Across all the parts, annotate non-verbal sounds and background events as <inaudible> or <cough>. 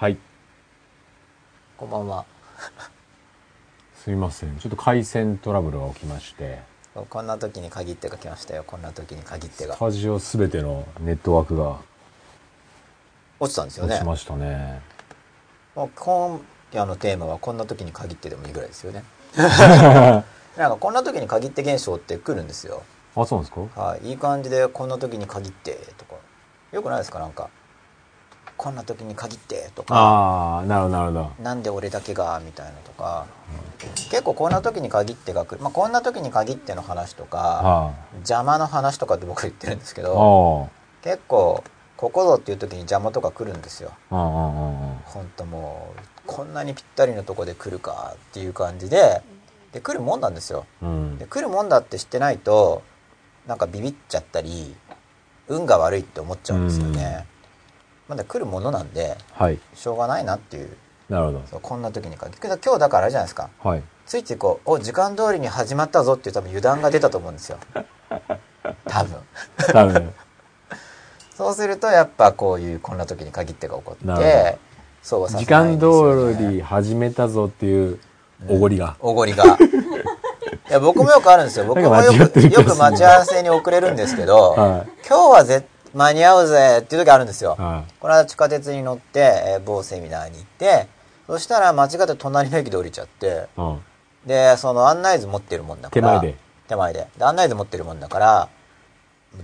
はい。こんばんは。すいません。ちょっと回線トラブルが起きまして、こんな時に限ってが来ましたよ。こんな時に限ってがス。タジオすべてのネットワークが落ちたんですよね落ち。ましたね。もう今夜のテーマはこんな時に限ってでもいいぐらいですよね。なんかこんな時に限って現象って来るんですよ。あ、そうなんですかはい、いい感じでこんな時に限ってとか。よくないですかなんか。こんな時に限ってとか。ああ、なるほど、なるほど。なんで俺だけがみたいなとか。結構こんな時に限ってが来る。まあこんな時に限っての話とか、は邪魔の話とかって僕言ってるんですけあ。ど、あ結構ここぞっていう時に邪魔とか来るんですよ。本当もうこんなにぴったりのとこで来るかっていう感じでで来るもんなんですようんで。来るもんだって知ってないとなんかビビっちゃったり運が悪いって思っちゃうんですよね、まだ来るものなんではい。しょうがないなっていうなるほど。こんな時に限って今日だからあれじゃないですかはい。ついついこうお時間通りに始まったぞっていう多分油断が出たと思うんですよ多分多分。<laughs> そうするとやっぱこういうこんな時に限ってが起こってそうはさ時せないん間通り始めたぞっていうおごりが。おごりが。いや、僕もよくあるんですよ。僕もよく、よく待ち合わせに遅れるんですけど、は今日はぜ間に合うぜっていう時あるんですよ。はこの間地下鉄に乗って、えー某セミナーに行って、そしたら間違って隣の駅で降りちゃって、い。うん。で、その案内図持ってるもんだから、手前で。手前で。で、案内図持ってるもんだから、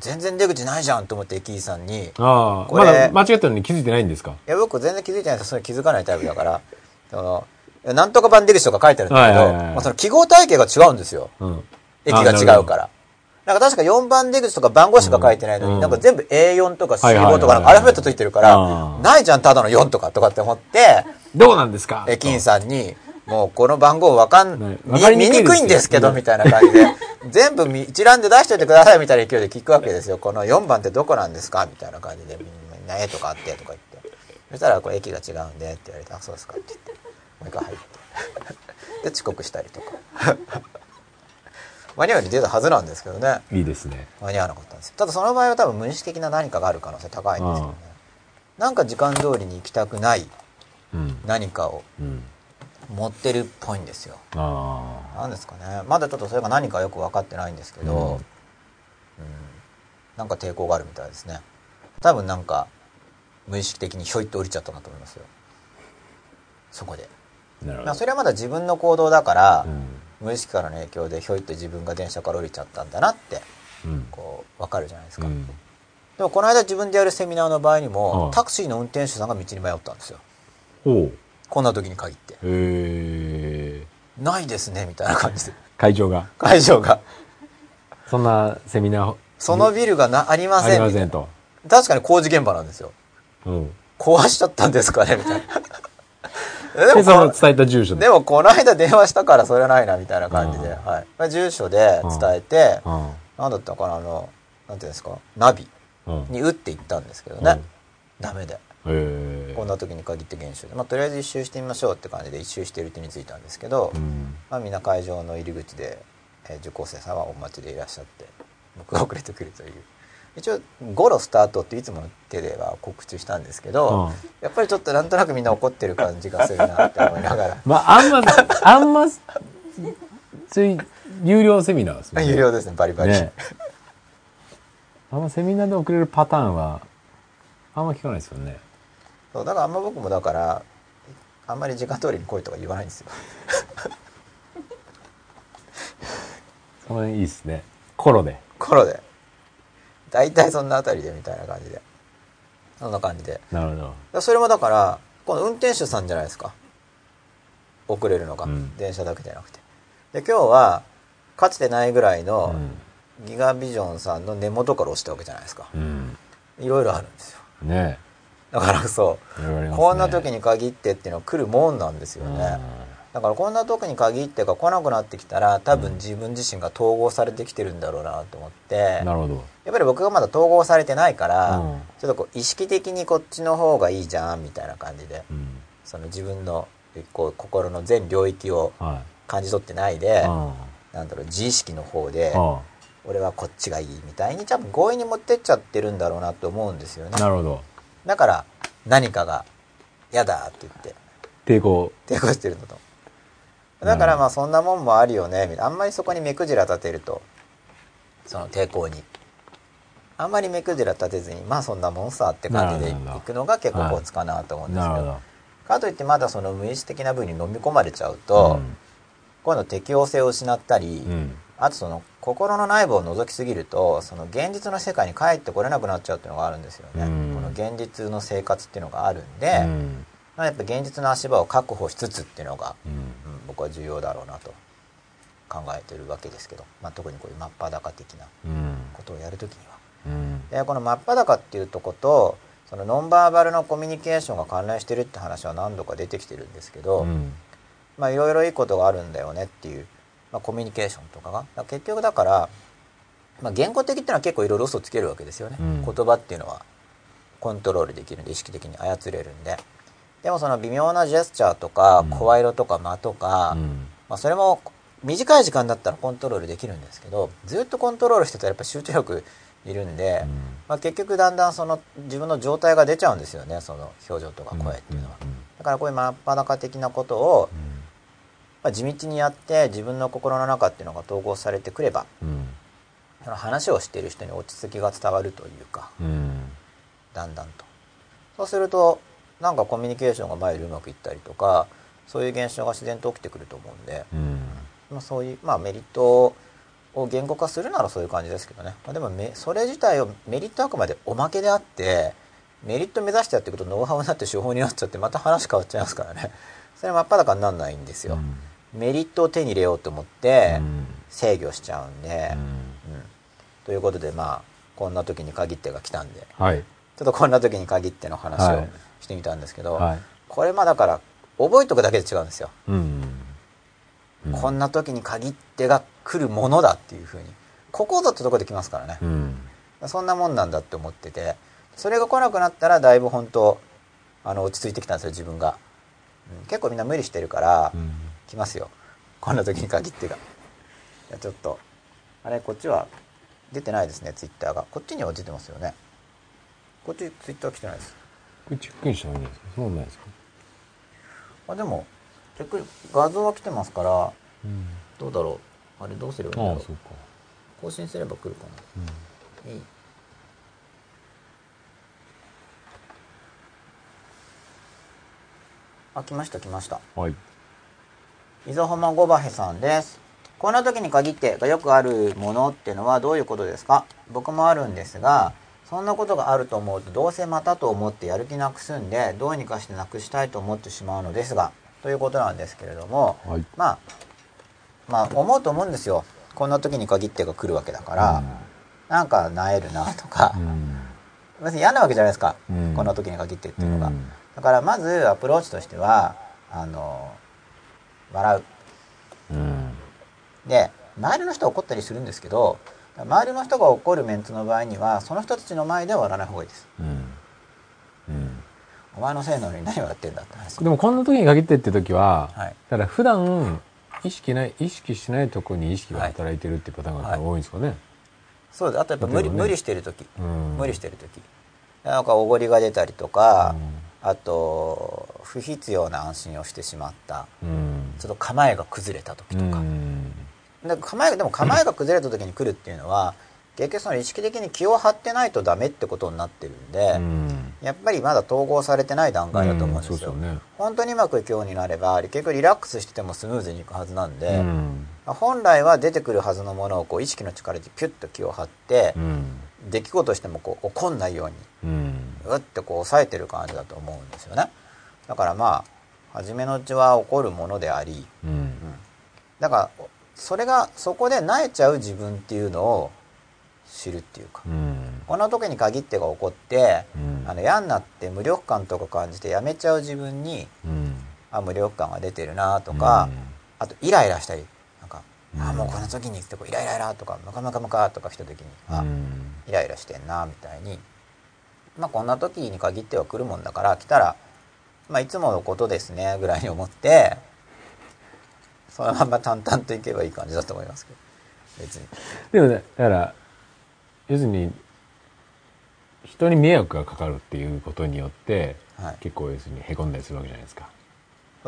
全然出口ないじゃんと思って駅員さんに、いああ。これまだ間違ったのに気づいてないんですか？や、僕全然気づいてないですそれ気づかないタイプだから、その、なんとか版出口とか書いてあるんだけど、はいはいはいはいまあその記号体系が違うんですよ。うん。駅が違うから。なんか確か4番出口とか番号しか書いてないのに、うんなんか全部 A4 とかはいはいはい C5 とかなんかアルファベットついてるから、ないじゃん、ただの4とかとかって思って、どうなんですか？駅員さんに、もうこの番号わかん、ね見にくいですよ見にくいんですけど、みたいな感じで、全部み一覧で出しといてくださいみたいな勢いで聞くわけですよ。この4番ってどこなんですか？みたいな感じで、みんな絵とかあってとか言って。そしたら、これ駅が違うんでって言われて、あ、そうですかって言って、もう一回入って。<laughs> で、遅刻したりとか。間に合うよ出たはずなんですけどね。いいですね。間に合わなかったんですよただその場合は多分無意識的な何かがある可能性高いんですよねなんか時間通りに行きたくないうん。何かをうん。持ってるっぽいんですよあなんですかねまだちょっとそれが何かよく分かってないんですけど、うんうんなんか抵抗があるみたいですね多分なんか無意識的にひょいっと降りちゃったなと思いますよそこで、あ。なるほど。まあ、それはまだ自分の行動だから、うん。無意識からの影響でひょいっと自分が電車から降りちゃったんだなってうん。こう分かるじゃないですか、うん。でもこの間自分でやるセミナーの場合にも、はいタクシーの運転手さんが道に迷ったんですよ。こんな時に限ってへえ。「ないですね」みたいな感じで会場が。会場がそんなセミナー。「そのビルがなありまあせん」みたいなりませんと。確かに工事現場なんですようん。壊しちゃったんですかねみたいなでで、もこその伝えた住所のでもこの間電話したからそれはないなみたいな感じで、うん。はい。まあ、住所で伝えて、うん。なんだったかなあのなんていうんですかナビうん。に打っていったんですけどね、ダメで。こんな時に限って現象で、まあ、とりあえず一周してみましょうって感じで一周してる手についたんですけど、うん。まあ、みんな会場の入り口で、えー受講生さんはお待ちでいらっしゃって僕が遅れてくるという一応「ゴロスタート」っていつもの手では告知したんですけど、うんやっぱりちょっとなんとなくみんな怒ってる感じがするなって思いながら <laughs> まあ、あんま、あんま、そういう、有料セミナーですね。有料ですねバリバリ、ね。あんまセミナーで遅れるパターンは、あんま聞かないですよね。そうだからあんま僕もだからあんまり時間通りに来いとか言わないんですよ <laughs> その辺いいですね。コロで。頃で大体そんなあたりでみたいな感じで。そんな感じで。なるほど。それもだからこの運転手さんじゃないですか。遅れるのが、うん。電車だけじゃなくて。で今日はかつてないぐらいのうん。ギガビジョンさんの根元から押したわけじゃないですか。うん。いろいろあるんですよ。ね。だからそう、ね。こんな時に限ってっていうのは来るもんなんですよね、だからこんな時に限ってが来なくなってきたら多分自分自身が統合されてきてるんだろうなと思って、なるほど。やっぱり僕がまだ統合されてないから、うんちょっとこう意識的にこっちの方がいいじゃんみたいな感じでうん。その自分のこう心の全領域をはい。感じ取ってないで、あなんだろう自意識の方であ。俺はこっちがいいみたいに多分強引に持ってっちゃってるんだろうなと思うんですよねなるほど。だから何かが嫌だって言って抵抗。抵抗してるんだとだからまあそんなもんもあるよね。みたいなあんまりそこに目くじら立てると。その抵抗に。あんまり目くじら立てずにまあそんなもんさって感じでいくのが結構コツかなと思うんですけど。かといってまだその無意識的な部分に飲み込まれちゃうと、今度適応性を失ったり、うん。うん。あとその心の内部を覗きすぎるとその現実の世界に帰ってこれなくなっちゃうっていうのがあるんですよね、うん。この現実の生活っていうのがあるんで、やっぱ現実の足場を確保しつつっていうのが、うん。うん、僕は重要だろうなと考えてるわけですけど、まあ、特にこういう真っ裸的なうん。ことをやるときには。うん。でこの真っ裸っていうとことそのノンバーバルのコミュニケーションが関連してるって話は何度か出てきてるんですけど、うん。まあいろいろいいことがあるんだよねっていう、まあ、コミュニケーションとかが結局だから、まあ、言語的っていうのは結構いろいろ嘘つけるわけですよね、うん言葉っていうのはコントロールできるんで意識的に操れるんででもその微妙なジェスチャーとかうん声色とか間とか、うん。まあ、それも短い時間だったらコントロールできるんですけどずっとコントロールしてたらやっぱ集中力いるんで、まあ、結局だんだんその自分の状態が出ちゃうんですよねその表情とか声っていうのは、だからこういう真っ裸的なことを、まあ、地道にやって自分の心の中っていうのが統合されてくればうん。その話をしている人に落ち着きが伝わるというかうん。だんだんとそうするとなんかコミュニケーションが前よりうまくいったりとかそういう現象が自然と起きてくると思うんで、うん。まあ、そういう、まあ、メリットを言語化するならそういう感じですけどね、まあ、でもめそれ自体をメリットはあくまでおまけであってメリット目指してやっていくとノウハウになって手法になっちゃってまた話変わっちゃいますからね。<laughs> それ真っ裸にならないんですよ、メリットを手に入れようと思ってうん。制御しちゃうんで、うん。うん。ということでまあこんな時に限ってが来たんで。はい。ちょっとこんな時に限っての話をはいしてみたんですけど、はい。これまあだから覚えとくだけで違うんですよ、うん。こんな時に限ってが来るものだっていうふうに。ここだってとこで来ますからね。う、ん。そんなもんなんだって思っててそれが来なくなったらだいぶ本当あの落ち着いてきたんですよ自分が、うん。結構みんな無理してるから、うん。来ますよ。こんな時に限ってが。いやちょっとあれこっちは出てないですねツイッターが。こっちには出てますよね。こっちツイッター来てないです。これチェックインしたらいいんですか？そうなんですか？あでも結局画像は来てますからうん。どうだろう？あれどうすればいいんだろう？そうか。更新すれば来るかうん。ないい。あ来ました来ました。はい。伊豆浜ゴバヘさんです。こんな時に限ってがよくあるものってのはどういうことですか？僕もあるんですがそんなことがあると思うとどうせまたと思ってやる気なくすんでどうにかしてなくしたいと思ってしまうのですがということなんですけれどもはい。まあまあ思うと思うんですよ。こんな時に限ってが来るわけだから、なんかなえるなとか、うん。別に嫌なわけじゃないですか、うん。こんな時に限ってっていうのが、うん。だからまずアプローチとしてはあの笑う。うん。で周りの人は怒ったりするんですけど周りの人が怒るメンツの場合にはその人たちの前では笑わない方がいいです。うん。うん。お前のせいなのに何笑ってんだって話。でもこんな時に限ってって時は、はい。だから普段意識ない意識しないところに意識が働いてるっていうパターンが多いんですかね、そうです。あとやっぱ無理,、ね。無理してる時、うん。無理してる時。なんかおごりが出たりとか、うん。あと不必要な安心をしてしまった。うん。ちょっと構えが崩れた時とか、うんで構えがでも構えが崩れた時に来るっていうのは結局その意識的に気を張ってないとダメってことになってるんで、うん。やっぱりまだ統合されてない段階だと思うんですよ,、うんすよね。本当にうまくいくようになれば結局リラックスしててもスムーズにいくはずなんで、うん。本来は出てくるはずのものをこう意識の力でピュッと気を張ってう、ん。出来事してもこう怒んないようにうん。うってこう抑えてる感じだと思うんですよね。だからまあ初めのうちは怒るものであり、うん。だからそれがそこで萎えちゃう自分っていうのを知るっていうか、うん。この時に限ってが起こって、うん。あの嫌になって無力感とか感じてやめちゃう自分にうん。あ無力感が出てるなとか、あとイライラしたりなんか、うん。あもうこの時にってこうイライライラとかムカムカムカとかした時に、あうん。イライラしてんなみたいに。まあこんな時に限っては来るもんだから来たらまあいつものことですねぐらいに思ってそのまま淡々といけばいい感じだと思いますけど。別に。でもねだから要するに人に迷惑がかかるっていうことによってはい。結構要するにへこんだりするわけじゃないですか。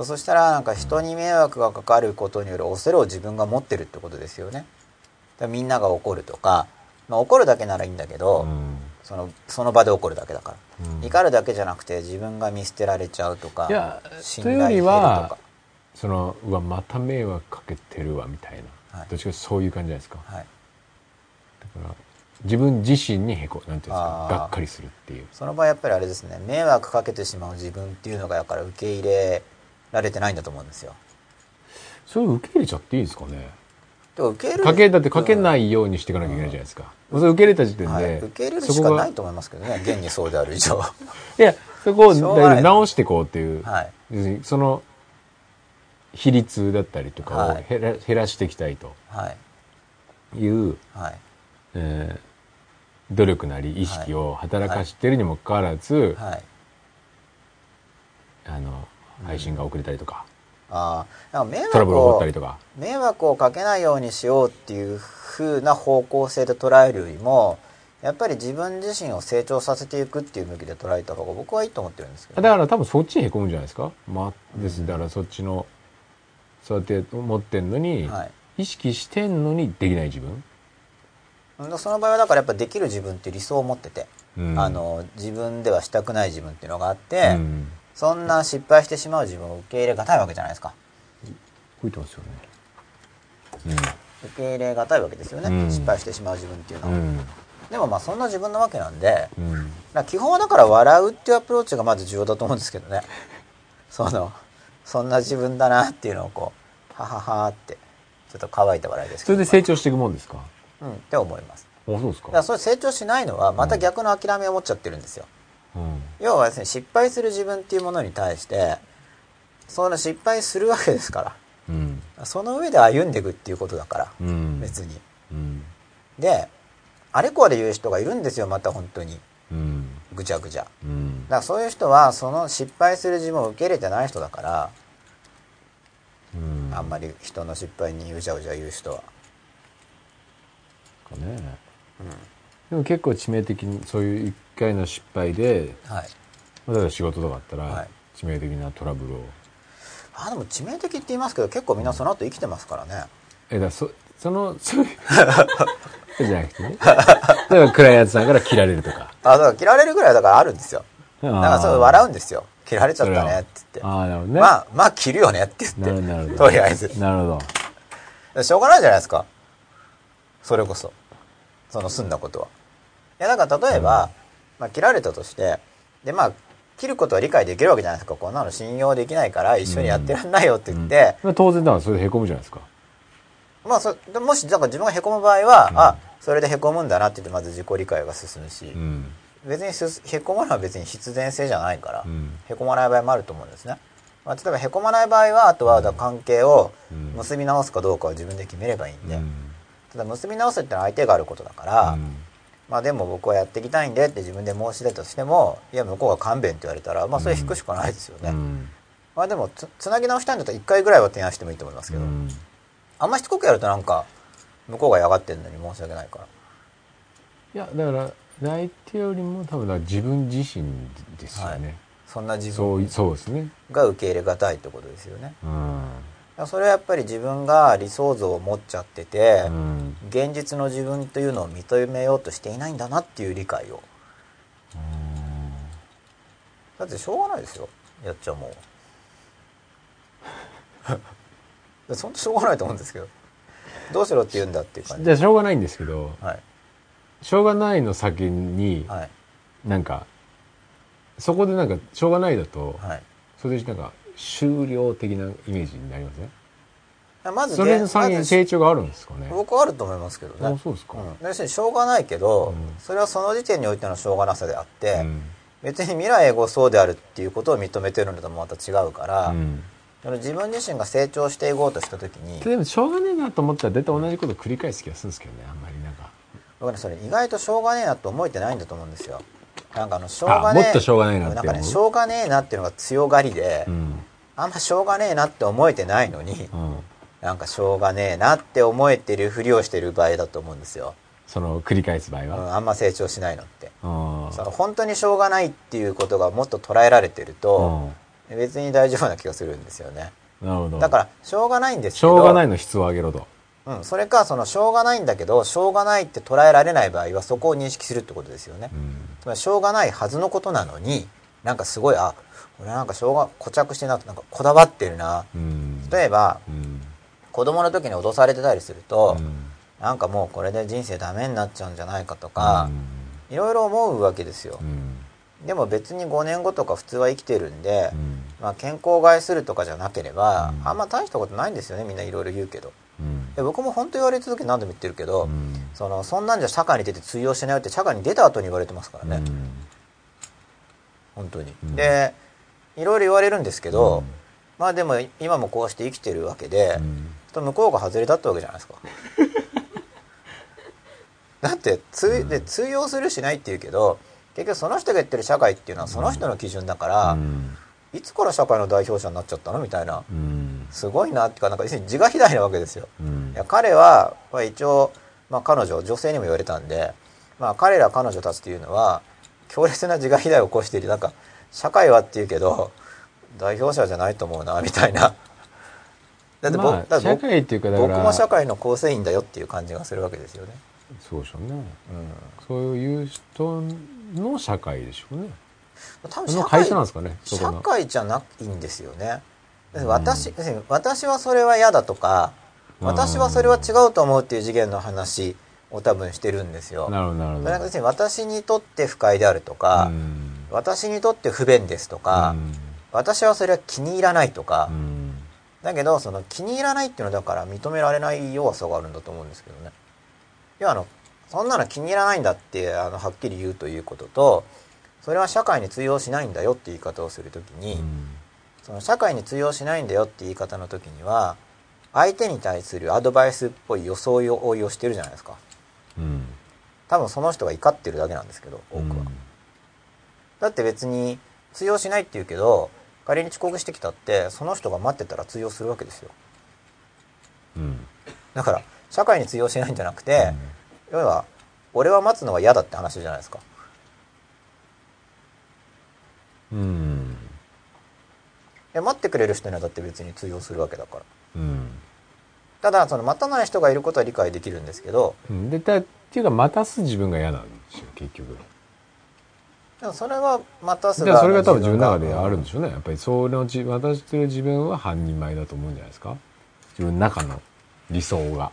そしたらなんか人に迷惑がかかることによる恐れを自分が持ってるってことですよね。みんなが怒るとか、まあ、怒るだけならいいんだけど、うん。そのその場で怒るだけだから、うん。怒るだけじゃなくて自分が見捨てられちゃうとか信頼とはかそのうわまた迷惑かけてるわみたいな、はい。どっちかそういう感じじゃないですか。はい、だから自分自身にへこなんていうんですか。がっかりするっていう。その場合やっぱりあれですね。迷惑かけてしまう自分っていうのがだから受け入れられてないんだと思うんですよ。それを受け入れちゃっていいんですかね。でも受け入れるかけだってかけないいようにしていかなきゃいけないじゃないですか、それ受け入れた時点で、はい、受け入れるしかないと思いますけどね現にそうである以上。<laughs> いやそこを直していこうっていう、はい。その比率だったりとかをはい。減ら,、減らしていきたいとはい。いう、はい。えー努力なり意識を働かしてるにもかかわらず、はい。あの配信が遅れたりとか、ああ迷トラブル起こ惑をったりとか。迷惑をかけないようにしようっていう風な方向性で捉えるよりもやっぱり自分自身を成長させていくっていう向きで捉えた方が僕はいいと思ってるんですけど、だから多分そっちにへこむんじゃないですか、まあ、です。だからそっちのそうやって思ってんのに、はい。意識してんのにできない自分、うん。その場合はだからやっぱできる自分っていう理想を持ってて、うん。あの自分ではしたくない自分っていうのがあって、うん、そんな失敗してしまう自分を受け入れがたいわけじゃないですか。動いてますよね。受け入れがたいわけですよね、うん。失敗してしまう自分っていうのは、うん。でもまあそんな自分なわけなんで、基本はだから笑うっていうアプローチがまず重要だと思うんですけどね。<laughs> そのそんな自分だなっていうのをこうはははってちょっと乾いた笑いですそけど。れで成長していくもんですか？うんって思います。あそうですか。だからそれ成長しないのはまた逆の諦めを持っちゃってるんですよ、うん。要はですね失敗する自分っていうものに対してその失敗するわけですかうん。らその上で歩んでいくっていうことだから、うん。別に。うん。であれこれ言う人がいるんですよまた本当に。うんぐちゃぐちゃ。だうん。からそういう人はその失敗する自分を受け入れてない人だから、うん。あんまり人の失敗にうじゃうじゃ言う人は、かね。でも結構致命的にそういう一回の失敗ではい。例えば仕事とかあったら、はい。致命的なトラブルを。あでも致命的って言いますけど結構みんなその後生きてますからね、えだからそそのそういうじゃなくてね。例えばクライアントさんから切られるとか。あだから切られるぐらいだからあるんですよ。だからそれ笑うんですよ。切られちゃったねって言って。ああなるほどね。まあまあ切るよねって言って。どなるほど。とりあえず。なるほど。しょうがないじゃないですか。それこそ。その済んだことは。いやだから例えば、まあ、切られたとしてでまあ切ることは理解できるわけじゃないですか。こんなの信用できないから一緒にやってらんないよって言って、まあ当然だからそれでへこむじゃないですかまあそでもしだから自分がへこむ場合は、あそれでへこむんだなって言ってまず自己理解が進むし、うん。別にすへこむのは別に必然性じゃないから、うん。へこまない場合もあると思うんですね、まあ、例えばへこまない場合はあとはだ関係をうん。結び直すかどうかは自分で決めればいいんで、うん。ただ結び直すってのは相手があることだから、うん。まあでも僕はやっていきたいんでって自分で申し出たとしてもいや向こうが勘弁って言われたらまあそれ引くしかないですよね、うん。まあでもつつなぎ直したいんだったら1回ぐらいは提案してもいいと思いますけど、うんあんましつこくやるとなんか向こうが嫌がってるのに申し訳ないから。いやだから相手よりも多分自分自身ですよね、そんな自分そうそうですね。が受け入れがたいってことですよね。うん。それはやっぱり自分が理想像を持っちゃってて、うん。現実の自分というのを認めようとしていないんだなっていう理解を。だってしょうがないですよ。やっちゃもう <laughs> そんなしょうがないと思うんですけど。どうしろって言うんだっていう感じ。じゃあしょうがないんですけどはい。しょうがないの先にはい。なんかそこでなんかしょうがないだとはい。それでなんか終了的なイメージになりますねまずそれの先にまず成長があるんですかね？僕はあると思いますけどね。あそうですか。うん、要するにしょうがないけど、うんそれはその時点においてのしょうがなさであって、うん別に未来永劫そうであるっていうことを認めてるのともまた違うから、うん自分自身が成長していこうとした時にでもしょうがねえなと思ったら大体同じことを繰り返す気がするんですけどねあんまりなんか。僕ねそれ意外としょうがねえなと思えてないんだと思うんですよ。なんかあのしょうがねえあもっとしょうがないなって思う？んかねしょうがねえなっていうのが強がりで、うん。あんましょうがねえなって思えてないのに、うん。なんかしょうがねえなって思えてるふりをしてる場合だと思うんですよ。その繰り返す場合うんは、あんま成長しないのって。うん。その本当にしょうがないっていうことがもっと捉えられてると、別に大丈夫な気がするんですよね。うんなるほど。だからしょうがないんですけしどょうがないの質を上げろと。うん、それかそのしょうがないんだけどしょうがないって捉えられない場合はそこを認識するってことですよね、うん。つまりしょうがないはずのことなのになんかすごいあ俺なんかしょうが固着してるななんかこだわってるな。うん。例えばうん。子供の時に脅されてたりすると、うん。なんかもうこれで人生ダメになっちゃうんじゃないかとか、いろいろ思うわけですよ。う、んでも別に5年後とか普通は生きてるんで、うん。まあ、健康を害するとかじゃなければ、うん。あんま大したことないんですよねみんないろいろ言うけど。うん。で僕も本当言われ続けて何度も言ってるけど、うん。そのそんなんじゃ社会に出て通用しないよって社会に出た後に言われてますからね、うん。本当に、うん。でいろいろ言われるんですけど、うん。まあでも今もこうして生きてるわけで、うん。と向こうが外れだったわけじゃないですか。<laughs> だって通で通用するしないっていうけど結局その人が言ってる社会っていうのはその人の基準だから、うん。いつから社会の代表者になっちゃったの？みたいな。うん。すごいなっていうかなんか要するに自我肥大なわけですよ。うん。いや彼は、まあ、一応、まあ、彼女女性にも言われたんで、まあ、彼ら彼女たちっていうのは強烈な自我肥大を起こしているなんか社会はっていうけど代表者じゃないと思うなみたいな。<laughs> だって僕,、まあ社会って僕も社会の構成員だよっていう感じがするわけですよね、そうでしょうね。うん、そういう人の社会でしょうね。多分その会社なんですかね社の。会じゃないんですよね。私,、要するに私はそれは嫌だとかうん。私はそれは違うと思うっていう次元の話を多分してるんですよ。なるほどなるほど。それは要するに私にとって不快であるとか、うん。私にとって不便ですとか、私はそれは気に入らないとか、うん。だけどその気に入らないっていうのはだから認められない弱さがあるんだと思うんですけどね。いやあのそんなの気に入らないんだってあのはっきり言うということとそれは社会に通用しないんだよって言い方をするときに、うん。その社会に通用しないんだよって言い方の時には相手に対するアドバイスっぽい装いを応用してるじゃないですか。うん。多分その人が怒ってるだけなんですけど多くは、だって別に通用しないって言うけど仮に遅刻してきたってその人が待ってたら通用するわけですよ。うん。だから社会に通用しないんじゃなくて、要は俺は待つのが嫌だって話じゃないですか。うん。え待ってくれる人にはだって別に通用するわけだから。うん。ただその待たない人がいることは理解できるんですけどうん。でたっていうか待たす自分が嫌なんですよ結局。でもそれは待たすだからそれが多分自分の中でがあるんでしょうねやっぱりその自渡してる自分は半人前だと思うんじゃないですか。自分の中の理想が。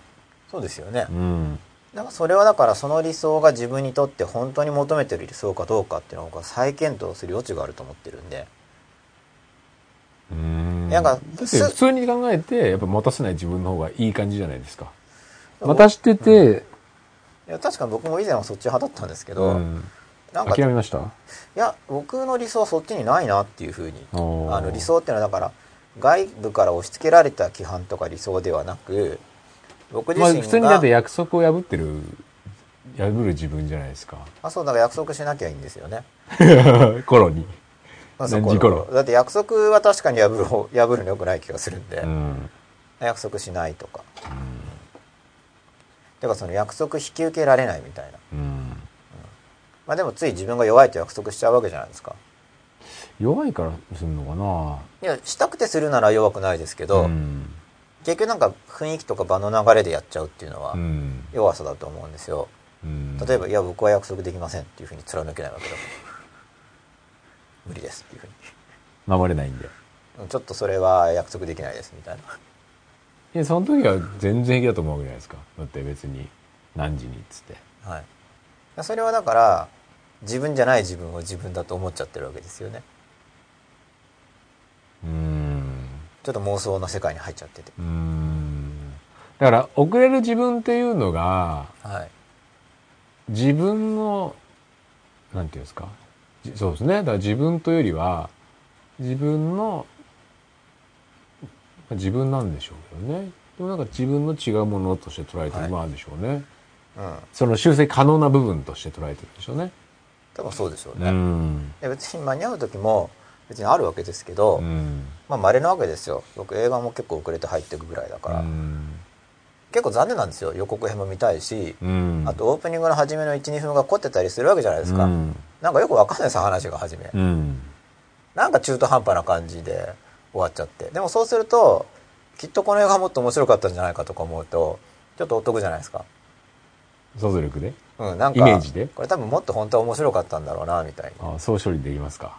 そうですよね。うんだからそれはだからその理想が自分にとって本当に求めてる理想かどうかっていうのを再検討する余地があると思ってるんで。うん。なんかだって普通に考えてやっぱ待たせない自分の方がいい感じじゃないですか。待たしてて、いや確かに僕も以前はそっち派だったんですけど、うん。なんかい諦めました？や僕の理想はそっちにないなっていうふうに。あの理想っていうのはだから外部から押し付けられた規範とか理想ではなく僕自まあ身が、普通にだって約束を破ってる破る自分じゃないですか。あそうだから約束しなきゃいいんですよね。<laughs> 頃に。何時頃？だって約束は確かに破る方破るのよくない気がするんで、うん。約束しないとか、てかその約束引き受けられないみたいな。うん。まあでもつい自分が弱いと約束しちゃうわけじゃないですか。弱いからするのかな。いやしたくてするなら弱くないですけど、うん結局なんか雰囲気とか場の流れでやっちゃうっていうのはうん。弱さだと思うんですよ、うん。例えば「いや僕は約束できません」っていうふうに貫けないわけだから。<laughs> 無理ですっていうふう守れないんで。にちょっとそれは約束できないですみたいな。いやその時は全然平気だと思うわけじゃないですか。だって別に何時にっつって。はい。それはだから自分じゃない自分を自分だと思っちゃってるわけですよね。うんちょっと妄想の世界に入っちゃってて。うん。だから遅れる自分っていうのがはい。自分のなんていうんですか？じそうですね。だから自分というよりは自分のまあ自分なんでしょうけどね。でもなんか自分の違うものとして捉えてるはい。もあるでしょうね、うん。その修正可能な部分として捉えてるんでしょうね。多分そうでしょううね、んで別に間に合う時も別にあるわけですけど、うんまあ稀なわけですよ。僕映画も結構遅れて入っていくぐらいだから、うん。結構残念なんですよ。予告編も見たいし、うん。あとオープニングの初めの12分が凝ってたりするわけじゃないですか、うん。なんかよくわかんないです話が初め、うん。なんか中途半端な感じで終わっちゃって。でもそうするときっとこの映画もっと面白かったんじゃないかとか思うとちょっとお得じゃないですか。想像力でうんなんかイメージで？これ多分もっと本当は面白かったんだろうなみたいあそう処理できますか。な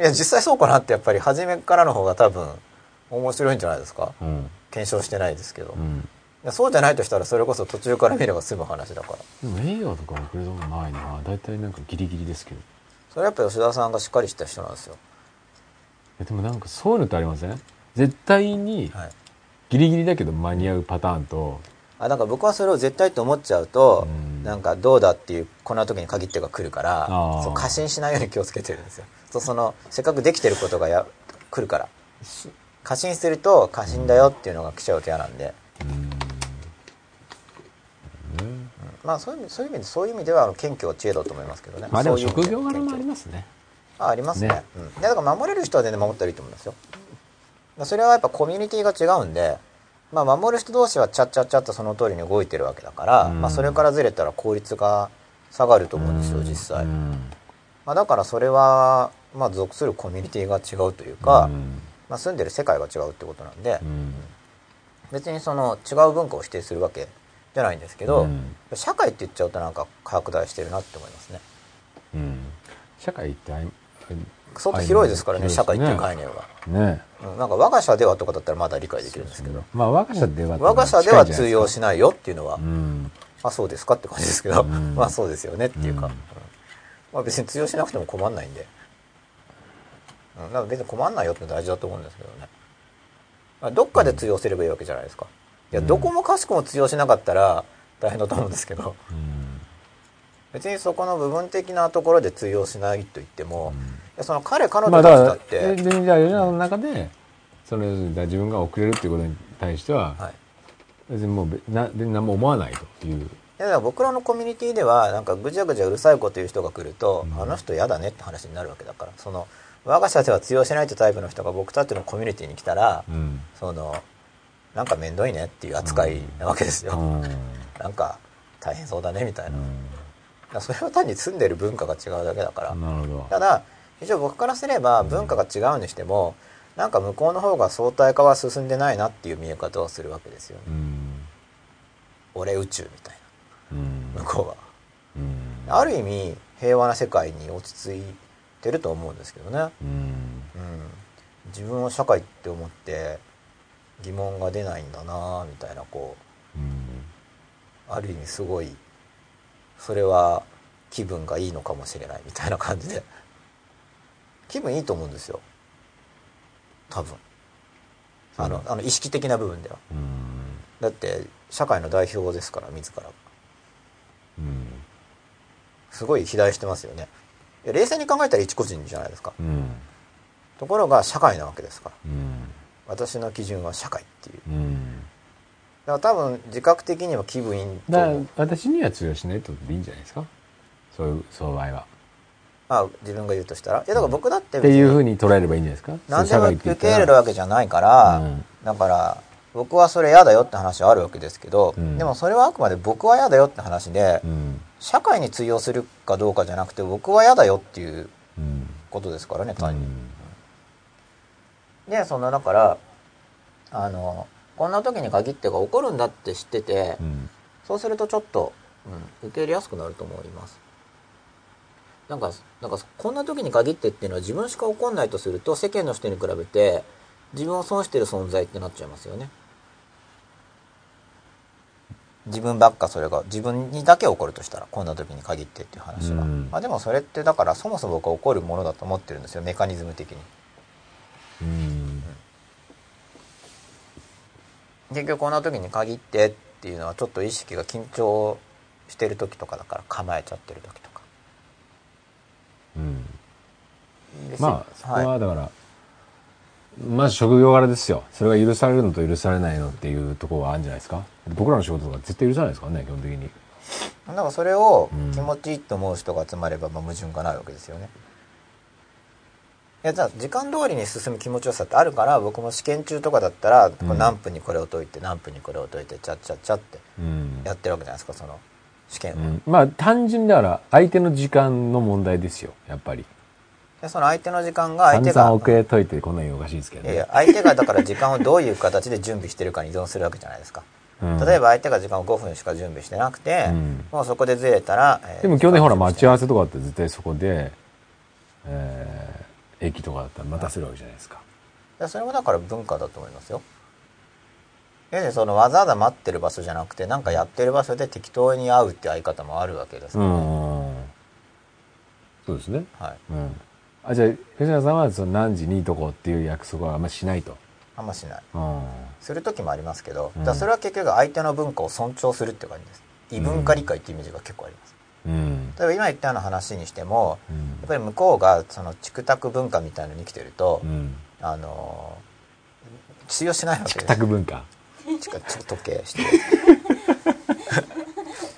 いや実際そうかなってやっぱり初めからの方が多分面白いんじゃないですか。うん。検証してないですけど、いうん。やそうじゃないとしたらそれこそ途中から見れば済む話だから。でも映画とか遅れたことないな。大体なんかギリギリですけど。それやっぱ吉田さんがしっかりした人なんですよ。えでもなんかそういうのってありません？絶対にはい。ギリギリだけど間に合うパターンと。あなんか僕はそれを絶対と思っちゃうと、うん。なんかどうだっていうこんな時に限ってが来るからそう過信しないように気をつけてるんですよそうそのせっかくできてることがや来るから。し過信すると過信だよっていうのが来ちゃうと嫌なんで、まあそういう意味そういう意味でそういう意味ではあの謙虚は知恵だと思いますけどね。まあでもそういう意味職業柄もありますね。あありますね。ね。うん、だから守れる人は全然守ったらいいと思いますよ。それはやっぱコミュニティが違うんでまあ守る人同士はチャッチャッチャッとその通りに動いてるわけだから、うん。まあそれからずれたら効率が下がると思うんですよ実際、うん。まあ、だからそれはまあ属するコミュニティが違うというか、うん。まあ、住んでる世界が違うってことなんで、うん。別にその違う文化を否定するわけじゃないんですけど、うん。社会って言っちゃうとなんか拡大してるなって思いますね。うん。社会って相当広いですからね広いです社会っていう概念は、ね。うん、なんか我が社ではとかだったらまだ理解できるんですけど。まあ我が社では我が社では通用しないよっていうのは、うん。あそうですかって感じですけど、うん。まあそうですよねっていうか、うん。うん。まあ別に通用しなくても困んないんで、うん、だから別に困んないよって大事だと思うんですけどね。まあどっかで通用すればいいわけじゃないですか。いやうんどこもかしこも通用しなかったら大変だと思うんですけど。うん。別にそこの部分的なところで通用しないと言っても、いやその彼彼ま女たちだって、でじゃあ世の中の中でその自分が遅れるっていうことに対してははい。別にもうべなで何も思わないという。いや僕らのコミュニティではなんかぐちゃぐちゃうるさいこと言う人が来ると、うん。あの人嫌だねって話になるわけだからその我が社では通用しないってタイプの人が僕たちのコミュニティに来たら、うん。そのなんか面倒いねっていう扱いなわけですよ、うん。<laughs> なんか大変そうだねみたいな、うだからそれは単に住んでる文化が違うだけだから、ただ一応僕からすれば文化が違うにしてもなんか向こうの方が相対化は進んでないなっていう見え方をするわけですよね、うん。俺宇宙みたいうん。な向こうは。うん。ある意味平和な世界に落ち着いてると思うんですけどね、うん。うん、自分を社会って思って疑問が出ないんだなみたいなこうん。うある意味すごいそれは気分がいいのかもしれないみたいな感じで。気分いいと思うんですよ。多分。あのあの意識的な部分では。うん。だって社会の代表ですから自ら。がうん。すごい肥大してますよね冷静に考えたら一個人じゃないですか。うん。ところが社会なわけですから。うん。私の基準は社会っていう。うん。だから多分自覚的には気分いいとだから私には通用しないってことでいいんじゃないですか？そういうそういう場合は。まあ自分が言うとしたら。いやだから僕だってっていうふうにに捉えればいいんじゃないですか？何でも受け入れるわわけじゃないから、うん。だから僕はそれ嫌だよって話はあるわけですけど、うん。でもそれはあくまで僕は嫌だよって話で、うん社会に通用するかどうかじゃなくて僕は嫌だよっていううんことですからねう単に。んでそんなだからあのこんな時に限ってが起こるんだって知ってて、うんそうするとちょっと、うん、受け入れやすくなると思います。なんか、なんかこんな時に限ってっていうのは自分しか起こんないとすると世間の人に比べて自分を損してる存在ってなっちゃいますよね。自分ばっかそれが自分にだけ起こるとしたらこんな時に限ってっていう話は、うん。まあでもそれってだからそもそも僕は起こるものだと思ってるんですよメカニズム的に。うん。結局こんな時に限ってっていうのはちょっと意識が緊張してる時とかだから構えちゃってる時とか。うん。でまあそこはい。はだから、まず職業柄ですよ。それが許されるのと許されないのっていうところがあるんじゃないですか？僕らの仕事とか絶対許さないですからね基本的に。だからそれをうん。気持ちいいと思う人が集まればまあ矛盾がないわけですよね。やじゃあ時間通りに進む気持ちよさってあるから僕も試験中とかだったら、何分にこれを解いて何分にこれを解いてチャッチャッチャってうん。やってるわけじゃないですかその試験を、うん。まあ単純にだから相手の時間の問題ですよやっぱりでその相手の時間が相散手が々遅れといてこんなにおかしいですけどねいやいや相手がだから時間をどういう形で準備してるかに依存するわけじゃないですか、うん例えば相手が時間を5分しか準備してなくて、うんもうそこでずれたら、えーでも去年ほら待ち合わせせとかって絶対そこで、えー駅とかだったら待たせるわけじゃないですか。それもだから文化だと思いますよ要するにそのわざわざ待ってる場所じゃなくて何かやってる場所で適当に会うって相方もあるわけですから、うん。そうですね。はい、うん。あ、じゃあ、吉野さんはその何時にどこっていう約束はあんましないと。あんましないうん。する時もありますけど、うんだそれは結局相手の文化を尊重するっていう感じです異文化理解っていうイメージが結構あります、うん。例えば今言ったような話にしてもうんやっぱり向こうがそのチクタク文化みたいのに生きてると、うん。あのー通用しないわけですチクタク文化。チクチク時計してる <laughs> い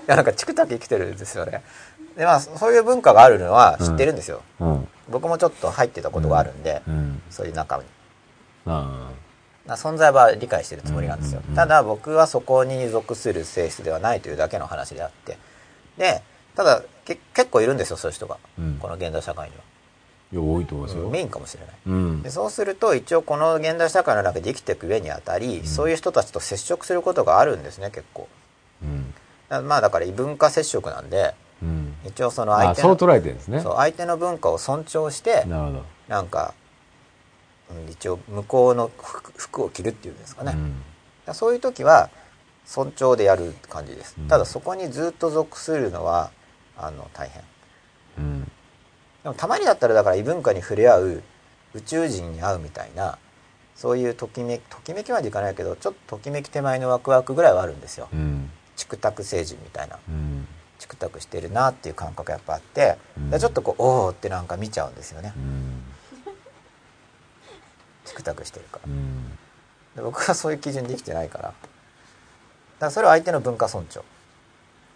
やなんかチクタク生きてるんですよねでまあそういう文化があるのは知ってるんですよ、うん。僕もちょっと入ってたことがあるんで、うん。そういう中に存在は理解してるつもりなんですよ、うん。うん。うんただ僕はそこに属する性質ではないというだけの話であって。でただけ結構いるんですよそういう人が、うん。この現代社会には、いや、多いと思いますよ。メインかもしれない。うん。で。そうすると一応この現代社会の中で生きていく上にあたり、そういう人たちと接触することがあるんですね結構。うん。だまあだから異文化接触なんでうん。一応そのあ、相手のそう捉えてるんですね。そう相手の文化を尊重してなるほど。なんか、うん一応向こうの服服を着るっていうんですかね、うん。そういう時は尊重でやる感じです、うんただそこにずっと属するのはあの大変うん。でもたまにだったらだから異文化に触れ合う宇宙人に会うみたいなそういうときめきときめきまでいかないけどちょっとときめき手前のワクワクぐらいはあるんですようん。チクタク星人みたいなうん。チクタクしてるなっていう感覚がやっぱあって、うんでちょっとこうおおってなんか見ちゃうんですよねうん。<laughs> チクタクしてるからうん。で僕はそういう基準で生きてないからだからそれは相手の文化尊重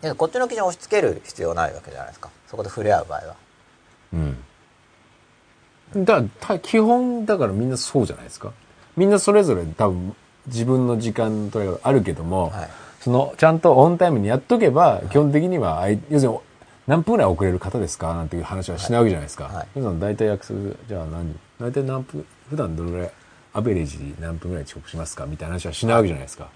でこっちの基準を押し付ける必要ないわけじゃないですかそこで触れ合う場合はうん。だた基本だからみんなそうじゃないですか。みんなそれぞれ多分自分の時間の取り方あるけども、はいそのちゃんとオンタイムにやっとけば、基本的にはあい要するに何分ぐらい遅れる方ですかなんていう話はしないわけじゃないですか。はい。はい。大体約束じゃあ何大体何分普段どれぐらいアベレージ何分ぐらい遅刻しますかみたいな話はしないわけじゃないですか。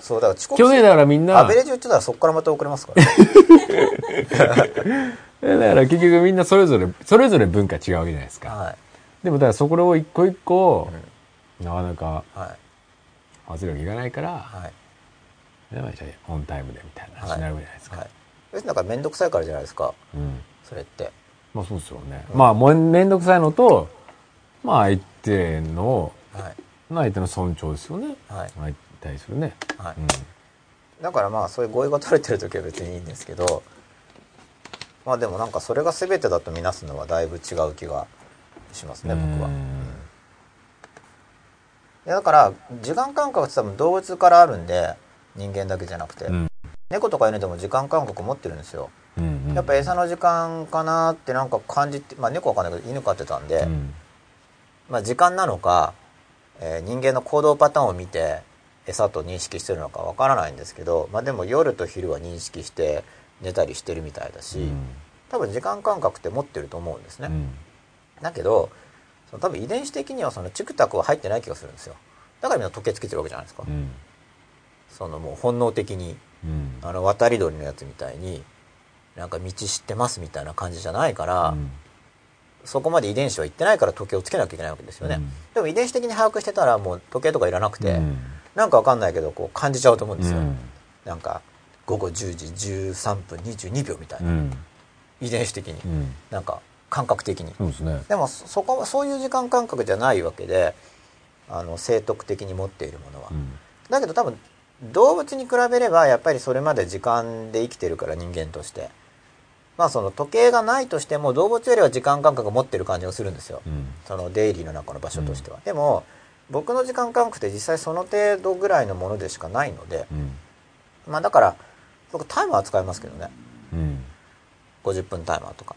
そうだから遅刻去年だからみんなアベレージ言ってたらそこからまた遅れますから、<laughs> だから結局みんなそれぞれそれぞれ文化違うわけじゃないですか。はい。でもだからそこを一個一個、なかなかはい。合わせるわけいかないから、はいでまあじゃあオンタイムでみたいな話になるじゃないですか。はい要するにだから面倒くさいからじゃないですかうん。それってまあそうですよね。まあもうめんどくさいのと、まあ相手の、はい相手の尊重ですよね。はい相対するね。はいうん。だからまあそういう合意が取れてる時は別にいいんですけどまあでもなんかそれが全てだとみなすのはだいぶ違う気がしますね僕は。だから時間感覚って多分動物からあるんで人間だけじゃなくて、うん。猫とか犬でも時間感覚持ってるんですよ。うんうん。やっぱ餌の時間かなってなんか感じてまあ猫わかんないけど犬飼ってたんで、うん。まあ時間なのか、えー人間の行動パターンを見て餌と認識してるのかわからないんですけどまあでも夜と昼は認識して寝たりしてるみたいだし、うん。多分時間感覚って持ってると思うんですね、うん。だけどその多分遺伝子的にはそのチクタクは入ってない気がするんですよ。だからみんな時計つけてるわけじゃないですか、うんそのもう本能的にうん。あの渡り鳥のやつみたいになんか道知ってますみたいな感じじゃないから、うん。そこまで遺伝子は行ってないから時計をつけなきゃいけないわけですよね、うん。でも遺伝子的に把握してたらもう時計とかいらなくて、うん。なんかわかんないけどこう感じちゃうと思うんですよ、うん。なんか午後10時13分22秒みたいな、うん。遺伝子的に、うん。なんか感覚的に、ですね。でもそそこはそういう時間感覚じゃないわけであの生徳的に持っているものは、うん。だけど多分動物に比べればやっぱりそれまで時間で生きてるから人間として。まあその時計がないとしても動物よりは時間感覚を持ってる感じがするんですよ、うん。そのデイリーの中の場所としては、でも僕の時間感覚って実際その程度ぐらいのものでしかないのでうん。まあだから僕タイマー使いますけどね。うん。50分タイマーとか。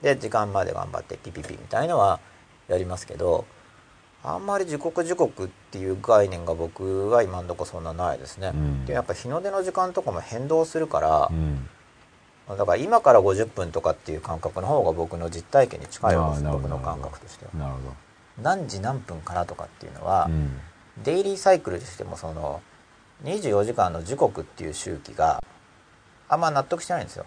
で時間まで頑張ってピピピみたいのはやりますけどあんまり時刻時刻っていう概念が僕は今のところそんなないですね。うん。でやっぱ日の出の時間とかも変動するからう、ん。だから今から50分とかっていう感覚の方が僕の実体験に近いわけです僕の感覚としては。なるほ何時何分からとかっていうのは、どうん。デイリーサイクルとしてもその24時間の時刻っていう周期があんま納得してないんですよ。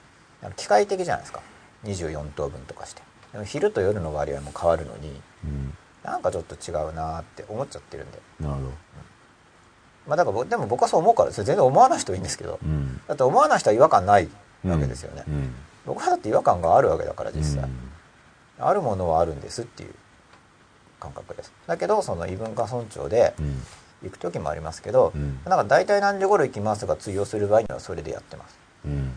機械的じゃないですか。24等分とかして。でも昼と夜の割合も変わるのにうんなんかちょっと違うなーって思っちゃってるんで。なるほど。まあだから僕でも僕はそう思うからですよ全然思わない人はいいんですけど。うん。だって思わない人は違和感ないわけですよね、うん。僕はだって違和感があるわけだから実際、うん。あるものはあるんですっていう感覚です。だけどその異文化尊重でうん。行く時もありますけど、うん。なんか大体何時頃行きますが通用する場合にはそれでやってます。うん。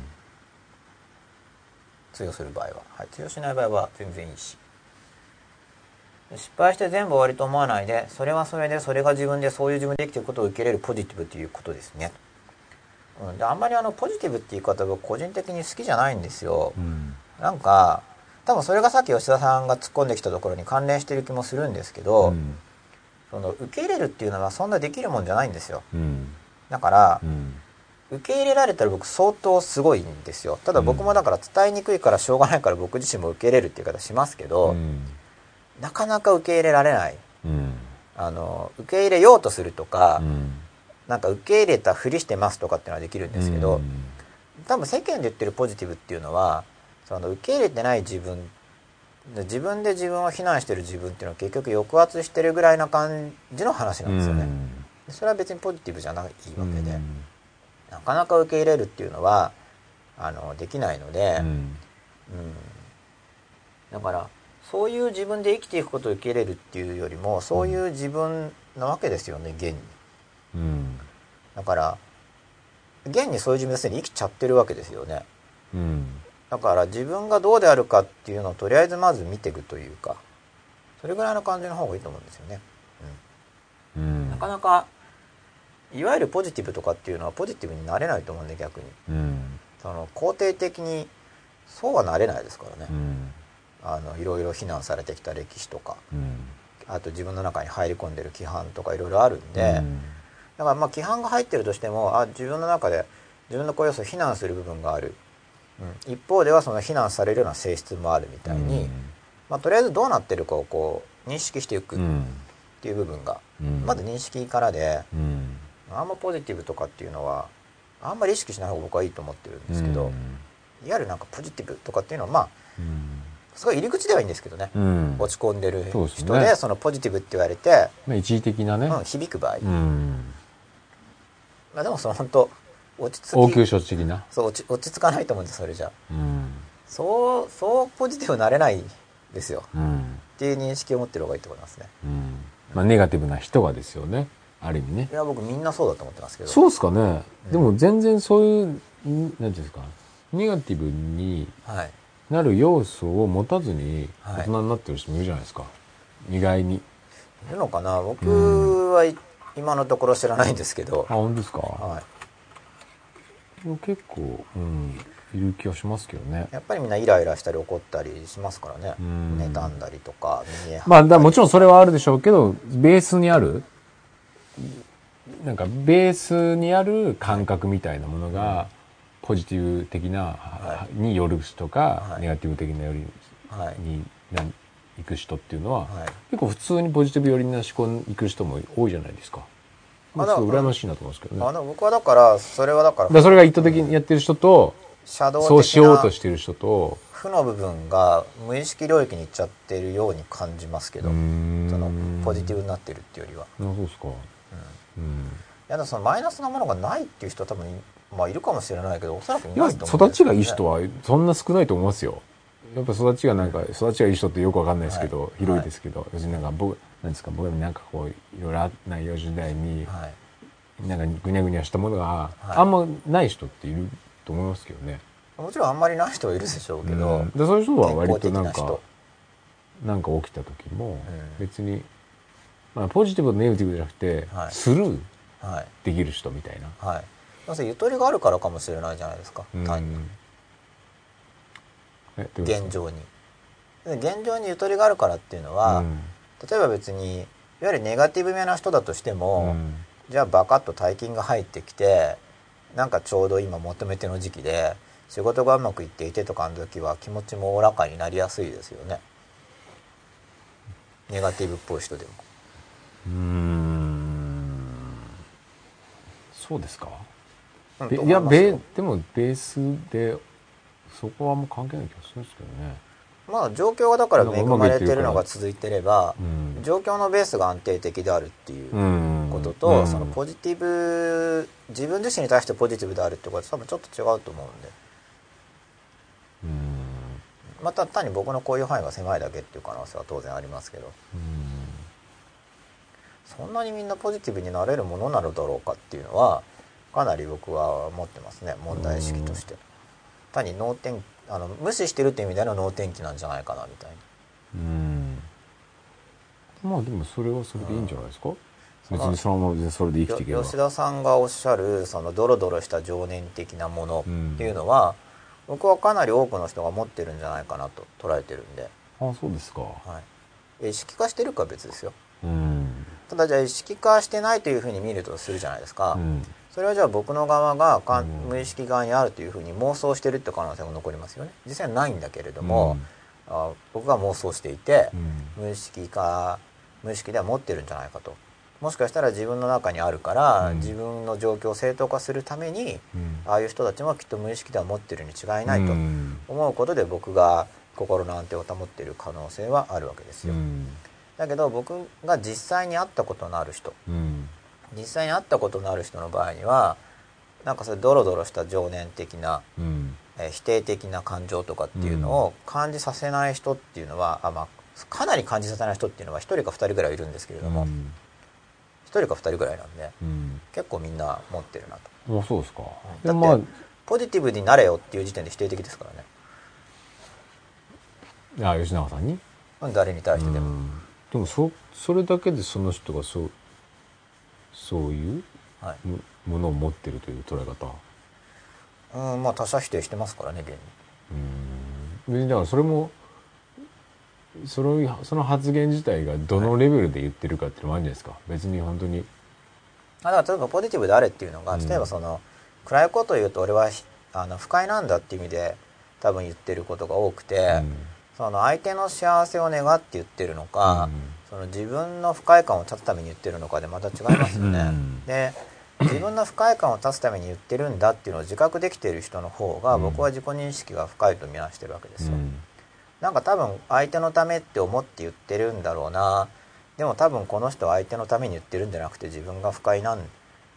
通用する場合は、はい、通用しない場合は全然いいし失敗して全部終わりと思わないでそれはそれでそれが自分でそういう自分で生きていることを受け入れるポジティブということですね、うん、であんまりあのポジティブっていう言い方僕個人的に好きじゃないんですよ。うん。なんか多分それがさっき吉田さんが突っ込んできたところに関連してる気もするんですけど、うん。その受け入れるっていうのはそんなできるもんじゃないんですよ。うん。だからうん。受け入れられたら僕相当すごいんですよ。ただ僕もだから伝えにくいからしょうがないから僕自身も受け入れるっていう言い方しますけど、うんなかなか受け入れられない。うん。あの受け入れようとするとか、うん。なんか受け入れたふりしてますとかっていうのはできるんですけど、うん。多分世間で言ってるポジティブっていうのはその受け入れてない自分で自分で自分を非難してる自分っていうのは結局抑圧してるぐらいな感じの話なんですよね、それは別にポジティブじゃないわけうん。で、なかなか受け入れるっていうのはあのできないので、うん。うん。だからそういう自分で生きていくことを受け入れるっていうよりもそういう自分なわけですよね現に。うん。だから現にそういう自分ですでに生きちゃってるわけですよね。うん。だから自分がどうであるかっていうのをとりあえずまず見ていくというかそれぐらいの感じの方がいいと思うんですよね、ううんん。なかなかいわゆるポジティブとかっていうのはポジティブになれないと思うんで逆に。うん。その肯定的にそうはなれないですからね、うんあのいろいろ非難されてきた歴史とかうん。あと自分の中に入り込んでる規範とかいろいろあるんで、だからまあ規範が入ってるとしてもあ自分の中で自分のこ要素を非難する部分がある、うん、一方ではその非難されるような性質もあるみたいに、まあ、とりあえずどうなってるかをこう認識していくっうんていう部分が、うん。まず認識からでうん。あんまポジティブとかっていうのはあんまり意識しない方が僕はいいと思ってるんですけど、いわゆるなんかポジティブとかっていうのはまあうんすごい入り口ではいいんですけどね、うん。落ち込んでる人でね。そのポジティブって言われて、まあ一時的なね。うん、響く場合、うん。まあ、でもその本当落ち着き応急処置的な。そう落ち落ち着かないと思うんですそれじゃ。うん。そうそうポジティブになれないですよ。うん。っていう認識を持ってる方がいいと思いますね。うん。まあネガティブな人がですよね。ある意味ね。いや僕みんなそうだと思ってますけど。そうですかね。うん。でも全然そういうんなんていうんですか。ネガティブにはいなる要素を持たずにはい。大人になってる人もいるじゃないですか。意外に。いるのかな？僕はい今のところ知らないんですけど。あ、本当ですか？は結構、うん、いる気がしますけどね。い、やっぱりみんなイライラしたり怒ったりしますからね。うん。妬んだりとかまあだもちろんそれはあるでしょうけどベースにあるなんかベースにある感覚みたいなものがポジティブ的な、はによる人か、はいネガティブ的なよりはい行く人っていうのは、はい結構普通にポジティブ寄りな思考に行く人も多いじゃないですか。まあ、あだすごい羨ましいなと思うんですけどね。あの僕はだからそれはだかららそれが意図的にやってる人と、シャドウそうしようとしてる人と、負の部分が無意識領域に行っちゃってるように感じますけどそのポジティブになってるっていうよりは、あそうですか。うん、いうん。やでもそのマイナスなものがないっていう人は多分い,、まあ、いるかもしれないけどおそらくいないと思うん育ちがいい人ははそんな少ないと思いますよ。やっぱ育ちがなんか、育ちがいい人ってよくわかんないですけど、はい。広いですけど、別になんか僕、なんですか、僕なんかこう、いろいろあない40代に、はい、なんかぐにゃぐにゃしたものが、はい。あんまない人っていると思いますけどね。もちろんあんまりない人はいるでしょうけど、うん。でそういう人は割となんかなんか起きた時もん。別に、まあ、ポジティブとネガティブじゃなくて、はい。スルーはい。できる人みたいな。はいゆとりがあるからかもしれないじゃないですか、うん。単に。現状に。で現状にゆとりがあるからっていうのは、うん。例えば別にいわゆるネガティブめな人だとしても、うん。じゃあバカッと大金が入ってきてなんかちょうど今求めての時期で仕事がうまくいっていてとかの時は気持ちもおおらかになりやすいですよね。ネガティブっぽい人でも。うーん。そうですか？いやと思ますよべでもベースでそこはあんま関係ない気がするんですけどね。まあ状況がだから恵まれてるのが続いてればうん。状況のベースが安定的であるっていううん。ことと、うん。そのポジティブ自分自身に対してポジティブであるってことは多分ちょっと違うと思うんで。うん。また単に僕のこういう範囲が狭いだけっていう可能性は当然ありますけど。うん。そんなにみんなポジティブになれるものなのだろうかっていうのはかなり僕は思ってますね問題意識として。単に脳天あの無視してるっていう意味での脳天気なんじゃないかなみたいな。うん。まあでもそれはそれでいいんじゃないですか？別にそのままそれで生きていけば。よ吉田さんがおっしゃるそのドロドロした情念的なものっていうのは、僕はかなり多くの人が持ってるんじゃないかなと捉えてるんで、あそうですか。はい、意識化してるかは別ですよ。うん。ただじゃあ意識化してないというふうに見るとするじゃないですか、うんそれはじゃあ僕の側がかんうん。無意識側にあるというふうに妄想してるって可能性も残りますよね。実際はないんだけれども、あ僕が妄想していてう、ん。無意識化無意識では持ってるんじゃないかと。もしかしたら自分の中にあるから、うん。自分の状況を正当化するためにうん。ああいう人たちもきっと無意識では持ってるに違いないとうん。思うことで僕が心の安定を保っている可能性はあるわけですよ、うん。だけど僕が実際に会ったことのある人うん実際に会ったことのある人の場合にはなんかそれドロドロした情念的な、うん。えー否定的な感情とかっていうのを感じさせない人っていうのは、あまあ、かなり感じさせない人っていうのは1人か2人ぐらいいるんですけれども、1人か2人ぐらいなんでうん。結構みんな持ってるなと。あそうですか。だってポジティブになれよっていう時点で否定的ですからね。あ吉永さんに？誰に対してでも、うん。でもそそれだけでその人がそうそういうはい。もものを持ってるという捉え方？うんまあ他者否定してますからね現に。うん。別にだからそれもそのその発言自体がどのレベルで言ってるかっていうのもあるんじゃないですか。別に本当に。あだから例えばポジティブであれっていうのがうん。例えばその、暗いことを言うと俺はひあの不快なんだっていう意味で多分言ってることが多くて、その相手の幸せを願って言ってるのか、その自分の不快感を断つために言ってるのかでまた違いますよね。うんで自分の不快感を断つために言ってるんだっていうのを自覚できている人の方がうん僕は自己認識が深いと見なしてるわけですよ。うんなんか多分相手のためって思って言ってるんだろうなでも多分この人は相手のために言ってるんじゃなくて自分が不快なん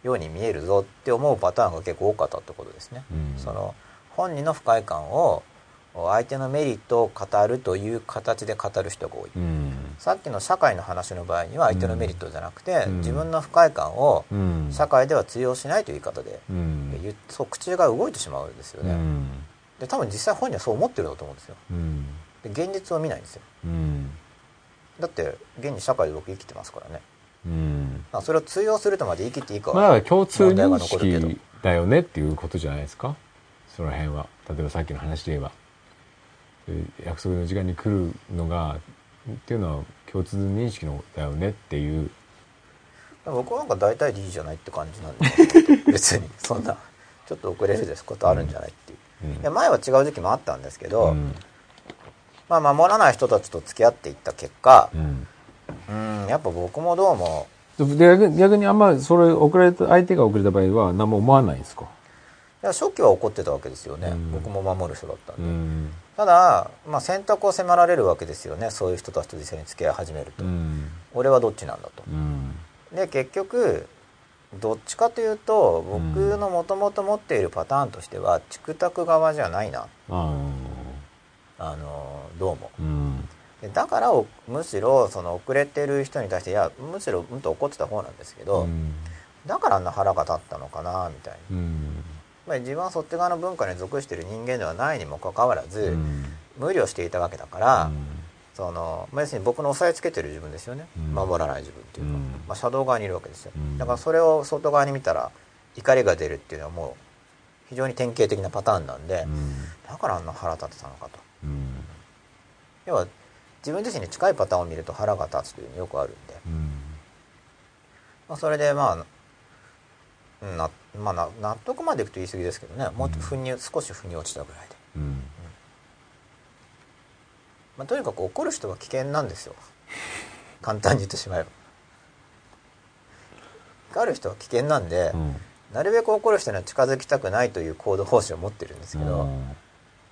ように見えるぞって思うパターンが結構多かったってことですね。うんその本人の不快感を相手のメリットを語るという形で語る人が多い。うん。さっきの社会の話の場合には相手のメリットじゃなくて、うん。自分の不快感をうん。社会では通用しないという言い方でうん。そう口が動いてしまうんですよね。うん。で多分実際本人はそう思ってるんだと思うんですよ。うん。で現実を見ないんですよ。うん。だって現に社会で僕生きてますからね。うん。まあそれを通用するとまで生きていいかまあ共通認識だよねっていうことじゃないですか？その辺は。例えばさっきの話で言えば。えー約束の時間に来るのがっていうのは共通認識のだよねっていう。僕はなんか大体でいいじゃないって感じなんで別に。<laughs> そんなちょっと遅れるです。ことあるんじゃないっていう、うん。いや前は違う時期もあったんですけど、うん。まあ守らない人たちと付き合っていった結果うん。うんやっぱ僕もどうも。で逆にあんまそれ遅れた相手が遅れた場合は何も思わないんですか？いや初期は怒ってたわけですよね、うん。僕も守る人だったんで、うんただ、まあ、選択を迫られるわけですよね。そういう人たちと実際に付き合い始めると、うん。俺はどっちなんだと。うん。で結局どっちかというと僕のもともと持っているパターンとしてはチクタク側じゃないな。ああのどうも。だからおむしろその遅れてる人に対していやむしろうんと怒ってた方なんですけど、うん。だからあんな腹が立ったのかなみたいに、うんまあ、自分はそっち側の文化に属している人間ではないにもかかわらず、うん。無理をしていたわけだから、うん。そのまあ要するに僕の押さえつけてる自分ですよね、うん。守らない自分っていうのは、うん。まあ、シャドウ側にいるわけですよ、うん。だからそれを外側に見たら怒りが出るっていうのはもう非常に典型的なパターンなんで、うん。だからあんな腹立ってたのかと。うん。要は自分自身に近いパターンを見ると腹が立つというのよくあるんで、うん。まあ、それでまあうんな、まあ、な納得までいくと言い過ぎですけどね。もう腑に、少し腑に落ちたぐらいで、うん。まあ、とにかく怒る人は危険なんですよ。<laughs> 簡単に言ってしまえば。怒る人は危険なんで、うん。なるべく怒る人には近づきたくないという行動方針を持ってるんですけど、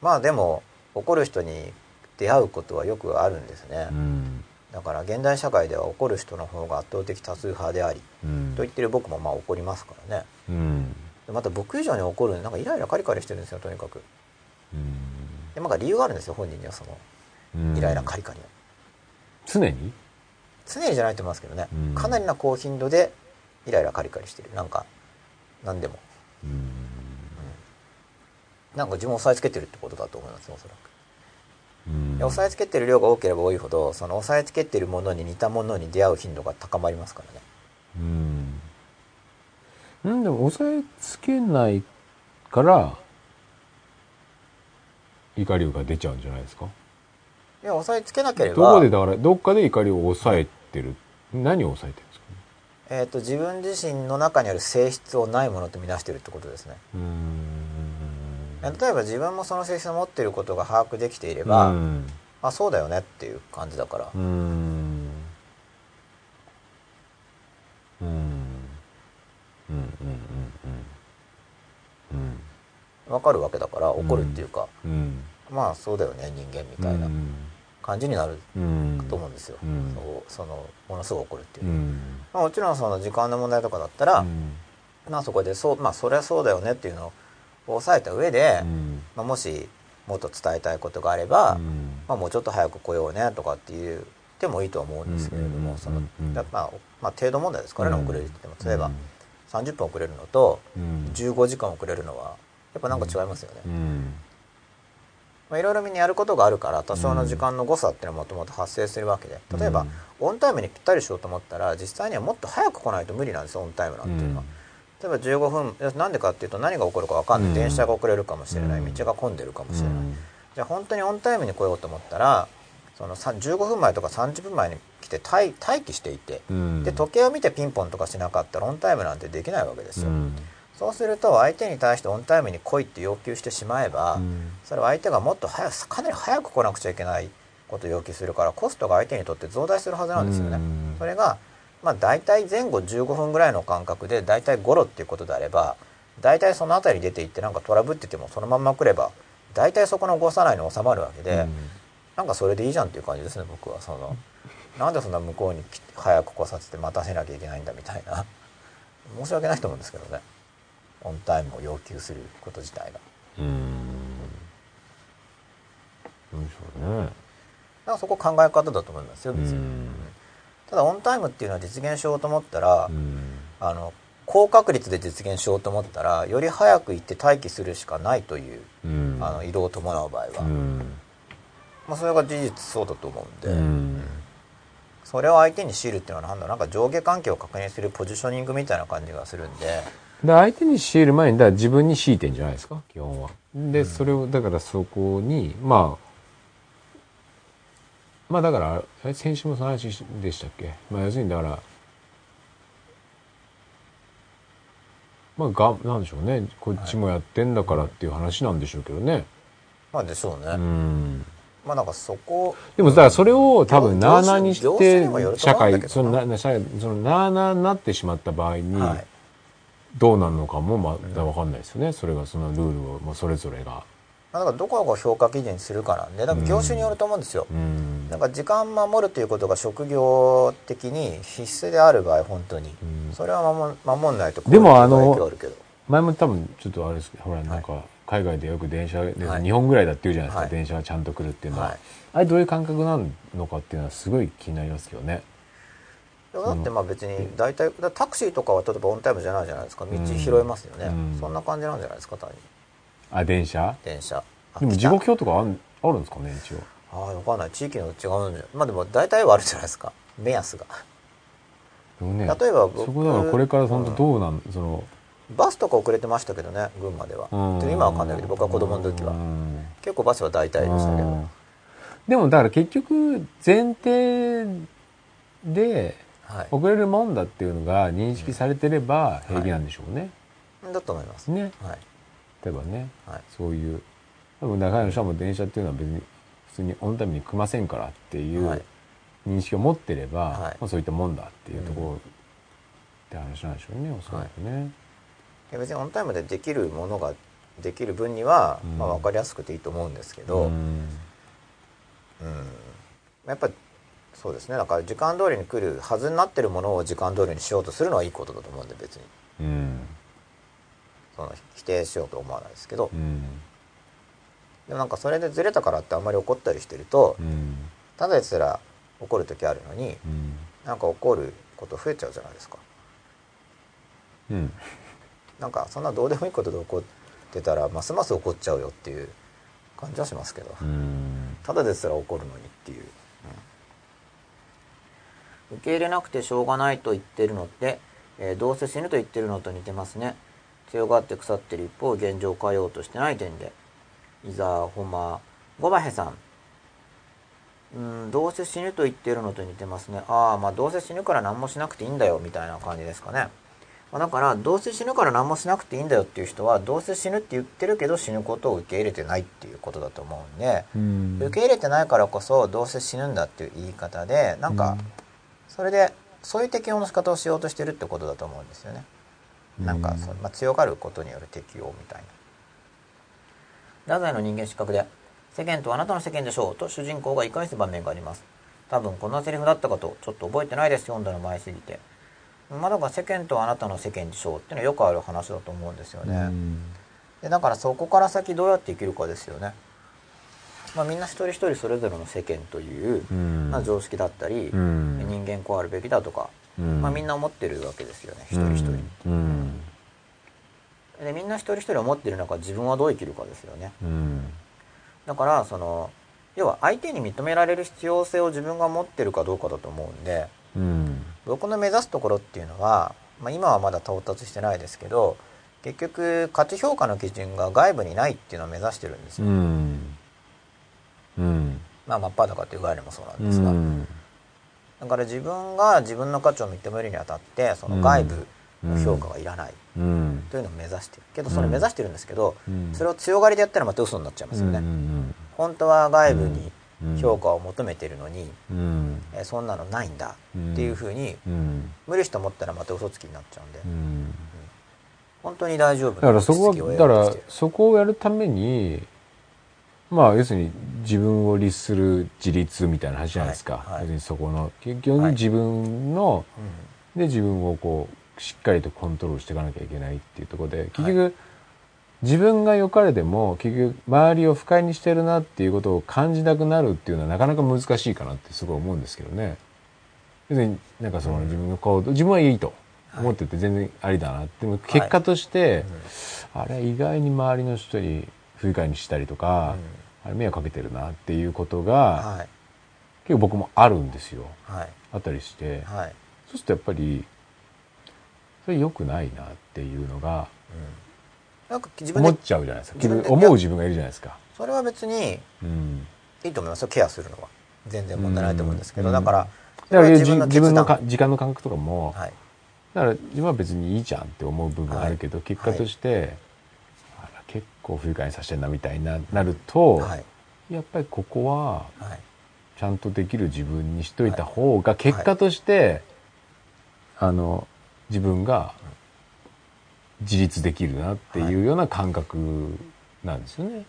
まあでも怒る人に出会うことはよくあるんですね、うんだから現代社会では怒る人の方が圧倒的多数派であり、うん。と言ってる僕もまあ怒りますからね。うん。でまた僕以上に怒るなんかイライラカリカリしてるんですよとにかく。でなんか理由があるんですよ本人にはそのうん。イライラカリカリの常に？常にじゃないと思いますけどね、うん。かなりな高頻度でイライラカリカリしてる。なんか何でも。うん。なんか自分を押さえつけてるってことだと思いますおそらく。うんで押さえつけてる量が多ければ多いほどその押さえつけてるものに似たものに出会う頻度が高まりますからね。うん。うんでも押さえつけないから怒りが出ちゃうんじゃないですか？いや押さえつけなければ。どこでだからどっかで怒りを抑えてる。何を抑えてるんですか？ねえー、と自分自身の中にある性質をないものと見なしてるってことですね。うーん例えば自分もその性質を持っていることが把握できていれば、うん。あそうだよねっていう感じだから、うーん。うん。うん。うん。うん。うん。わかるわけだから怒るっていうか、うん。まあそうだよね人間みたいな感じになるうん。と思うんですよ、うん。そうそのものすごい怒るっていう。う、ん。まあ、もちろんその時間の問題とかだったら、うん。まあそこでそうまあそりゃそうだよねっていうのを抑えた上で、うん。まあ、もしもっと伝えたいことがあれば、うん。まあ、もうちょっと早く来ようねとかっていうってもいいとは思うんですけれども、そのだまあ、まあ程度問題ですからね、うん。遅れるって言っても例えば30分遅れるのとうん。15時間遅れるのはやっぱなんか違いますよね。いろいろみんなやることがあるから多少の時間の誤差っていうのはもともと発生するわけで例えば、オンタイムにぴったりしようと思ったら実際にはもっと早く来ないと無理なんですよオンタイムなんていうのは。例えば15分なんでかっていうと何が起こるか分かんない、うん。電車が遅れるかもしれない。うん。道が混んでるかもしれない、うん。じゃあ本当にオンタイムに来ようと思ったらそのさ15分前とか30分前に来て待待機していてうん。で時計を見てピンポンとかしなかったらオンタイムなんてできないわけですよ、うん。そうすると相手に対してオンタイムに来いって要求してしまえば、うん。それは相手がもっと早くかなり早く来なくちゃいけないことを要求するからコストが相手にとって増大するはずなんですよね、うん。それがまあ大体前後15分ぐらいの間隔で大体ゴロっていうことであれば大体その辺りに出ていってなんかトラブっててもそのまんま来れば大体そこの誤差内に収まるわけで、なんかそれでいいじゃんっていう感じですね僕は。そのなんでそんな向こうに早く来させて待たせなきゃいけないんだみたいな。<laughs> 申し訳ないと思うんですけどね。オンタイムを要求すること自体が。うん。どうでしょうね。だからそこ考え方だと思いますよ別に、うんただオンタイムっていうのは実現しようと思ったら、うん。あの高確率で実現しようと思ったらより早く行って待機するしかないという、うん。あの移動を伴う場合は、うん。まあ、それが事実そうだと思うんで、うん。それを相手に強いるっていうのはなんだろう。なんか上下関係を確認するポジショニングみたいな感じがするんで。で相手に強いる前にだ自分に強いてんじゃないですか？基本は。でそれをだからそこにまあまあだから先週もその話でしたっけ、まあ、要するにだからまあがなんでしょうね。こっちもやってんだからっていう話なんでしょうけどね。まあでしょうね、うん。まあなんかそこでもだからそれを多分業なあなあにして社会そのなな社会そのなあなあになってしまった場合にはい。どうなるのかもまだ分かんないですよね。それがそのルールをもうそれぞれが。まあだからどこが評価基準にするかなんで業種によると思うんですよ、うん。なんか時間守るということが職業的に必須である場合本当に、うん。それは守守んないとでもあの影響あるけど。前も多分ちょっとあれですけどほらなんか海外でよく電車ではい。2本ぐらいだって言うじゃないですか、はい。電車がちゃんと来るっていうのは、はい。あれどういう感覚なのかっていうのはすごい気になりますけどね。だってまあ別に大体タクシーとかは例えばオンタイムじゃないじゃないですか。道うん拾えますよね、うん。そんな感じなんじゃないですか単にあ電車？電車。でも時刻表とかあんあるんですかね一応？ああ分かんない。地域の違うんじゃまあでも大体はあるじゃないですか。目安が。でもね例えば僕そこだからこれから本当どうなん、そのバスとか遅れてましたけどね群馬では、うん。で今は分かんないけど僕は子供の時は。うん。結構バスは大体でしたけど、うん。でもだから結局前提ではい。遅れるもんだっていうのが認識されてれば平気なんでしょうね。だと思います。ね。はい例えばね、はい。そういう、多分中井の人はもう電車っていうのは別に普通にオンタイムに組ませんからっていうはい。認識を持ってれば、はい。まあ、そういったもんだっていうところって話なんでしょうね、おそらくね。で別にオンタイムでできるものができる分には、うん。まあ、分かりやすくていいと思うんですけど、ううん。んやっぱりそうですね。だから時間通りに来るはずになってるものを時間通りにしようとするのはいいことだと思うんで別に。うんその否定しようと思わないですけど、うん。でもなんかそれでずれたからってあんまり怒ったりしてると、うん。ただですら怒る時あるのにうん。なんか怒ること増えちゃうじゃないですか。うん。なんかそんなどうでもいいことで怒ってたらますます怒っちゃうよっていう感じはしますけど、うん。ただですら怒るのにっていう、受け入れなくてしょうがないと言ってるのって、えーどうせ死ぬと言ってるのと似てますね強がって腐ってる一方現状を変えようとしてない点で。伊沢ホマゴバヘさん。うんどうせ死ぬと言ってるのと似てますね。ああまあどうせ死ぬから何もしなくていいんだよ。みたいな感じですかね、まあ、だからどうせ死ぬから何もしなくていいんだよっていう人はどうせ死ぬって言ってるけど死ぬことを受け入れてないっていうことだと思うんで、うん。受け入れてないからこそどうせ死ぬんだっていう言い方でなんかそれでそういう適応の仕方をしようとしてるってことだと思うんですよね。なんかその、まあ、強がることによる適応みたいな。太宰の人間失格で「世間とあなたの世間でしょう」と主人公が言い返す場面があります。多分こんなセリフだったかとちょっと覚えてないです読んだの前すぎて。まあだから世間とあなたの世間でしょうっていうのはよくある話だと思うんですよね。うんでだからそこから先どうやって生きるかですよね。まあ、みんな一人一人それぞれの世間という、うんまあ、常識だったり、うん人間こうあるべきだとか、うんまあ、みんな思ってるわけですよね。一人一人。うん。でみんな一人一人思ってる中自分はどう生きるかですよね。うん。だからその要は相手に認められる必要性を自分が持ってるかどうかだと思うんでうん。僕の目指すところっていうのは、まあ、今はまだ到達してないですけど結局価値評価の基準が外部にないっていうのを目指してるんですうよ。ん。うん。まあ真っ裸っていう概念もそうなんうですが、んだから自分が自分の価値を認めるにあたってその外部の評価はいらない。うん。というのを目指してる。けどそれ目指してるんですけど、うん。それを強がりでやったらまた嘘になっちゃいますよね。うん本当は外部にうん。評価を求めてるのに、うん。えーそんなのないんだっていうふうにうん。無理して思ったらまた嘘つきになっちゃうんで、うん。本当に大丈夫だからそこだからそこをやるためにまあ要するに自分を律する自立みたいな話じゃないですか、はいはい。要するにそこの結局はい。自分の、うで自分をこうしっかりとコントロールしていかなきゃいけないっていうところで結局、自分が良かれでも結局周りを不快にしてるなっていうことを感じなくなるっていうのはなかなか難しいかなってすごい思うんですけどね。要するになんかその自分の行動自分はいいと思ってて全然ありだな、でも結果として、あれ意外に周りの人に不愉快にしたりとか、あれ迷惑かけてるなっていうことが、はい。結構僕もあるんですよ。はい。あったりして、はい、そうするとやっぱりそれ良くないなっていうのがなんか自分で思っちゃうじゃないですか。自分で思う自分がいるじゃないですか。それは別にうん、いいと思いますよ。ケアするのは。全然問題ないと思うんですけど、うん。だからだから自分の時間の感覚とかも、はい。だから自分は別にいいじゃんって思う部分あるけど、はい。結果として、あら結構不愉快にさせてんなみたいななると、はい。やっぱりここははい。ちゃんとできる自分にしといた方が結果として、あの自分が自立できるなっていうような感覚なんですよね。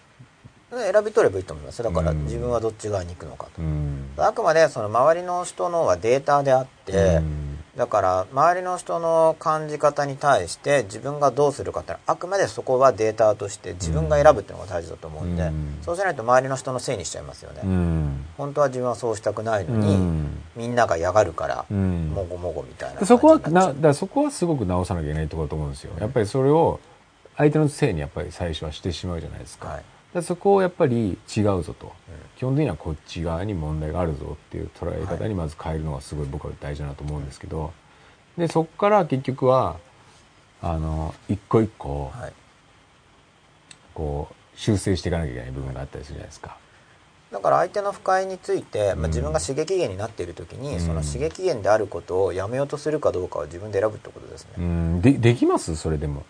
で選び取ればいいと思いますだからうん。自分はどっち側に行くのかと、うん。あくまでその周りの人のはデータであって、うんだから周りの人の感じ方に対して自分がどうするかってあくまでそこはデータとして自分が選ぶっていうのが大事だと思うんで、うん。そうしないと周りの人のせいにしちゃいますよね、うん。本当は自分はそうしたくないのうに、ん。みんなが嫌がるから、うん。もごもごみたいなそこはになだそこはすごく直さなきゃいけないところだと思うんですよ。やっぱりそれを相手のせいにやっぱり最初はしてしまうじゃないですか。はいでそこをやっぱり違うぞと、基本的にはこっち側に問題があるぞっていう捉え方にまず変えるのがすごい僕は大事だなと思うんですけど、でそこから結局はあの一個一個はい。こう修正していかなきゃいけない部分があったりするじゃないですか。だから相手の不快について、まあ、うん。自分が刺激源になっている時に、うん。その刺激源であることをやめようとするかどうかは自分で選ぶってことですね、うん。でできます？それでも。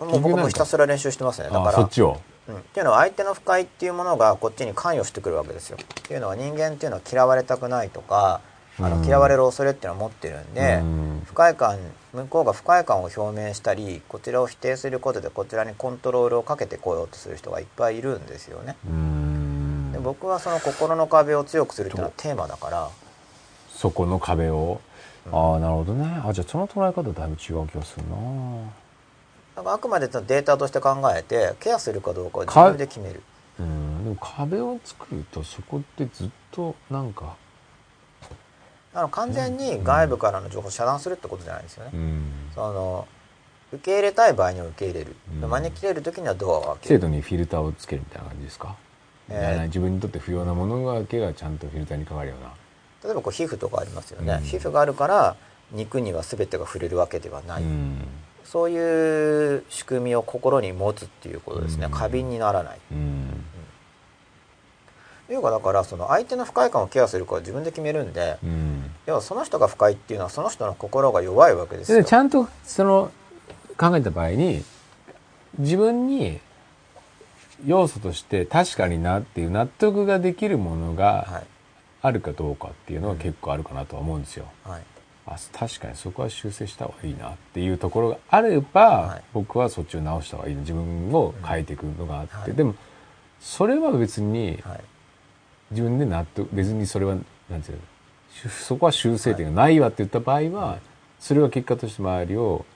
もう僕もひたすら練習してますね。だあからそっちを？うん、っていうのは相手の不快っていうものがこっちに関与してくるわけですよ。っていうのは人間っていうのは嫌われたくないとかあのうん嫌われる恐れっていうのを持ってるんで、うん。不快感向こうが不快感を表明したりこちらを否定することでこちらにコントロールをかけてこようとする人がいっぱいいるんですよね。うん。で僕はその心の壁を強くするっていうのはテーマだから。そこの壁を？ああなるほどね。あじゃあその捉え方だいぶ違う気がするなだからあくまでデータとして考えてケアするかどうかを自分で決める。うんでも壁を作るとそこってずっとなんかあの完全に外部からの情報を遮断するってことじゃないんですよね、うん。その受け入れたい場合には受け入れる、うん。招き入れる時にはドアを開け制る度にフィルターをつけるみたいな感じですか、えー自分にとって不要なものだけがちゃんとフィルターにかかるような。例えばこう皮膚とかありますよね、うん。皮膚があるから肉には全てが触れるわけではない、うんそういう仕組みを心に持つっていうことですね、うん。過敏にならない。うん。要はだからその相手の不快感をケアするかは自分で決めるんでうん。要はその人が不快っていうのはその人の心が弱いわけですよ。でちゃんとその考えた場合に自分に要素として確かになっていう納得ができるものがはい。あるかどうかっていうのは結構あるかなとは思うんですよ。はいあ確かにそこは修正した方がいいなっていうところがあれば、はい。僕はそっちを直した方がいい自分を変えていくのがあって、はい。でもそれは別にはい。自分で納得別にそれはなんていうの？そこは修正点がないわって言った場合は、それは結果として周りを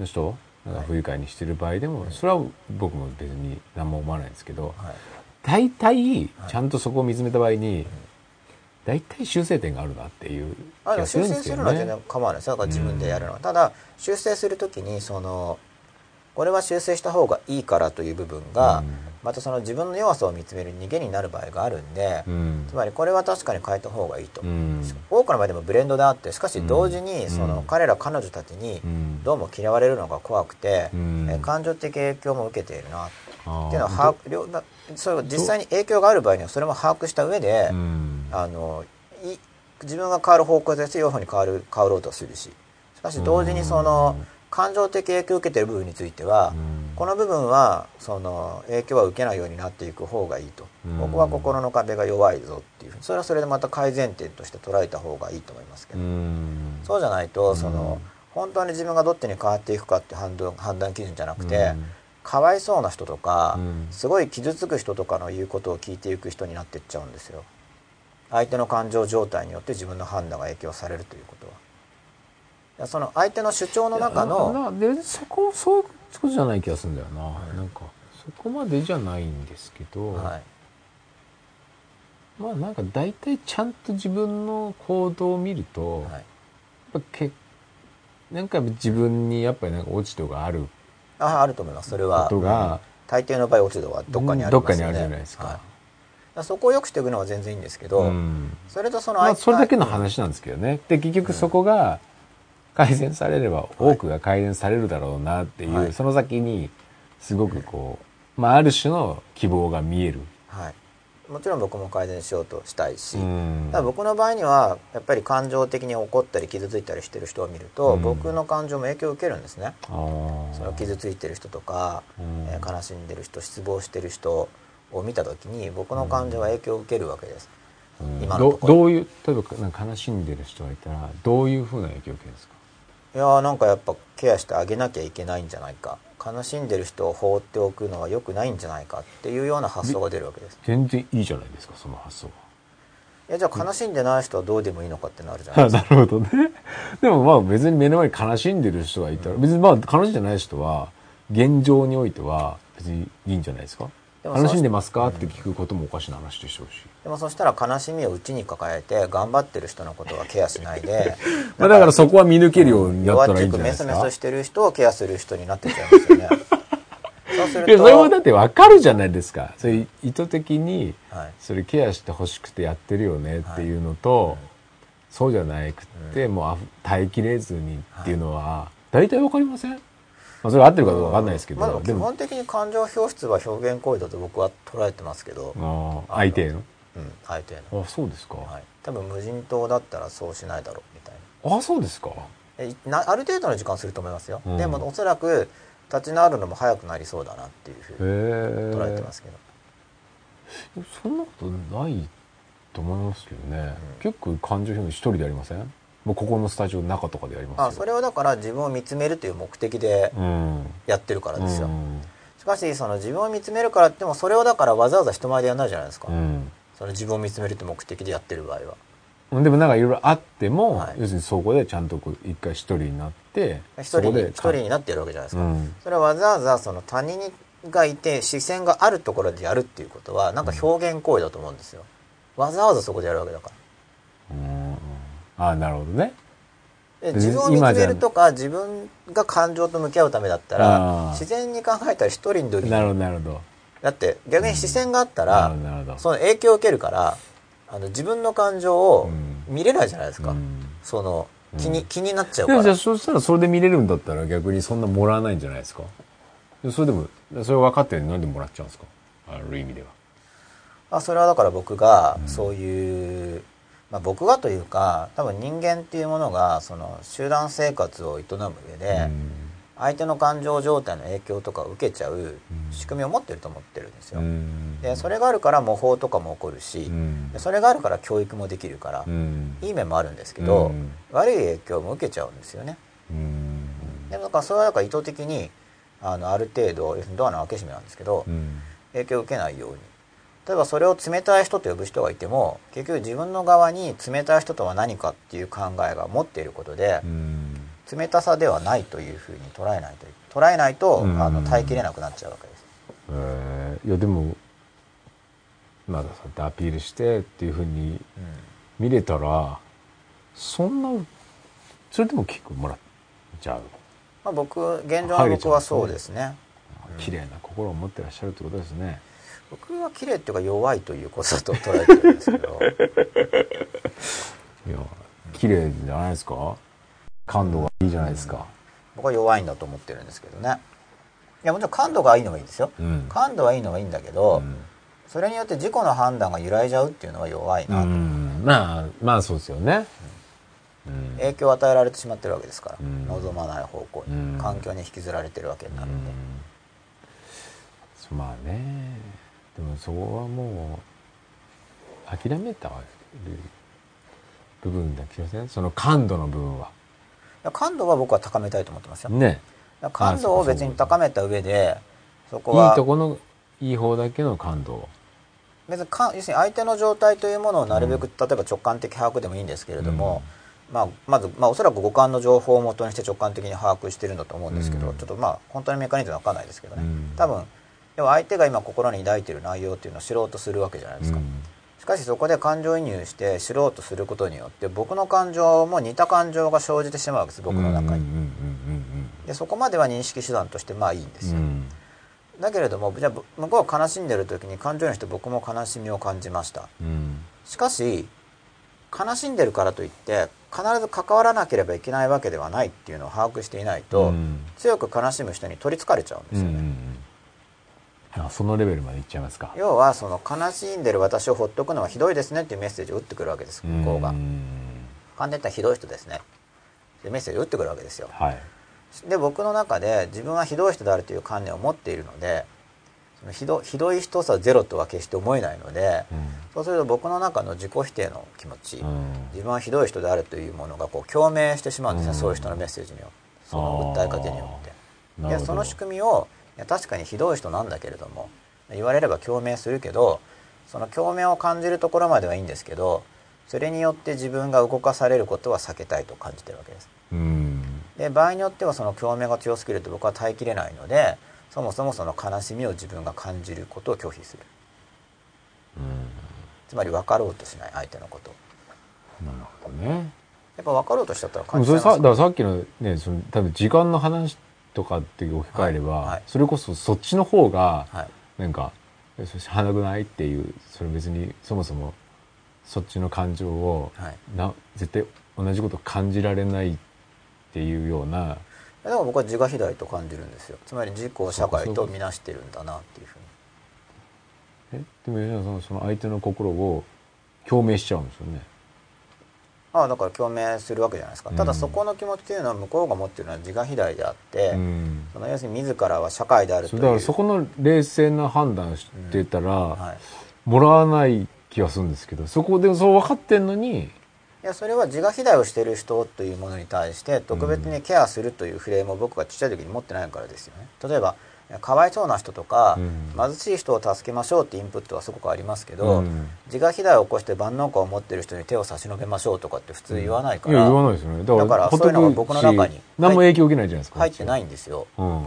の人をなんか不愉快にしてる場合でも、それは僕も別に何も思わないんですけどはい。大体ちゃんとそこを見つめた場合に大体修正点があるなっていう気がする修正すんですけどね。るのは全然。構わないですだから自分でやるのは、ただ修正するときにそのこれは修正した方がいいからという部分が、うん。またその自分の弱さを見つめる逃げになる場合があるんで、うん。つまりこれは確かに変えた方がいいと、うん。多くの場合でもブレンドであってしかし同時うんにその彼ら彼女たちにうん。どうも嫌われるのが怖くて、うん。え感情的影響も受けているなっていうのはそれが実際に影響がある場合にはそれも把握した上で、うん。あのい自分が変わる方向で強い方に変わる変わろうとするししかし同時にそのうん。感情的影響を受けている部分については、うん。この部分はその影響は受けないようになっていく方がいいと、うん。僕は心の壁が弱いぞっていうそれはそれでまた改善点として捉えた方がいいと思いますけうど、ん。そうじゃないとその、うん。本当に自分がどっちに変わっていくかっていう判断基準じゃなくて、うんかわいそうな人とか、うん。すごい傷つく人とかの言うことを聞いていく人になっていっちゃうんですよ。相手の感情状態によって自分の判断が影響されるということは。いやその相手の主張の中のそこそういうことじゃない気がするんだよな、なんかそこまでじゃないんですけど、はい。まあなんか大体ちゃんと自分の行動を見ると、はい。やっぱけなんか自分にやっぱりなんか落ち度があるああると思います。それこはとが、大抵の場合落ち度はどっかにありますよね。どっかにあるじゃないですか。はい。だからそこを良くしていくのは全然いいんですけど、うん。それとそのまあ、それだけの話なんですけどね。で結局そこが改善されれば多くが改善されるだろうなっていう、はい。その先にすごくこう、まあ、ある種の希望が見える。はいもちろん僕も改善しようとしたいし、だ僕の場合にはやっぱり感情的に怒ったり傷ついたりしてる人を見ると、うん。僕の感情も影響を受けるんですね。その傷ついてる人とか、うん。えー悲しんでる人失望してる人を見た時に僕の感情は影響を受けるわけです、うん。今のところ。どどういう例えば悲しんでる人がいたらどういうふうな影響を受けるんですか？いやーなんかやっぱケアしてあげなきゃいけないんじゃないか悲しんでる人を放っておくのは良くないんじゃないかっていうような発想が出るわけです全然いいじゃないですかその発想いやじゃあ悲しんでない人はどうでもいいのかってなるじゃは。ないですか <laughs> なるほどね。でもまあ別に目の前に悲しんでる人がいたら、別にまあ悲しんでない人は、現状においては別にいいんじゃないですかでもそう楽しんでますか？って聞くこともおかしな話でしょうし。でもそしたら悲しみを内に抱えて頑張ってる人のことはケアしないで <laughs> まあだからそこは見抜けるようになったらいいんじゃないですか。メスメスしてる人をケアする人になってっちゃいますよねそうするいや、それもだとってわかるじゃないですか。それ意図的に、はいそれケアしてほしくてやってるよねっていうのと、そうじゃなくって、もう耐えきれずにっていうのは、大体わかりませんまあそれが合ってるかどうかわかんないですけど、まあ、でも基本的に感情表出は表現行為だと僕は捉えてますけど、相手の。うん、相手の、あそうですか、はい、多分無人島だったらそうしないだろうみたいな。あそうですか。えなある程度の時間すると思いますよ、うん。でもおそらく立ち直るのも早くなりそうだなっていうふうに捉えてますけど、そんなことないと思いますけどね、うん。結構感情表現一人でやりません？もうここのスタジオの中とかでやりますよ。あそれはだから自分を見つめるという目的でうん。やってるからですよ、うん。しかしその自分を見つめるからってもそれをだからわざわざ人前でやらないじゃないですか、うんその自分を見つめるって目的でやってる場合は。でもなんかいろいろあっても、はい。要するにそこでちゃんとこう一回一人になって一人に人になってやるわけじゃないですか、うん。それはわざわざその他人がいて視線があるところでやるっていうことはなんか表現行為だと思うんですよ。わざわざそこでやるわけだからうん。ああなるほどね。自分を見つめるとか自分が感情と向き合うためだったら自然に考えたら一人の時になるほどなるほどだって逆に視線があったならその影響を受けるからあの自分の感情をうん。見れないじゃないですか、うん。その気に,、うん気になっちゃうでもじゃあからそしたらそれで見れるんだったら逆にそんなもらわないんじゃないですか。でそれでもそれ分かってるのになんでもらっちゃうんですか？ある意味では。あそれはだから僕がうん。そういう、まあ、僕がというか多分人間っていうものがその集団生活を営む上で、相手の感情状態の影響とかを受けちゃう仕組みを持ってると思ってるんですよ。うん。でそれがあるから模倣とかも起こるし、それがあるから教育もできるから、うん。いい面もあるんですけど、うん。悪い影響も受けちゃうんですよね。うん。でもだからそれはだから意図的にあのある程度要するにドアの開け閉めなんですけど、うん。影響を受けないように。例えばそれを冷たい人と呼ぶ人がいても結局自分の側に冷たい人とは何かっていう考えが持っていることでうん冷たさではないというふうに捉えないと捉えないと、うん。あの耐えきれなくなっちゃうわけです。えー。いやでもまだそうやってアピールしてっていうふうに見れたらそんなそれでも結構もらっちゃう。まあ、僕現状の僕はそうですね。綺麗な心を持ってらっしゃるってことですね。僕は綺麗っていうか弱いということだと捉えてるんですけど。<laughs> いや綺麗じゃないですか？感度がいいじゃないですか。僕は弱いんだと思ってるんですけどね。いやもちろん感度がいいのがいいんですよ。うん。感度はいいのがいいんだけど、うん。それによって自己の判断が揺らいじゃうっていうのは弱いなと、うん。まあまあそうですよね。うん。影響を与えられてしまってるわけですから、うん。望まない方向に、うん。環境に引きずられてるわけになるんで、うん。まあね。でもそこはもう諦めた部分だけませんその感度の部分は感度は僕は高めたいと思ってますよ、ね。感度を別に高めた上でそこはいいとこのいい方だけの感度。別にか要するに相手の状態というものをなるべく、例えば直感的把握でもいいんですけれども、まあ、まず、まあ、おそらく五感の情報を元にして直感的に把握してるんだと思うんですけど、うん。ちょっとまあ本当にメカニズムは分かんないですけどね、うん。多分要は相手が今心に抱いている内容っていうのを知ろうとするわけじゃないですか、うんしかしそこで感情移入して知ろうとすることによって僕の感情も似た感情が生じてしまうわけです僕の中に、でそこまでは認識手段としてまあいいんですよ、だけれどもじゃあぶ向こうが悲しんでる時に感情移入して僕も悲しみを感じました。うん。しかし悲しんでるからといって必ず関わらなければいけないわけではないっていうのを把握していないと、うん。強く悲しむ人に取りつかれちゃうんですよね、あそのレベルまでいっちゃいますか。要はその悲しんでる私をほっとくのはひどいですねっていうメッセージを打ってくるわけです。向こうが。ん完全にひどい人ですね。でメッセージを打ってくるわけですよ。はい。で僕の中で自分はひどい人であるという観念を持っているのでそのひどひどい人さゼロとは決して思えないので、そうすると僕の中の自己否定の気持ち、うん。自分はひどい人であるというものがこう共鳴してしまうんですね、うん。そういう人のメッセージによその訴えかけによって。でその仕組みをいや確かにひどい人なんだけれども言われれば共鳴するけどその共鳴を感じるところまではいいんですけどそれによって自分が動かされることは避けたいと感じてるわけです。うん。で場合によってはその共鳴が強すぎると僕は耐えきれないのでそもそもその悲しみを自分が感じることを拒否する。つまり分かろうとしない相手のことを。なるほどね。やっぱ分かろうとしちゃったら感じちゃいますさだからさっきのねその多分時間の話とかって置き換えれば、はいはい。それこそそっちの方がはい。なんか「えそし花くない?」っていうそれ別にそもそもそっちの感情をはい。な絶対同じこと感じられないっていうようなでも僕は自我肥大と感じるんですよ。つまり自己を社会とみなしてるんだなっていうふうに。えでも吉野さんはその相手の心を共鳴しちゃうんですよねああだから共鳴するわけじゃないですか、うん。ただそこの気持ちっていうのは向こうが持ってるのは自我肥大であって、うん。その要するに自らは社会であるという。そうだからそこの冷静な判断してたら、はい、もらわない気がするんですけどそこでそう分かってんのにいやそれは自我肥大をしている人というものに対して特別にケアするというフレームを僕がちっちゃい時に持ってないからですよね。例えばかわいそうな人とか、うん。貧しい人を助けましょうってインプットはすごくありますけど、うん。自我肥大を起こして万能感を持ってる人に手を差し伸べましょうとかって普通言わないから、いや言わないですよね。だからそういうのが僕の中にし何も影響受けないじゃないですか入ってないいんですよ。うん。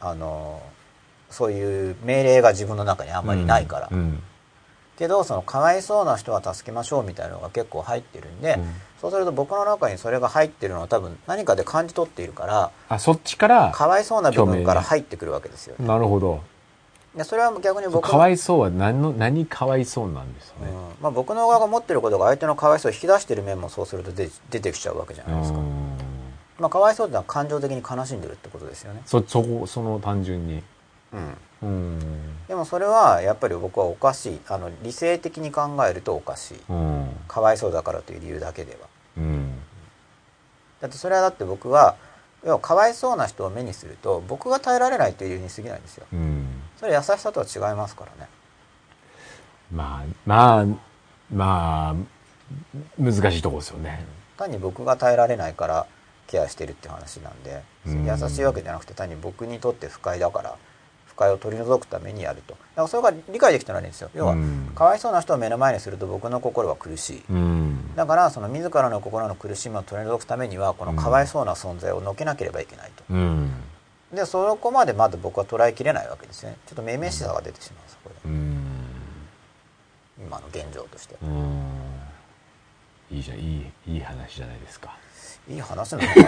あのそういう命令が自分の中にあんまりないから、うん。けどそのかわいそうな人は助けましょうみたいなのが結構入ってるんで、うんそうすると僕の中にそれが入ってるのは多分何かで感じ取っているからあそっちからかわいそうな部分から入ってくるわけですよ、なるほど。でそれは逆に僕のかわいそうは何の何かわいそうなんですよね、うん。まあ、僕の側が持ってることが相手のかわいそうを引き出してる面もそうすると出出てきちゃうわけじゃないですか、うん。まあ、かわいそうってのは感情的に悲しんでるってことですよね、そそこその単純に。うん、うん。でもそれはやっぱり僕はおかしい。あの理性的に考えるとおかしい。うん。かわいそうだからという理由だけではうん。だってそれはだって僕は要はかわいそうな人を目にすると僕が耐えられないという理由に過ぎないんですよ。うん。それ優しさとは違いますからね。まあまあまあ難しいとこですよね。単に僕が耐えられないからケアしてるって話なんでうん。優しいわけじゃなくて単に僕にとって不快だから不快を取り除くためにやるとだからそれが理解できたらいいんですよ。要はうんかわいそうな人を目の前にすると僕の心は苦しい。うん。だからその自らの心の苦しみを取り除くためにはこのかわいそうな存在をのけなければいけないと。うん。でそこまでまだ僕は捉えきれないわけですね。ちょっとめめしさが出てしまうそこでうん。今の現状として。うん。いいじゃん。いいいい話じゃないですか。いい話なのか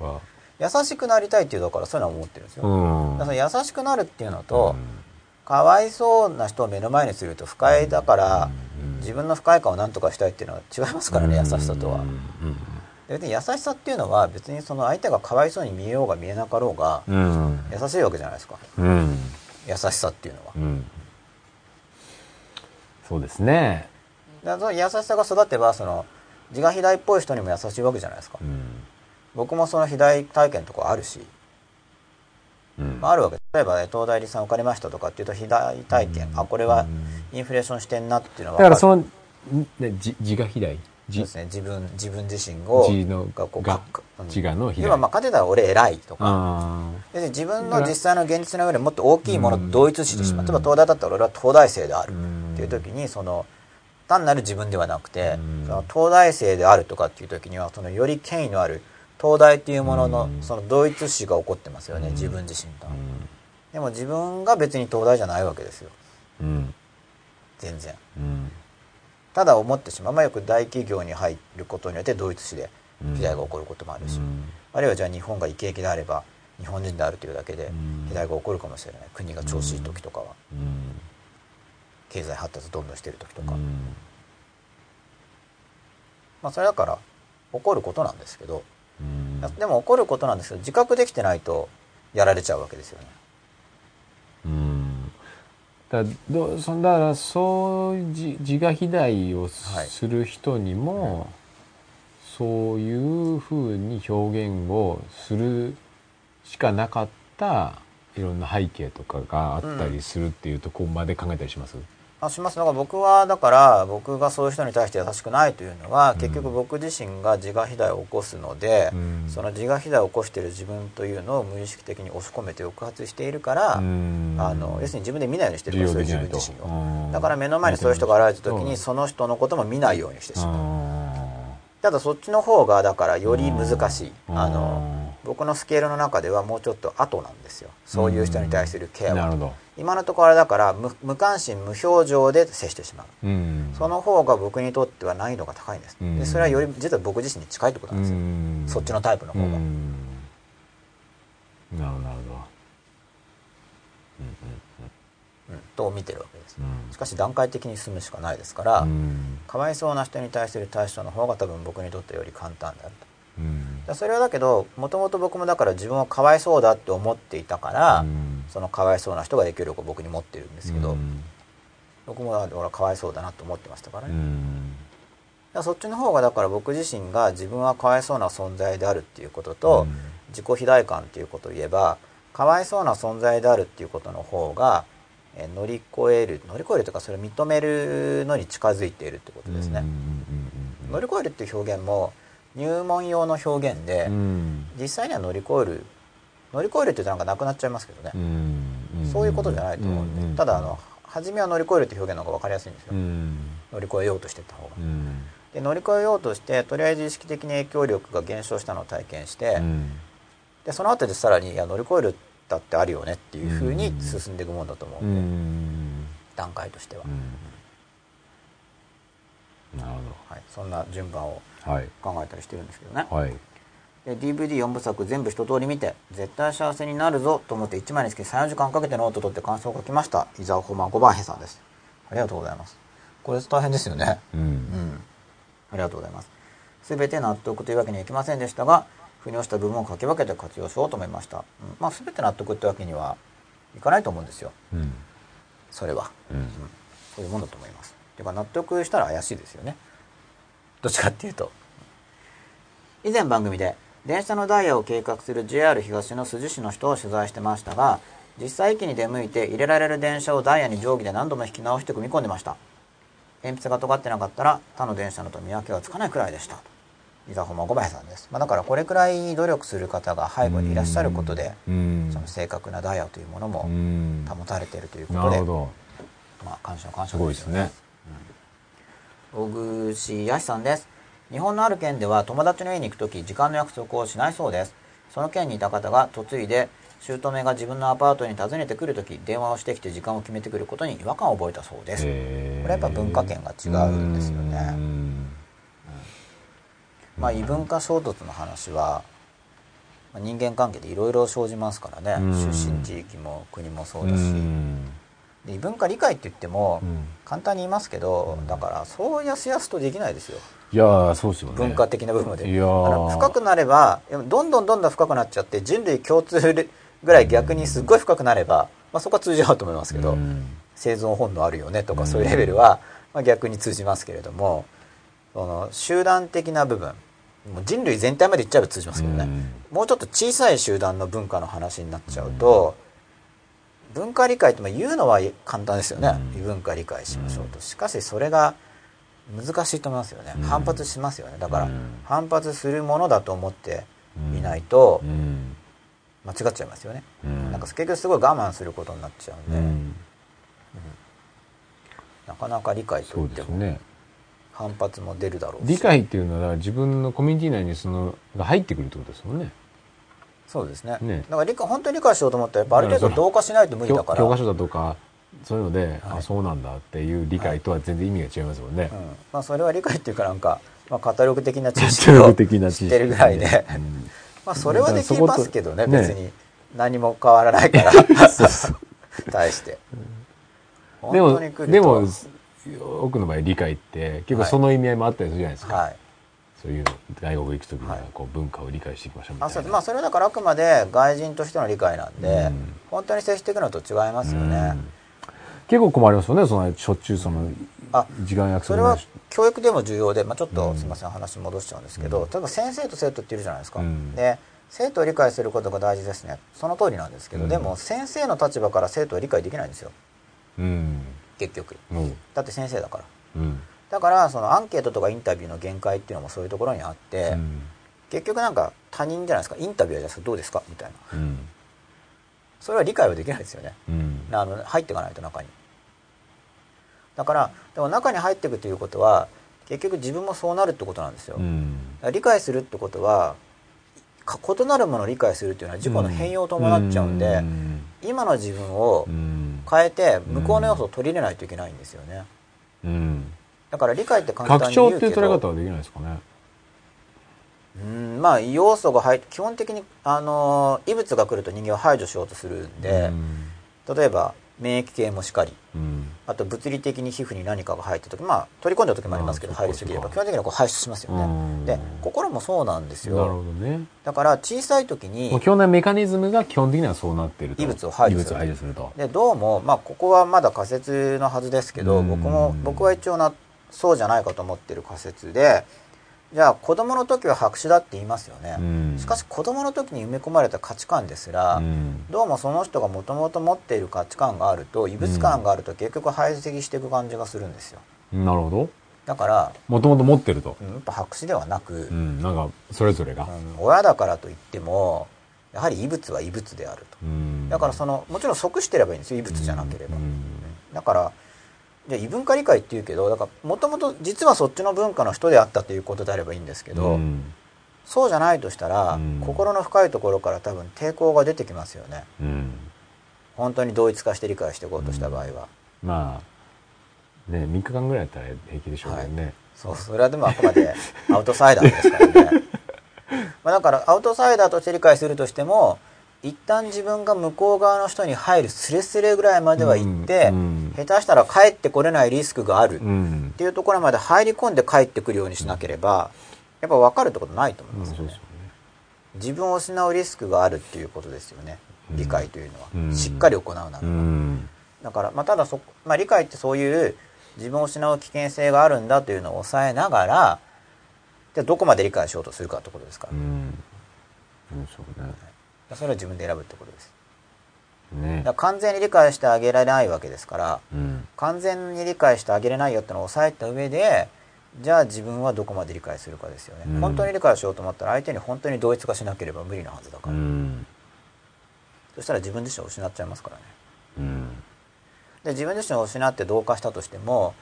な。<laughs> は優しくなりたいっていうだからそういうのは思ってるんですよ、うん。だからその優しくなるっていうのと、かわいそうな人を目の前にすると不快だから、うん自分の不快感を何とかしたいっていうのは違いますからね、優しさとは、別に優しさっていうのは別にその相手がかわいそうに見えようが見えなかろうがうん。優しいわけじゃないですか。うん。優しさっていうのは。うん。そうですね。だその優しさが育てばその自我肥大っぽい人にも優しいわけじゃないですか。うん僕もその肥大体験とかあるし、うん。まあ、あるわけ例えば、ね、東大理さん受かりましたとかっていうと肥大体験、あこれはインフレーションしてんなっていうのは分だからそのねじ自我肥大？そうじですね、自分自分自身を自のがこうが自我の肥大。要はまあ勝てたら俺偉いとかあで自分の実際の現実の上でもっと大きいものと同一視してしまう、うん。例えば東大だったら俺は東大生である。うん。っていう時にその単なる自分ではなくてうん。その東大生であるとかっていう時にはそのより権威のある東大っていうもののうんその同一視が起こってますよね、うん。自分自身と。あでも自分が別に東大じゃないわけですよ。うん。全然。うん。ただ思ってしまう、まあ、よく大企業に入ることによって同一視でうん。肥大が起こることもあるし、うん。あるいはじゃあ日本がイケイケであれば日本人であるというだけでうん。肥大が起こるかもしれない。国が調子いい時とかは。うん。経済発達どんどんしてる時とか、うん。まあそれだから起こることなんですけどうん。でも起こることなんですけど自覚できてないとやられちゃうわけですよね。うん。だどそだからそういう自自我肥大をはいする人にも、そういうふうに表現をするしかなかったいろんな背景とかがあったりするっていうとこまで考えたりします、あします。だから僕はだから僕がそういう人に対して優しくないというのは、うん。結局僕自身が自我肥大を起こすので、うん。その自我肥大を起こしている自分というのを無意識的に押し込めて抑圧しているから、うん。あの要するに自分で見ないようにしてるからそういう自分自身を。をだから目の前にそういう人が現れた時にそその人のことも見ないようにしてしまう。あただそっちの方がだからより難しい。うん。あの僕のスケールの中ではもうちょっと後なんですよ。そういう人に対するケアは。なるほど、今のところだから無無関心無表情で接してしまう。うん、その方が僕にとっては難易度が高いんです。うん。でそれはより実は僕自身に近いってことなんですよ。うん。そっちのタイプの方が。うん。なるほどなるほど。うん。と見てるわけです。うん。しかし段階的に進むしかないですからうん。かわいそうな人に対する対処の方が多分僕にとってより簡単であるとうん。だそれはだけどもともと僕もだから自分はかわいそうだって思っていたから、うん。そのかわいそうな人が影響力を僕に持ってるんですけど、うん。僕も俺はかわいそうだなと思ってましたからね、らそっちの方がだから僕自身が自分はかわいそうな存在であるっていうことと、うん。自己肥大感っていうことを言えばかわいそうな存在であるっていうことの方がえー乗り越える乗り越えるというかそれを認めるのに近づいているってことですね、乗り越えるっていう表現も入門用の表現で、うん。うん実際には乗り越える乗り越えるって言うとなんかなくなっちゃいますけどね、うん。そういうことじゃないと思うんで、うん。ただあの初めは乗り越えるって表現の方が分かりやすいんですよ、うん。乗り越えようとしてった方が、うん。で乗り越えようとしてとりあえず意識的に影響力が減少したのを体験して、うん。でその後でさらにいや乗り越えるだってあるよねっていうふうに進んでいくもんだと思ううんで、ん。段階としては、うん。なるはい、そんな順番を考えたりしてるんですけどね、はい。で DVD4 部作全部一通り見て絶対幸せになるぞと思って1枚につき34時間かけてノート取って感想を書きました。伊沢ホマ5番兵さんです。ありがとうございます。これ大変ですよね。ううん。んありがとうございます。全て納得というわけにはいきませんでしたが腑に落ちた部分を書き分けて活用しようと思いました、うん。まあ全て納得ってわけにはいかないと思うんですよ。うん。それは。うん。そういうもんだと思います。ていうか納得したら怪しいですよねどっちかっていうと。以前番組で電車のダイヤを計画する JR 東の筋市の人を取材してましたが実際駅に出向いて入れられる電車をダイヤに定規で何度も引き直して組み込んでました。鉛筆が尖ってなかったら他の電車のと見分けがつかないくらいでした。伊沢本間小林さんです、まあ、だからこれくらい努力する方が背後にいらっしゃることでうん。その正確なダイヤというものうもん。保たれているということでまあ感謝の感謝すごいですね大串康さんです。日本のある県では友達の家に行く時時間の約束をしないそうです。その県にいた方が嫁いで姑が自分のアパートに訪ねてくる時電話をしてきて時間を決めてくることに違和感を覚えたそうです。これやっぱ文化圏が違うんですよね。うん。まあ異文化衝突の話はまあ人間関係でいろいろ生じますからね。うん。出身地域も国もそううだし。んで異文化理解って言ってもうん。簡単に言いますけどうん。だからそうやすやすとできないですよ。いやーそうですよね。文化的な部分で。いや深くなればどんどんどんどん深くなっちゃって人類共通ぐらい逆にすっごい深くなれば、まあ、そこは通じ合うと思いますけど、うん。生存本能あるよねとかうん。そういうレベルは、まあ、逆に通じますけれどもその集団的な部分もう人類全体までいっちゃえば通じますけどね、もうちょっと小さい集団の文化の話になっちゃうと、文化理解ってまあ言うのは簡単ですよね、うん。異文化理解しましょうと。しかしそれが難しいと思いますよね、うん。反発しますよね。だから、うん。反発するものだと思っていないとうん。間違っちゃいますよね、うん。なんか結局すごい我慢することになっちゃうんで、うん。なかなか理解とそいうっても、反発も出るだろうし。理解っていうのは自分のコミュニティ内にそのが入ってくるってことですもんねそうですね。ね。だから理解本当に理解しようと思ったらやっぱある程度同化しないと無理だから。教教科書だとかそういうので、はい。あそうなんだっていう理解とは全然意味が違いますもんね、うん。まあ、それは理解っていうかなんか、まあ、カタログ的な知カ識をグ的な知ってるぐらいで、うん。まあそれはできますけどねだからそこと別に何も変わらないから。<laughs> 対して。でもでも多くの場合理解って結構その意味合いもあったりするじゃないですか、はいそういうの外国行く時にははい。こう文化を理解していきましょうみたいな、あそうまあそれはだからあくまで外人としての理解なんで、うん。本当に接していくのと違いますよね、うん。結構困りますよねそのしょっちゅうそのあ時間約それは教育でも重要で、まあ、ちょっうん。とすみません話戻しちゃうんですけど、例えば先生と生徒っているじゃないですか、うん。で生徒を理解することが大事ですね。その通りなんですけど、うん。でも先生の立場から生徒は理解できないんですよ。うん。結局。うん。だって先生だから。うんだからそのアンケートとかインタビューの限界っていうのもそういうところにあって、うん。結局なんか他人じゃないですか。インタビューはじゃあどうですかみたいな。うん。それは理解はできないですよね。うん。あの入っていかないと中に。だからでも中に入っていくということは結局自分もそうなるってことなんですよ、理解するってことはか異なるものを理解するっていうのは自己の変容を伴っちゃうんで、うん。今の自分をうん。変えて向こうの要素を取り入れないといけないんですよね。うんだから理解って簡単拡に言うけ張っていう捉え方どはできないですかね。うんまあ要素が入って基本的にあの異物が来ると人間は排除しようとするんで、うん。例えば免疫系もしかりうん。あと物理的に皮膚に何かが入った時まあ取り込んだ時もありますけど入りすぎれば基本的にはこう排出しますよね。うん。で心もそうなんですなるほよどね。だから小さい時に基本的なメカニズムが基本的にはそうなってると。異物を排除する。と。でどうもまあここはまだ仮説のはずですけどうん。僕も僕は一応なそうじゃないかと思ってる仮説でじゃあ子供の時は白紙だって言いますよね、うん。しかし子供の時に埋め込まれた価値観ですら、うん。どうもその人がもともと持っている価値観があると異物感があると結局排斥していく感じがするんですよ。なるほど。だから、もともと持ってると。うんやっぱ白紙ではなく、ううんんなんかそれぞれが。親だからといってもやはり異物は異物であると。うん。だからそのもちろん即してればいいんですよ異物じゃなければ、うん。だからじゃあ異文化理解っていうけどだからもともと実はそっちの文化の人であったということであればいいんですけど、うん。そうじゃないとしたら、うん。心の深いところから多分抵抗が出てきますよね。うん。本当に同一化して理解していこうとした場合は、まあね3日間ぐらいやったら平気でしょうけどね、そうそれはでもあくまで <laughs> アウトサイダーですからね。まあだからアウトサイダーとして理解するとしても一旦自分が向こう側の人に入るスレスレぐらいまでは行って、うん下手したら帰ってこれないリスクがある、うんっていうところまで入り込んで帰ってくるようにしなければやっぱ分かるってことないと思いうんますよね。そうですよね。自分を失うリスクがあるっていうことですよね。うん。理解というのは、うん。しっかり行うならば、うん。だから、まあ、ただそ、まあ、理解ってそういう自分を失う危険性があるんだというのを抑えながらじゃあどこまで理解しようとするかってことですか。ら、うん。そうそうねそれは自分で選ぶってことです。ね。だ完全に理解してあげられないわけですからうん。完全に理解してあげれないよってのを抑えた上でじゃあ自分はどこまで理解するかですよね、うん本当に理解しようと思ったら相手に本当に同一化しなければ無理なはずだかうら、ん。そしたら自分自身を失っちゃいますからね。うん。で自分自身を失って同化したとしても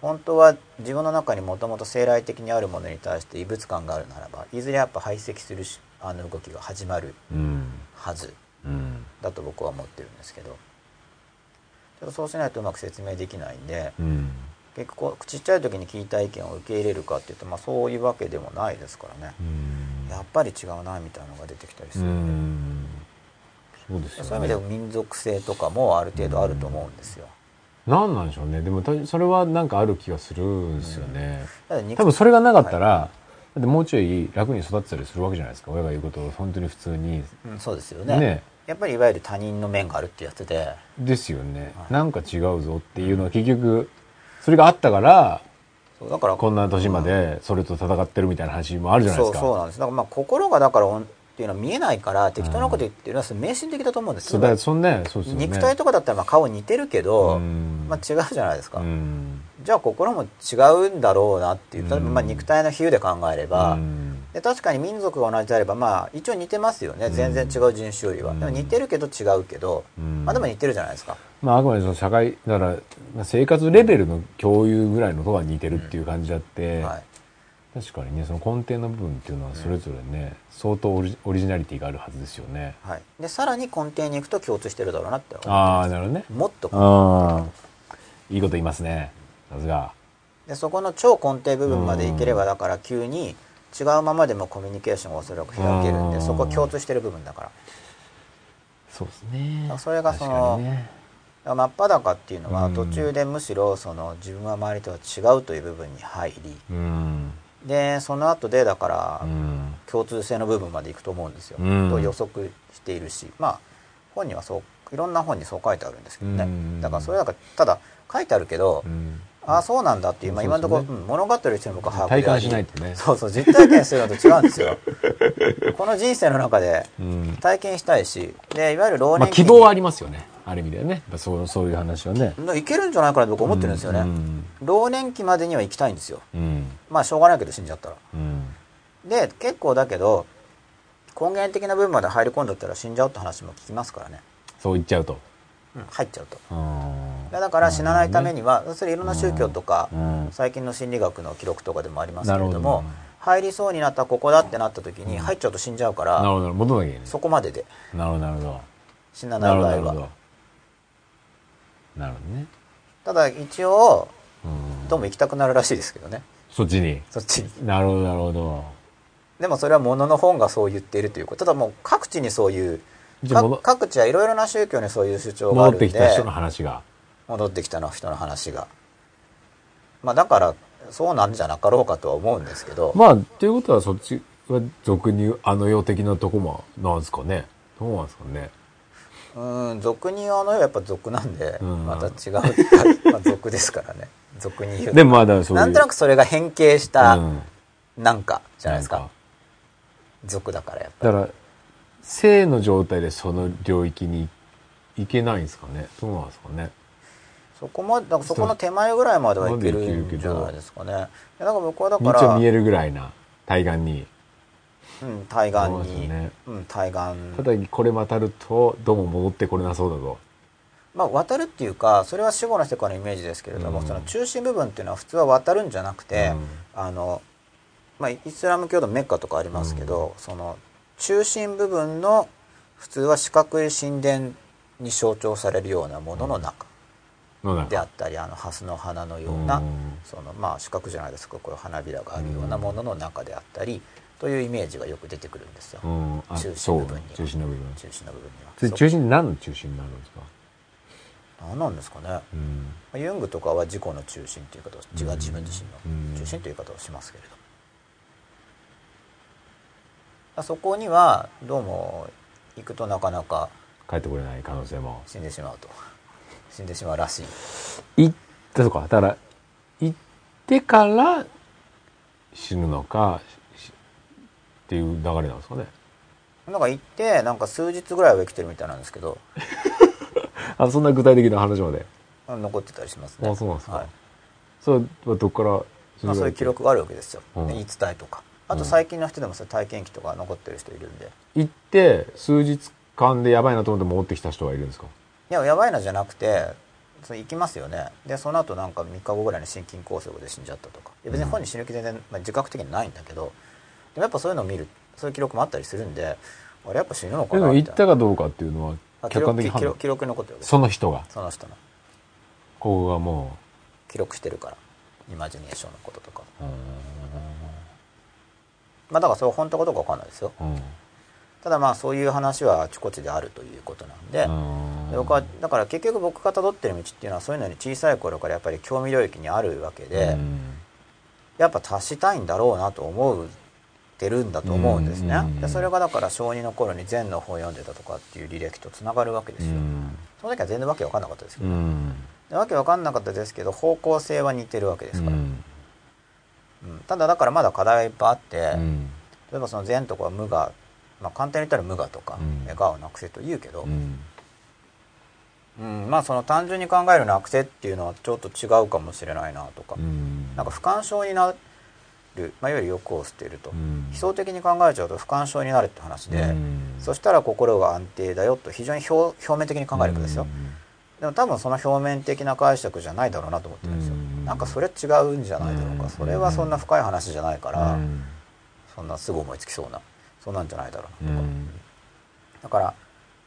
本当は自分の中にもともと生来的にあるものに対して異物感があるならばいずれやっぱ排斥するしあの動きが始まるうんはずうんだと僕は思ってるんですけど。ただそうしないとうまく説明できないんでうん結構ちっちゃい時に聞いた意見を受け入れるかっていうと、まあ、そういうわけでもないですからね。うん。やっぱり違うなみたいなのが出てきたりすうるんで、ん。そうですよね。そういう意味でも民族性とかもある程度あると思うんですよ。なんなんでしょうね。でもたそれはなんかある気がするんですよね、多分それがなかったら、だってもうちょい楽に育ってたりするわけじゃないですか。親が言うことを本当に普通に。うん、そうですよね。ね。やっぱりいわゆる他人の面があるってやつで。ですよね、はい。なんか違うぞっていうのは結局それがあったからそうだからこんな年までそれと戦ってるみたいな話もあるじゃないですか、そうそうなんです。だからまあ心がだからっていうのは見えないから適当なこと言ってるのは迷信的だと思うんですそうんねそうですよね。肉体とかだったらまあ顔似てるけど、うん。まあ、違うじゃないですか、うんじゃあ心も違うんだろうなっていう。例えばまあ肉体の比喩で考えれば、うん。で確かに民族が同じであればまあ一応似てますよね。全然違う人種よりは、うん。でも似てるけど違うけど、うん。まあでも似てるじゃないですか。まああくまでその社会だからまあ生活レベルの共有ぐらいのとが似てるっていう感じであって、はい。確かにねその根底の部分っていうのはそれぞれね、相当オリオリジナリティがあるはずですよね。はい、でさらに根底に行くと共通してるだろうなって思ああなるほどね。うもっといいこと言いますねさすが。でそこの超根底部分までいければだから急に違うままでもコミュニケーションがおそらく開けるんうん。でそこは共通してる部分だから。そうですね。それがそのねだから真っ裸っていうのはうん。途中でむしろその自分は周りとは違うという部分に入りうん。でその後でだからうん。共通性の部分までいくと思うんですよ、うん。と予測しているし。まあ本にはそういろんな本にそう書いてあるんですけどね、うん。だからそれだからただ書いてあるけど、うんああそうなんだっていう、まあ、今のところ、そうん物語としての僕は把握体感しないとね。<laughs> そうそう実体験するのと違うんですよ。<laughs> この人生の中でうん。体験したいしでいわゆる老まあ年期に、希望はありますよね。ある意味ではね。やっぱそうそういう話はね。いけるんじゃないかなと僕思ってるんですよね、うん老年期までには行きたいんですよ。うん。まあしょうがないけど死んじゃったら。うん。で結構だけど根源的な部分まで入り込んだったら死んじゃうって話も聞きますからね、そう言っちゃうと。うん、入っちゃうと。うんだから死なないためには、それいろんな宗教とか、うん。最近の心理学の記録とかでもありますけれども入りそうになったここだってなった時に入っちゃうと死んじゃうから、なるほど。なるほど戻んなきゃいけない。そこまでで。なるほどなるほど。死ななない場合は。どなるほど。なるほどね。ただ一応うん。どうも行きたくなるらしいですけどね。そっちに？そっちに。なるほどなるほど。でもそれは物の本がそう言っているということ。ただもう各地にそういう各地はいろいろな宗教にそういう主張があるんで。戻ってきた人の話が戻ってきたの人の話がまあだからそうなんじゃなかろうかとは思うんですけど、まあ、っていうことはそっちは俗に言うあの世的なとこもなんですかね。どうなんですかね。うん俗に言うあの世はやっぱ俗なんで、うんまた違う、まあ、俗ですからね俗に言うでもまあだそう。なんとなくそれが変形したうんなんかじゃないですかなん、俗だからやっぱりだから、性の状態でその領域に行けないんですかね。どうなんですかね。そこまでそこの手前ぐらいまではいけるんじゃないですかね。いやだから僕はだから見えるぐらいな対岸に。うん、対岸に、ね。うん、対岸。ただこれ渡るとどうも戻ってこれなそうだと。まあ渡るっていうかそれは死後の世界のイメージですけれども、うん。その中心部分っていうのは普通は渡るんじゃなくて、うん。あのまあ、イスラム教のメッカとかありますけど、その中心部分の普通は四角い神殿に象徴されるようなものの中であったりあの蓮の花のような、うん。そのまあ四角じゃないですかこれ花びらがあるようなものの中であったりというイメージがよく出てくるんですよ、中心部分に。は中心の部分。中心の部分には。中心何の中心になるんですか？そ何なんですかね、まうん。あユングとかは自己の中心という言い方を自分自身うん。の中心という言い方をしますけれど、あそこにはどうも行くとなかなか帰ってこれない可能性も。死んでしまうと死んでしまうらしい。行って、そうか。だから、行ってから死ぬのか、しっていう流れなんですかね。なんか行ってなんか数日ぐらいは生きてるみたいなんですけど。<laughs> あ、そんな具体的な話まで。残ってたりしますね。あ、そうなんですか。はい。それはどっからまあ、そういう記録があるわけですよ、うん。言い伝えとか。あと最近の人でもそ体験記とか残ってる人いるんで。行って、数日間でやばいなと思って戻ってきた人はいるんですか？いややばいなじゃなくてそれ行きますよね。でその後なんか3日後ぐらいに心筋梗塞で死んじゃったとか。別に本人死ぬ気全然、まあ、自覚的にないんだけど。でもやっぱそういうのを見るそういう記録もあったりするんであれやっぱ死ぬのかでも行ったたかどうかっていうのは客観録的判断。記録記録に残ってるわけです。その人が、その人の。ここがも記録してるから。イマジネーションのこととか。う、まあだからそれは本当かどうかわかんないですよ。うん。ただまあそういう話はあちこちであるということなんで、うん。で僕はだから結局僕が辿ってる道っていうのはそういうのに小さい頃からやっぱり興味領域にあるわけで、うん。やっぱ達したいんだろうなと思ってるんだと思うんですね、うん。でそれがだから小2の頃に禅の本を読んでたとかっていう履歴とつながるわけですよ、うん。その時は全然わけわかんなかったですけど、うん。でわけわかんなかったですけど方向性は似てるわけですから、うん。うん。ただだからまだ課題がいっぱいあって、うん。例えばその禅とかは無我、まあ、簡単に言ったら無我とか、うん。我をなくせと言うけど、うん。うん、まあその単純に考えるなくせっていうのはちょっと違うかもしれないなとか、うん。なんか不干渉になる、まあ、いわゆる欲を捨てると、うん。悲壮的に考えちゃうと不干渉になるって話で、うん。そしたら心が安定だよと非常に表表面的に考えるわけですよ、でも多分その表面的な解釈じゃないだろうなと思ってるんですよ、うん。なんかそれ違うんじゃないだろうか、うん。それはそんな深い話じゃないから、うん。そんなすぐ思いつきそうなそんなんじゃないだろううな。とか、ん。だから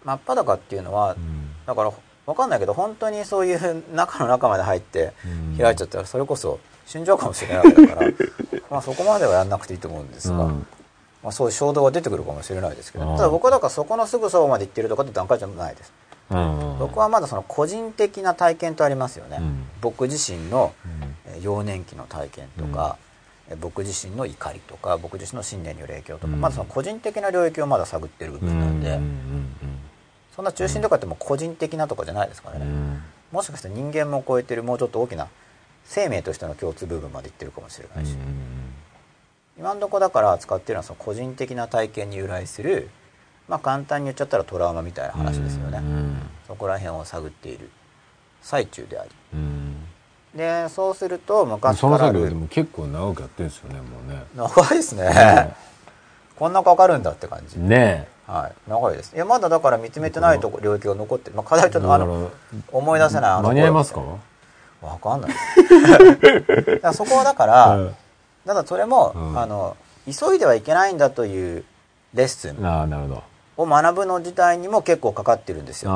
真っ裸っていうのは、だから分かんないけど本当にそういう <laughs> 中の中まで入ってうん。開いちゃったらそれこそ死んじゃうかもしれないわけだから <laughs> まあそこまではやんなくていいと思うんですが、うん。まあ、そういう衝動が出てくるかもしれないですけどただ僕はだからそこのすぐそばまで行ってるとかって段階じゃないです。うん。僕はまだその個人的な体験とありますよね、うん。僕自身の幼年期の体験とか、えー僕自身の怒りとか僕自身の信念による影響とか、うん。まだその個人的な領域をまだ探ってる部分なんで、そんな中心とかってもう個人的なとかじゃないですからね、うん。もしかして人間も超えてるもうちょっと大きな生命としての共通部分までいってるかもしれないし、今のとこだから扱ってるのはその個人的な体験に由来するまあ簡単に言っちゃったらトラウマみたいな話ですよね、うん。そこら辺を探っている最中であり。うんでそうすると昔そのからある作業でも結構長くやってるんですよねもうね。長いですね、ねこんなかかるんだって感じ、ねはい。長いです。いやまだだから見つめてないとこ領域が残ってる、まあ、課題ちょっとあだの思い出せないあの間に合いますか？わかんない。<laughs> ですそこはだから、うん。ただそれも、うん。あの急いではいけないんだというレッスンを学ぶの自体にも結構かかってるんですよ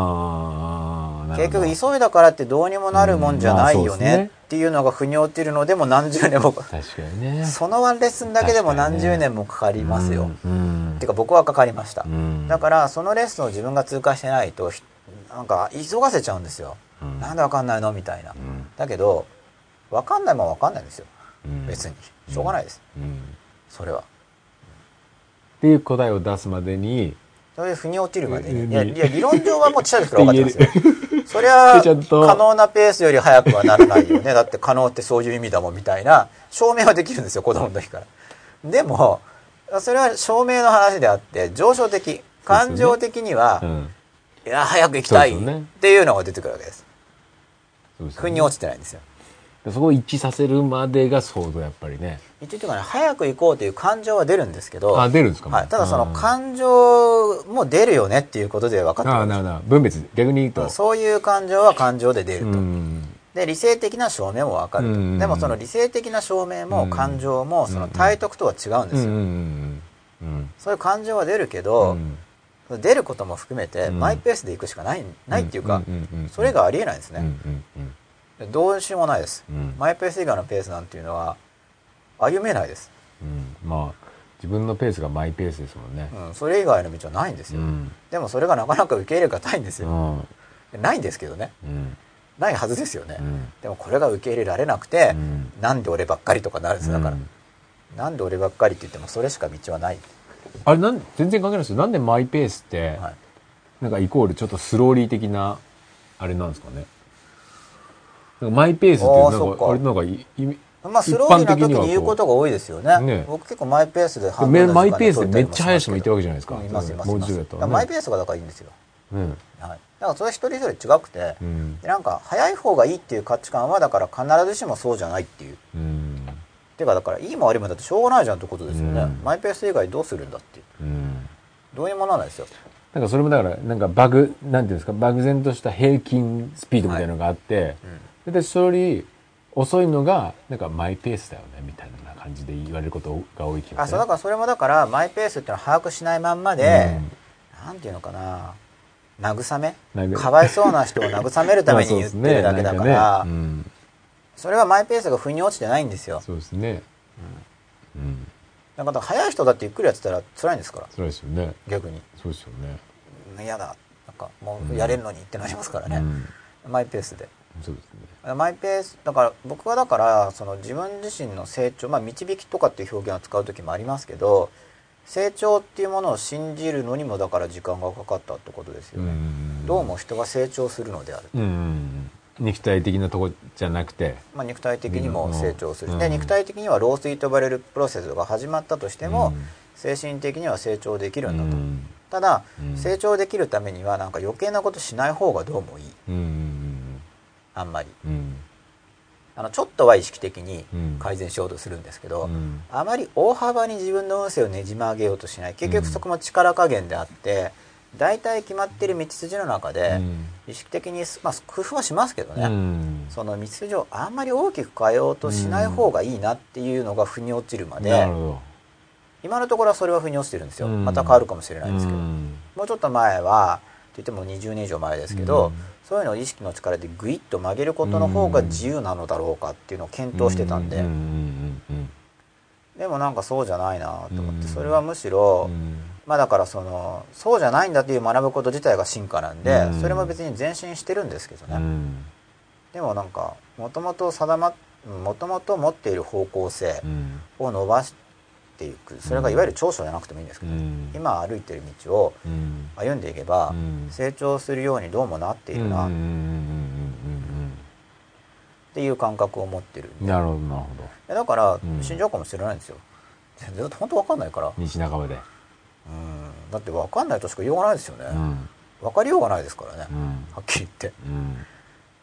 結局急いだからってどうにもなるもんじゃないよねね。っていうのが腑に落ちるのでも何十年も <laughs> 確かにね。そのワンレッスンだけでも何十年もかかりますよ、うんてか僕はかかりました、うん。だからそのレッスンを自分が通過してないとひなんか急がせちゃうんですよ。うん。なんでわかんないの？みたいな。うん。だけどわかんないもんわかんないんですよ。うん。別に。しょうがないです。うん。それは。っていう答えを出すまでにそういう腑に落ちるまでうんにいやいや理論上はもうちっちゃい時から分かってますよ。<laughs> そりゃ可能なペースより速くはならないよね。だって可能ってそういう意味だもんみたいな。証明はできるんですよ子供の時から。でもそれは証明の話であって上昇的感情的には、うん。いや早く行きたいっていうのが出てくるわけです。でね。腑に落ちてないんですよ。そこを一致させるまでが想像やっぱりね一応というかね早く行こうという感情は出るんですけどあ出るんですか？はい、ただそのうん感情も出るよねっていうことで分かってるああなるほど。分別。逆に言うと。そういう感情は感情で出ると、うん。で理性的な証明も分かると、うんでもその理性的な証明もうん。感情もその体得とは違うんですよ、そういう感情は出るけど、うん。出ることも含めてうん。マイペースで行くしかないないっていうか、それがありえないですね、どうしようもないです、うん。マイペース以外のペースなんていうのは歩めないです、うん。まあ自分のペースがマイペースですもんね。うん、それ以外の道はないんですよ、うん。でもそれがなかなか受け入れがたいんですうよ、ん。ないんですけどね。うん。ないはずですよね、うん。でもこれが受け入れられなくて、うん。なんで俺ばっかりとかなるんですよ。だから、うん。なんで俺ばっかりって言ってもそれしか道はない、あれなん全然関係ないですよ。なんでマイペースってはい、なんかイコールちょっとスローリー的なあれなんですかね。マイペースっていうなんかかあれなんかい意味まあスローな時に言うことが多いですよね。ね。僕結構マイペースで半め分の時間マイペースでめっちゃ速い人もいてるわけけじゃないですか。いますいますもいうますマイペースがだからいいんですよ、うんはい、だからそれ一人一人違くて、うん。でなんか早い方がいいっていう価値観はだから必ずしもそうじゃないっていう。うん。ていうかだからいいも悪いもだってしょうがないじゃんってことですよね、うん。マイペース以外どうするんだっていう。うん。どういうものなんですよ。なんかそれもだからなんかバグなんていうんですか漠然とした平均スピードみたいなのがあって、うん。でそれより遅いのがなんかマイペースだよねみたいな感じで言われることが多い気がする。あそうだからそれもだからマイペースっていうのは把握しないまんまで、なんていうのかな慰め？かかわいそうな人を慰めるために <laughs> 言ってるだけだから、ねねうん。それはマイペースが腑に落ちてないんですよ。そうですね。うん、だから早い人だってゆっくりやってたら辛いんですから。そうですよね。逆に。そうですよね。嫌だ。なんかもうやれるのにってなりますからね、うん。マイペースでそうですね。マイペースだから僕はだからその自分自身の成長まあ導きとかっていう表現を使う時もありますけど成長っていうものを信じるのにもだから時間がかかったってことですよね、ん。どうも人が成長するのである、うん。肉体的なとこじゃなくて。まあ、肉体的にも成長する、うん。で肉体的には老衰と呼ばれるプロセスが始まったとしても、うん。精神的には成長できるんだと、うん。ただ、うん。成長できるためにはなんか余計なことしない方がどうもいい。うんあんまり。うん。あのちょっとは意識的にうん。改善しようとするんですけど、うん。あまり大幅に自分の運勢をねじ曲げようとしない。結局そこも力加減であって大体決まってる道筋の中でうん。意識的に、まあ、工夫はしますけどね、うん。その道筋をあんまり大きく変えようとしない方がいいなっていうのが腑に落ちるまで、今のところはそれは腑に落ちてるんですよ、うん。また変わるかもしれないんですけど、うんもうちょっと前はって言っても20年以上前ですけど、うんそういうのを意識の力でグイッと曲げることの方が自由なのだろうかっていうのを検討してたんで、でもなんかそうじゃないなと思って、うん。それはむしろ、うん。まあだからそのそうじゃないんだっていう学ぶこと自体が進化なんで、うん。それも別に前進してるんですけどね、うん。でもなんかもともと定まもともと持っている方向性うん。を伸ばしていくそれがいわゆる長所じゃなくてもいいんですけど、うん。今歩いてる道をうん。歩んでいけば、うん。成長するようにどうもなっているな。っていう感覚を持ってるなるほどなるほど。だからうん。死んじゃうかもしれないんですよ。全然本当分かんないから。西半ばで。うん。だって分かんないとしか言いようがないですよね、うん。分かりようがないですからね、うん。はっきり言って。うん。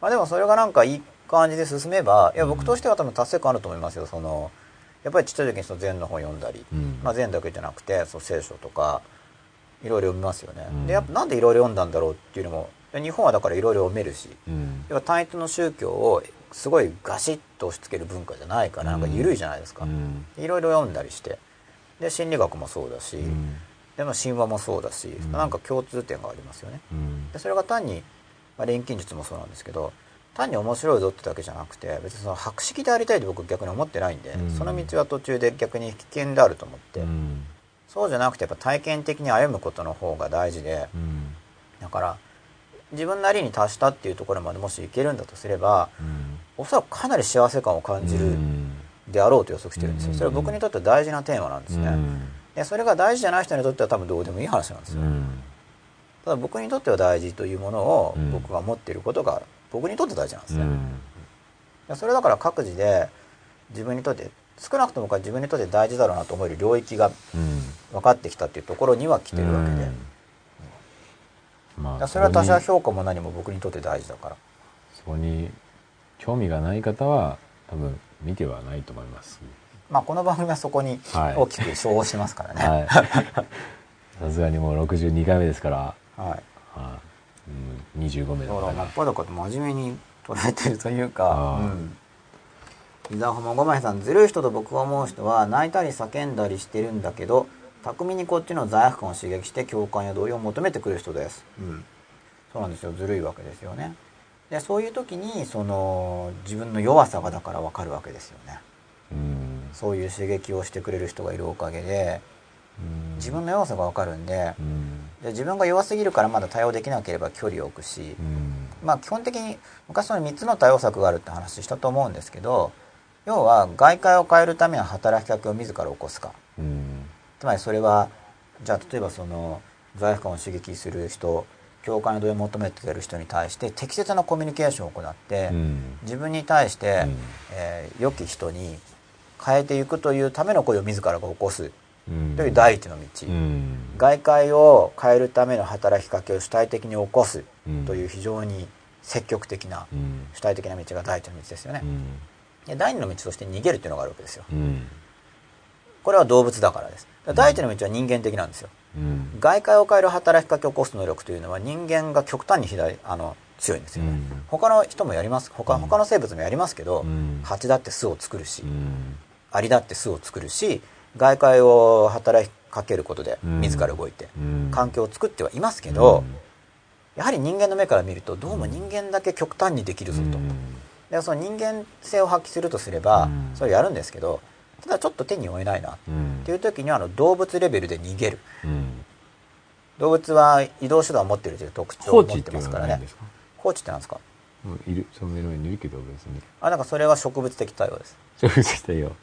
まあでもそれがなんかいい感じで進めばいや僕としては多分達成感あると思いますよ。そのやっぱりちっちゃい時にその禅の本読んだり、うん。まあ、禅だけじゃなくてその聖書とかいろいろ読みますよね、うん。でやっぱなんでいろいろ読んだんだろうっていうのも日本はだからいろいろ読めるしうん。要は単一の宗教をすごいガシッと押し付ける文化じゃないからなんか緩いじゃないですか、うん。いろいろ読んだりして。で心理学もそうだし、うん。でも神話もそうだし、ん。なんか共通点がありますよね。うん。でそれが単に、まあ、錬金術もそうなんですけど単に面白いぞってだけじゃなくて別にその博識でありたいと僕逆に思ってないんで、うん。その道は途中で逆に危険であると思って、うん。そうじゃなくてやっぱ体験的に歩むことの方が大事でうん。だから自分なりに達したっていうところまでもしいけるんだとすればうん。おそらくかなり幸せ感を感じるうん。であろうと予測してるんですよ。うん。それは僕にとっては大事なテーマなんですね。うん。でそれが大事じゃない人にとっては多分どうでもいい話なんですよ。うん。ただ僕にとっては大事というものをうん。僕が持っていることが僕にとって大事なんですね、うん。でそれだから各自で自分にとって少なくとも自分にとって大事だろうなと思える領域がうん。分かってきたっていうところには来てるわけで、うん。まあそれは他者評価も何も僕にとって大事だから。そこに興味がない方は多分見てはないと思います。まあこの番組はそこにはい。大きく称号しますからね、はい。さすがにもう62回目ですから、はい。はいうん、25名だから真っ裸と真面目に捉えてるというかうん。伊沢浜ごまいさんずるい人と僕が思う人は泣いたり叫んだりしてるんだけど巧みにこっちの罪悪感を刺激して共感や同意を求めてくる人です、うん、そうなんですよ。ずるいわけですよね。でそういう時にその自分の弱さがだから分かるわけですよね。うん。そういう刺激をしてくれる人がいるおかげでうん。自分の弱さが分かるんでうんで自分が弱すぎるからまだ対応できなければ距離を置くしうん。まあ基本的に昔その3つの対応策があるって話したと思うんですけど要は外界を変えるための働きかけを自ら起こすか。うん。つまりそれはじゃあ例えばその罪悪感を刺激する人共感の同意を求めている人に対して適切なコミュニケーションを行って、うん。自分に対して、うん。えー良き人に変えていくというための声を自らが起こす。うんという第一の道、うん。外界を変えるための働きかけを主体的に起こすうん。という非常に積極的なうん。主体的な道が第一の道ですよね。う。ん。で第二の道として逃げるっていうのがあるわけですよ。うん。これは動物だからです。第一の道は人間的なんですよ。うん。外界を変える働きかけを起こす能力というのは人間が極端に左あの強いんですよ。うん。他の人もやります。他うん。他の生物もやりますけど、うん。蜂だって巣を作るし、うん。アリだって巣を作るし外界を働きかけることでうん。自ら動いてうん。環境を作ってはいますけど、うん。やはり人間の目から見るとどうも人間だけ極端にできるぞと。うん。でその人間性を発揮するとすれば、うん。それやるんですけどただちょっと手に負えないなっうん。ていう時にはあの動物レベルで逃げる。うん。動物は移動手段を持っているという特徴放を持ってますからね。放置ってなんですか？うんいるその目の上にいるけど別に。あなんかそれは植物的対応です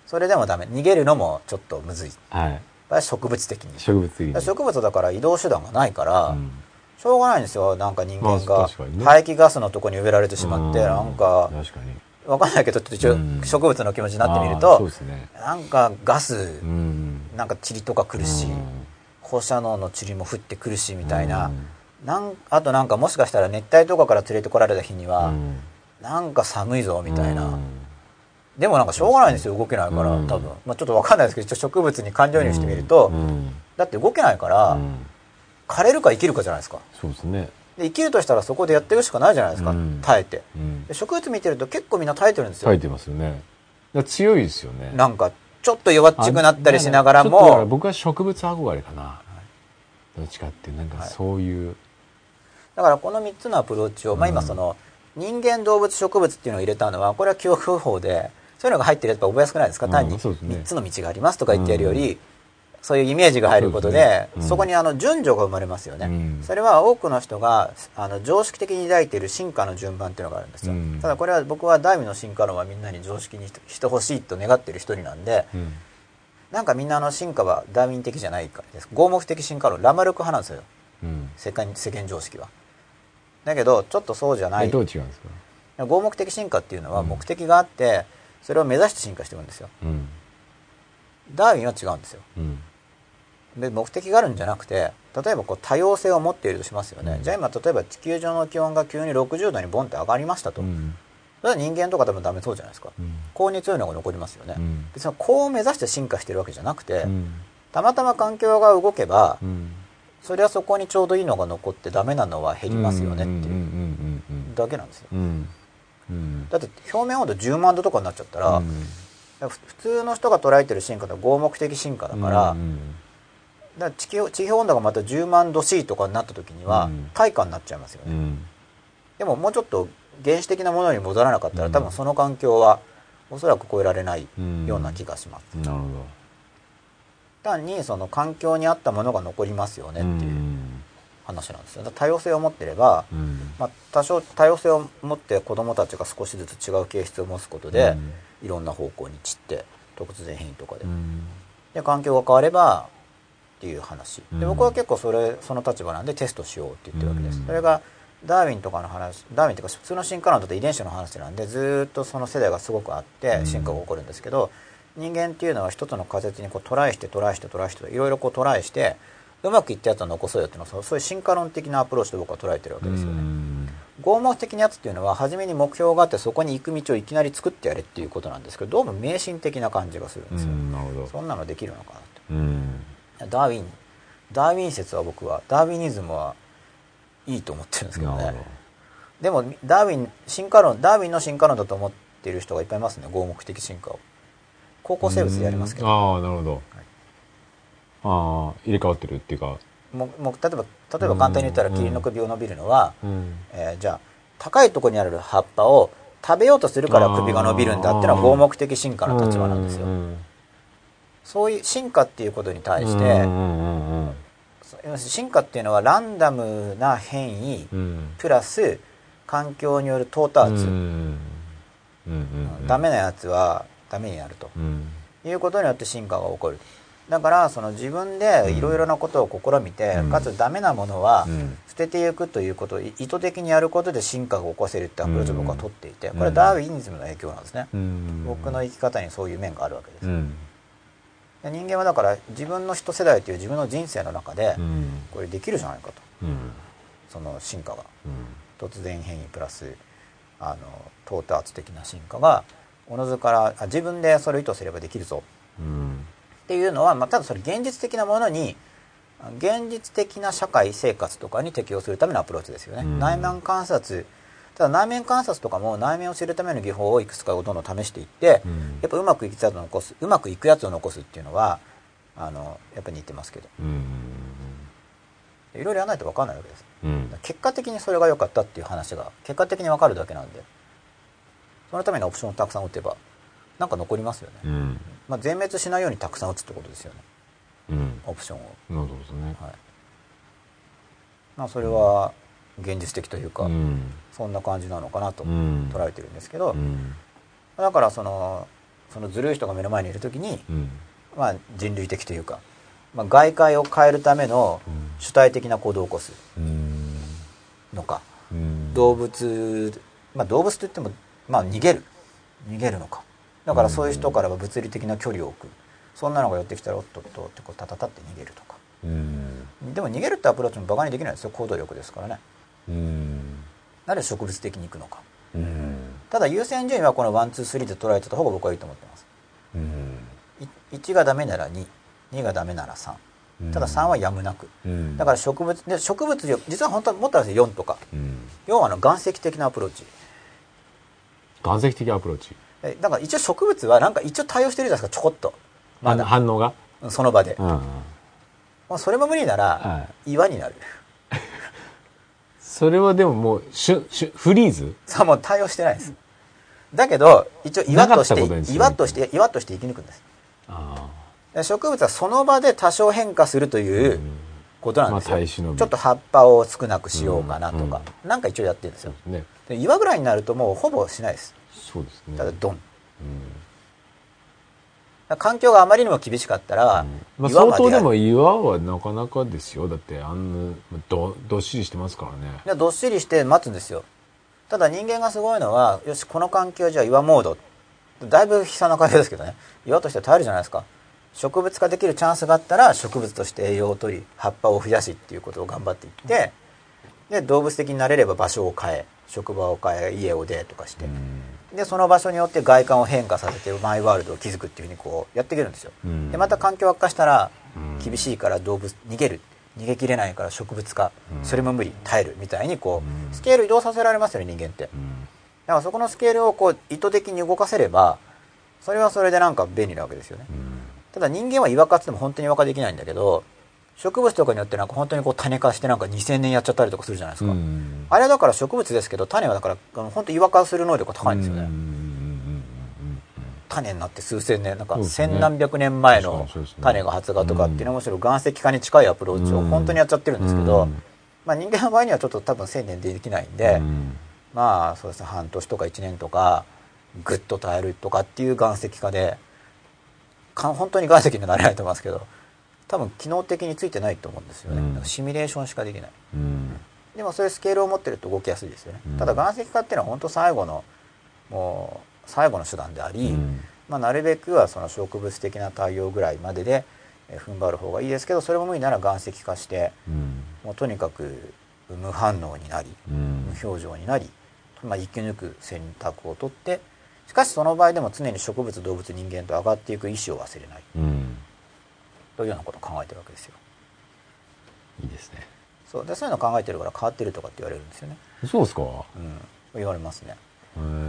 それでもダメ。逃げるのもちょっとむずい。はい。植物的に。植物的に。だから植物だから移動手段がないから、うん。しょうがないんですよ。なんか人間まあが排気ガスのとこに植えられてしまってうなんか確かに。わかんないけどちょっと植物の気持ちになってみるとですね。なんかガスうん。なんか塵とか来るし、うん。放射能の塵も降ってくるしみたいな、うん。なんあとなんかもしかしたら熱帯とかから連れてこられた日には、うん。なんか寒いぞみたいな、うんでもなんかしょうがないんですよ動けないから、うん。多分、まあ、ちょっとわかんないですけど一応植物に感情移入してみると、うん。だって動けないから、うん。枯れるか生きるかじゃないですか。そうですね。で生きるとしたらそこでやっていくしかないじゃないですか、うん。耐えて。植物見てると結構みんな耐えてるんですよ、耐えてますよね。強いですよね。なんかちょっと弱っちくなったりしながらも僕は植物憧れかな。どっちかってなんかそういう。だからこの3つのアプローチを、まあ、今うん。その人間動物植物っていうのを入れたのはこれは記憶法でそういうのが入ってるやつは覚えやすくないですか？うん。単に。そうですね。3つの道がありますとか言ってやるより、そういうイメージが入ることでそうですね。うん。そこにあの順序が生まれますよね、うん。それは多くの人があの常識的に抱いている進化の順番っていうのがあるんですよ、うん。ただこれは僕は第二の進化論はみんなに常識にしてほしいと願ってる一人なんでうん。なんかみんなあの進化はダーウィン的じゃないからです。合目的進化論ラマルク派なんですよ。うん。世界世間常識は。だけどちょっとそうじゃない。えどう違うんですか？合目的進化っていうのはうん目的があってそれを目指して進化してるんですよ。うん。ダーウィンは違うんですよ。うん。で目的があるんじゃなくて例えばこう多様性を持っているとしますよね、うん。じゃあ今例えば地球上の気温が急に60度にボンって上がりましたと、うん。それは人間とかでもダメそうじゃないですか。うん。高に強いのが残りますよね、うん。別にこう目指して進化してるわけじゃなくて、うん。たまたま環境が動けば、うん。それはそこにちょうどいいのが残ってダメなのは減りますよねっていううんだけなんですよだって表面温度10万度とかになっちゃったら、うん。普通の人が捉えてる進化って合目的進化だから,、うんだから地球地表温度がまた10万度 C とかになった時にはうん。退化になっちゃいますよね、うん。でももうちょっと原始的なものに戻らなかったら、うん。多分その環境はおそらく超えられないうんような気がします、なるほ単にその環境に合ったものが残りますよねどっていう話なんですよ。多様性を持ってれば、うん。まあ、多少多様性を持って子どもたちが少しずつ違う形質を持つことで、いろんな方向に散って突然変異とかで,、うん。で環境が変わればっていう話。うん。で僕は結構それその立場なんでテストしようって言ってるわけです、うん。それがダーウィンとかの話ダーウィンっていうか普通の進化論だと遺伝子の話なんでずーっとその世代がすごくあってうん。進化が起こるんですけど、人間っていうのは一つの仮説にこうトライしてトライしてトライしていろいろこうトライしてうまくいったやつを残そうよっていうのはそういう進化論的なアプローチと僕は捉えてるわけですよね。合目的なやつっていうのは初めに目標があってそこに行く道をいきなり作ってやれっていうことなんですけどどうも迷信的な感じがするんうですよ、んなるほど。そんなのできるのかなうん。とダーウィンダーウィン説は僕はダーウィニズムはいいと思ってるんですけどね。でもダーウィン進化論ダーウィンの進化論だと思っている人がいっぱいいますね合目的進化を。高校生物でやりますけど。ああなるほど、ああ入れ替わってるっていうか。もうもう例えば例えば簡単に言ったらうんキリンの首を伸びるのは、うん。えーじゃあ高いところにある葉っぱを食べようとするから首が伸びるんだっていうのは合目的進化の立場なんですよ。うんそういう進化っていうことに対して、進化っていうのはランダムな変異うん。プラス環境による到達、うんうん。ダメなやつはダメになるとうん。いうことによって進化が起こるだからその自分でいろいろなことを試みて、うん。かつダメなものはうん。捨てていくということを意図的にやることで進化が起こせるってアプローチを僕は取っていてうん。これダーウィニズムの影響なんですね、うん。僕の生き方にそういう面があるわけです、うん。で人間はだから自分の一世代という自分の人生の中でうん。これできるじゃないかと。うん。その進化が。うん。突然変異プラスあの到達的な進化がおのずからあ自分でそれを意図すればできるぞ。うんっていうのは、まあ、ただそれ現実的なものにあ現実的な社会生活とかに適応するためのアプローチですよね、うん。内面観察。ただ内面観察とかも内面を知るための技法をいくつかをどんどん試していって、うん。やっぱうまくいくやつを残すうまくいくやつを残すっていうのはあのやっぱり似てますけど。うん。いろいろやらないと分かんないわけです。うん。結果的にそれが良かったっていう話が結果的に分かるだけなんでそのためにオプションをたくさん打てばなんか残りますよね、うんまあ、全滅しないようにたくさん打つってことですよね。うん。オプションを。なるほどね。はい。まあそれは現実的というか、うん。そんな感じなのかなとうん。捉えてるんですけど、うん。だからそのそのずるい人が目の前にいる時に、うん。まあ、人類的というか、まあ、外界を変えるためのうん。主体的な行動を起こすうん。のか、うん。動物、まあ、動物といっても、まあ、逃げる。逃げるのかだからそういう人からは物理的な距離を置く。そんなのが寄ってきたらおっとっとってこうタタタって逃げるとか。うん。でも逃げるってアプローチもバカにできないですよ。行動力ですからね。うん。なぜ植物的に行くのか。うん。ただ優先順位はこの123で捉えてた方が僕はいいと思ってます。うん。い1がダメなら22がダメなら3ただ3はやむなく。うん。だから植物で植物よ実は本当はもっとあるんですよ。4とか。うん。4はあの岩石的なアプローチ。岩石的アプローチえだから一応植物はなんか一応対応してるじゃないですかちょこっと。ま反だ。反応が？その場で、うんまあ、それも無理ならは岩になる。それはでももうシュシュフリーズ？さあもう対応してないです。だけど一応岩として岩として岩として生き抜くんです。植物はその場で多少変化するとあいうことなんですよ、まあちょっと葉っぱを少なくしようかなとか、なんか一応やってるんですよ。ね。で岩ぐらいになるともうほぼしないですそうですね。ただドン。うん。環境があまりにも厳しかったら、まあ、岩までやる。相当でも岩はなかなかですよ。だってあんなどどっしりしてますからね。でどっしりして待つんですよ。ただ人間がすごいのはよしこの環境じゃあ岩モード。だいぶ悲惨な感じですけどね。岩として耐えるじゃないですか。植物化できるチャンスがあったら植物として栄養を取り葉っぱを増やしっていうことを頑張っていってで動物的になれれば場所を変え職場を変え家を出とかして、でその場所によって外観を変化させてマイワールドを築くっていうふうにこうやっていけるんですよ、うん。でまた環境悪化したらうん。厳しいから動物逃げる。逃げきれないから植物化、うん。それも無理耐えるみたいにこう、うん。スケール移動させられますよね人間って。だうん。からそこのスケールをこう意図的に動かせればそれはそれでなんか便利なわけですよね。うん。ただ人間は岩化ってっても本当に岩化できないんだけど植物とかによってなんか本当にこう種化してなんか2000年やっちゃったりとかするじゃないですか、うん。あれはだから植物ですけど種はだから本当に岩化する能力が高いんですよね、種になって数千年なんか千何百年前の種が発芽とかっていうのはむしろ岩石化に近いアプローチを本当にやっちゃってるんですけど、うん。まあ、人間の場合にはちょっと多分1000年でできないんで、うん。まあそうですね。半年とか1年とかぐっと耐えるとかっていう岩石化でか本当に岩石にはなれないと思いますけど多分機能的についてないと思うんですよね、うん。シミュレーションしかできない。うん。でもそういうスケールを持ってると動きやすいですよね、うん。ただ岩石化っていうのは本当最後のもう最後の手段であり、うん。まあ、なるべくはその植物的な対応ぐらいまででえー踏ん張る方がいいですけどそれも無理なら岩石化してうん。もうとにかく無反応になりうん。無表情になり、まあ、生き抜く選択を取ってしかしその場合でも常に植物動物人間と上がっていく意思を忘れない。うんというようなことを考えてるわけですよ。いいですね。そう。でそういうのを考えてるから変わってるとかって言われるんですよね、そうですか？うん、言われますね。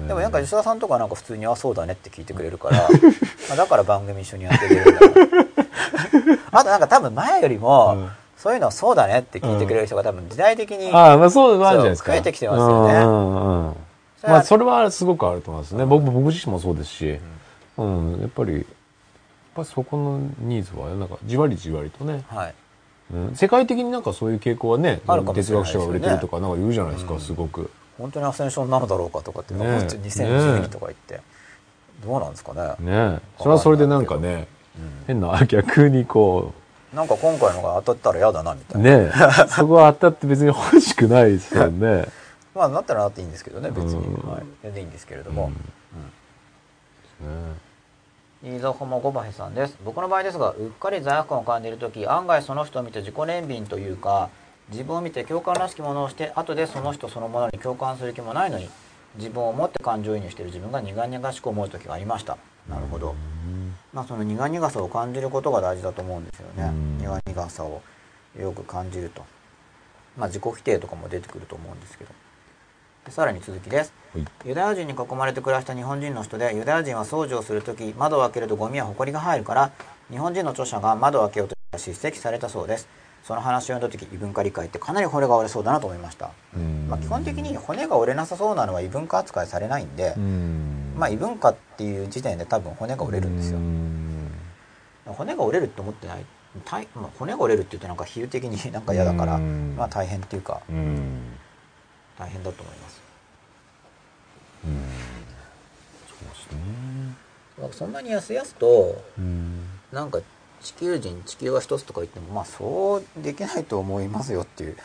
ででもなんか吉田さんとかはなんか普通に「あそうだね」って聞いてくれるから <laughs> まあだから番組一緒にやってくれるんだな。<laughs> あとなんか多分前よりも、うん。そういうのはそうだねって聞いてくれる人が多分時代的に、ああまあそうはあるじゃないですか。増えてきてますよね。うんうんまあそれはすごくあると思いますね。僕僕自身もそうですし。うん。やっぱりぱりそこのニーズはなんかじわりじわりとね。はい。うん。世界的になんかそういう傾向はねあるかもし哲れないですよね。学者が売れてるとかなんか言うじゃないですかうんすごく。本当にアセンションなのだろうかとかって、ね。ね、2012とか言って、どうなんですかね。ね。それはそれでなんかね変な逆にこなんか今回のが当たったら嫌だなみたういな、ねそこは当たって別に欲しくないですよね。<laughs> まあなったらなっていいんですけどね別に、うん。はい、全然いいんですけれども、ね飯沢ホモゴバヘさんです。僕の場合ですがうっかり罪悪感を感じる時案外その人を見て自己憐憫というか自分を見て共感らしきものをして後でその人そのものに共感する気もないのに自分を持って感情移入している自分が苦々しく思う時がありました。なるほど、まあその苦々さを感じることが大事だと思うんですよね。うん。苦々さをよく感じると。まあ自己否定とかも出てくると思うんですけど。でさらに続きです。はい。ユダヤ人に囲まれて暮らした日本人の人でユダヤ人は掃除をする時窓を開けるとゴミや埃が入るから日本人の著者が窓を開けようと叱責されたそうです。その話を読んだ時異文化理解ってかなり骨が折れそうだなと思いました、うん。まあ、基本的に骨が折れなさそうなのは異文化扱いされないんで、うん。まあ異文化っていう時点で多分骨が折れるんですよ。うん。骨が折れるって思ってない。大まあ、骨が折れるって言うとなんか比喩的になんか嫌だからうん。まあ大変っていうかうん。大変だと思いますそうですね。そんなにやすやすとうん。なんか地球人地球は一つとか言ってもまあそうできないと思いますよっていう。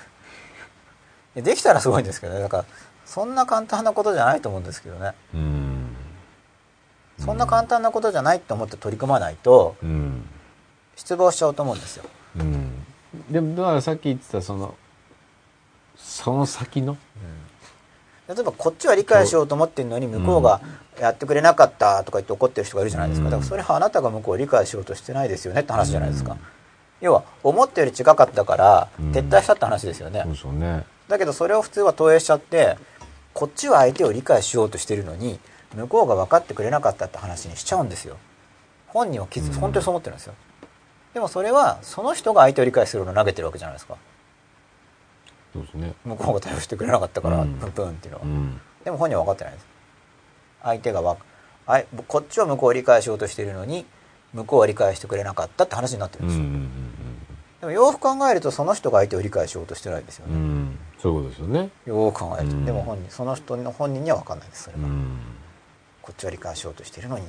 できたらすごいんですけどね。だからそんな簡単なことじゃないと思うんですけどね。うん。そんな簡単なことじゃないと思って取り組まないとうん失望しちゃうと思うんですよ。うん。でもだからさっき言ってたそのその先の例えばこっちは理解しようと思ってるのに向こうがやってくれなかったとか言って怒ってる人がいるじゃないですか。うん。だからそれはあなたが向こうを理解しようとしてないですよねって話じゃないですか。要は思ったより違かったからうん。撤退したって話ですよね。そうですよね。だけどそれを普通は投影しちゃってこっちは相手を理解しようとしてるのに向こうが分かってくれなかったって話にしちゃうんですよ。本人は気づうん。本当にそう思ってるんですよ。でもそれはその人が相手を理解するのを投げてるわけじゃないですかそうですね。向こうが対応してくれなかったからうん。プンプンっていうのは、うん。でも本人は分かってないです。相手がわあいこっちは向こうを理解しようとしてるのに向こうは理解してくれなかったって話になってるんうんうですよ、んでもよく考えるとその人が相手を理解しようとしてないですよね、うん。うんそういうことですよね。よく考えると、うん。でも本人その人の本人には分かんないですそれは、うん。こっちは理解しようとしてるのに。っ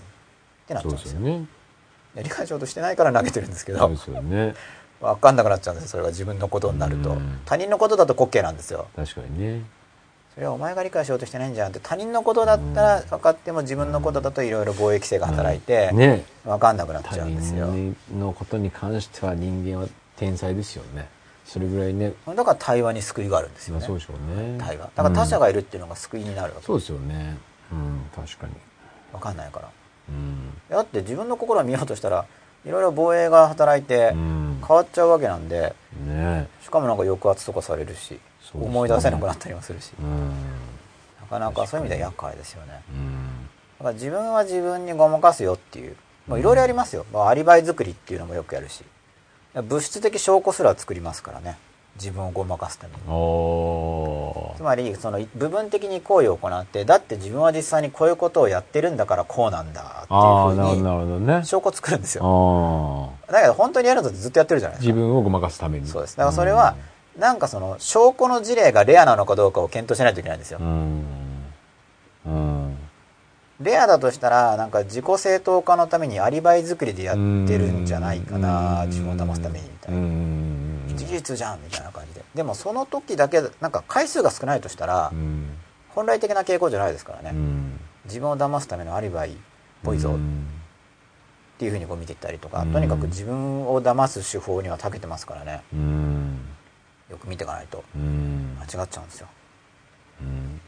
てなっちゃそううんでよ。ですすよね。で理解しようとしてないから投げてるんですけど。そうですよね分かんなくなっちゃうんですよ。それが自分のことになると、うん。他人のことだと滑稽なんですよ。確かにね。それはお前が理解しようとしてないんじゃんって他人のことだったら分かっても自分のことだといろいろ貿易性が働いてね。分かんなくなっち他ゃうんですよ。人のことに関しては人間は天才ですよね。それぐらいね。だから対話に救いがあるんですよね。まあそうでしょうね。対話。だから他者がいるっていうのが救いになるわけ、そうですよね。うん。確かに。分かんないから。うん。だって自分の心を見ようとしたらいろいろ防衛が働いてうん。変わっちゃうわけなんでね。しかもなんか抑圧とかされるし、ね。思い出せなくなったりもするし。うん。なかなかそういう意味では厄介ですよね。うん。だから自分は自分にごまかすよっていういろいろありますよ、まあ、アリバイ作りっていうのもよくやるし。物質的証拠すら作りますからね自分をごまかすために。おつまりその部分的に行為を行ってだって自分は実際にこういうことをやってるんだからこうなんだっていうふうに証拠作るんですよ。ああだけど本当にやるのってずっとやってるじゃないですか。自分をごまかすために。そうです。だからそれはなんかその証拠の事例がレアなのかどうかを検討しないといけないんですよ。レアだとしたらなんか自己正当化のためにアリバイ作りでやってるんじゃないかな自分を騙すためにみたいなうん事実じゃんみたいな感じで。でもその時だけなんか回数が少ないとしたらうん。本来的な傾向じゃないですからね。うん。自分を騙すためのアリバイっぽいぞ。っていうふうにこう見ていったりとかうん。とにかく自分を騙す手法には長けてますからね。うん。よく見ていかないと。うん。間違っちゃうんですよ。うん。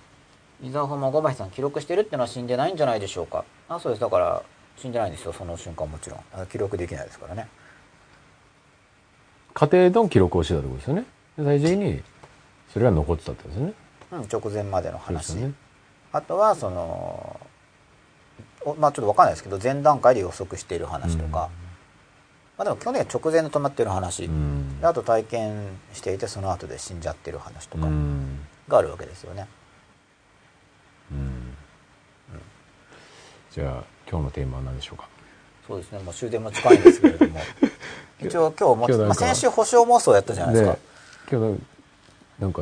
伊沢もゴバヒさん記録してるってのは死んでないんじゃないでしょうか。あそうです。だから死んでないんですよ。その瞬間もちろん。あ記録できないですからね家庭の記録をしてたってことですよね。で最終的にそれが残ってたってことですよね。うん直前までの話、よね。あとはそのおまあちょっと分かんないですけど前段階で予測している話とか、まあでも基本的には直前で止まってる話、うん。であと体験していてその後で死んじゃってる話とかうん。があるわけですよね、うん。じゃあ今日のテーマは何でしょうか？そうですね。もう終電も近いんですけれども <laughs> 一応今日もまあ、今日なんか先週保証妄想やったじゃないですか、で今日なんか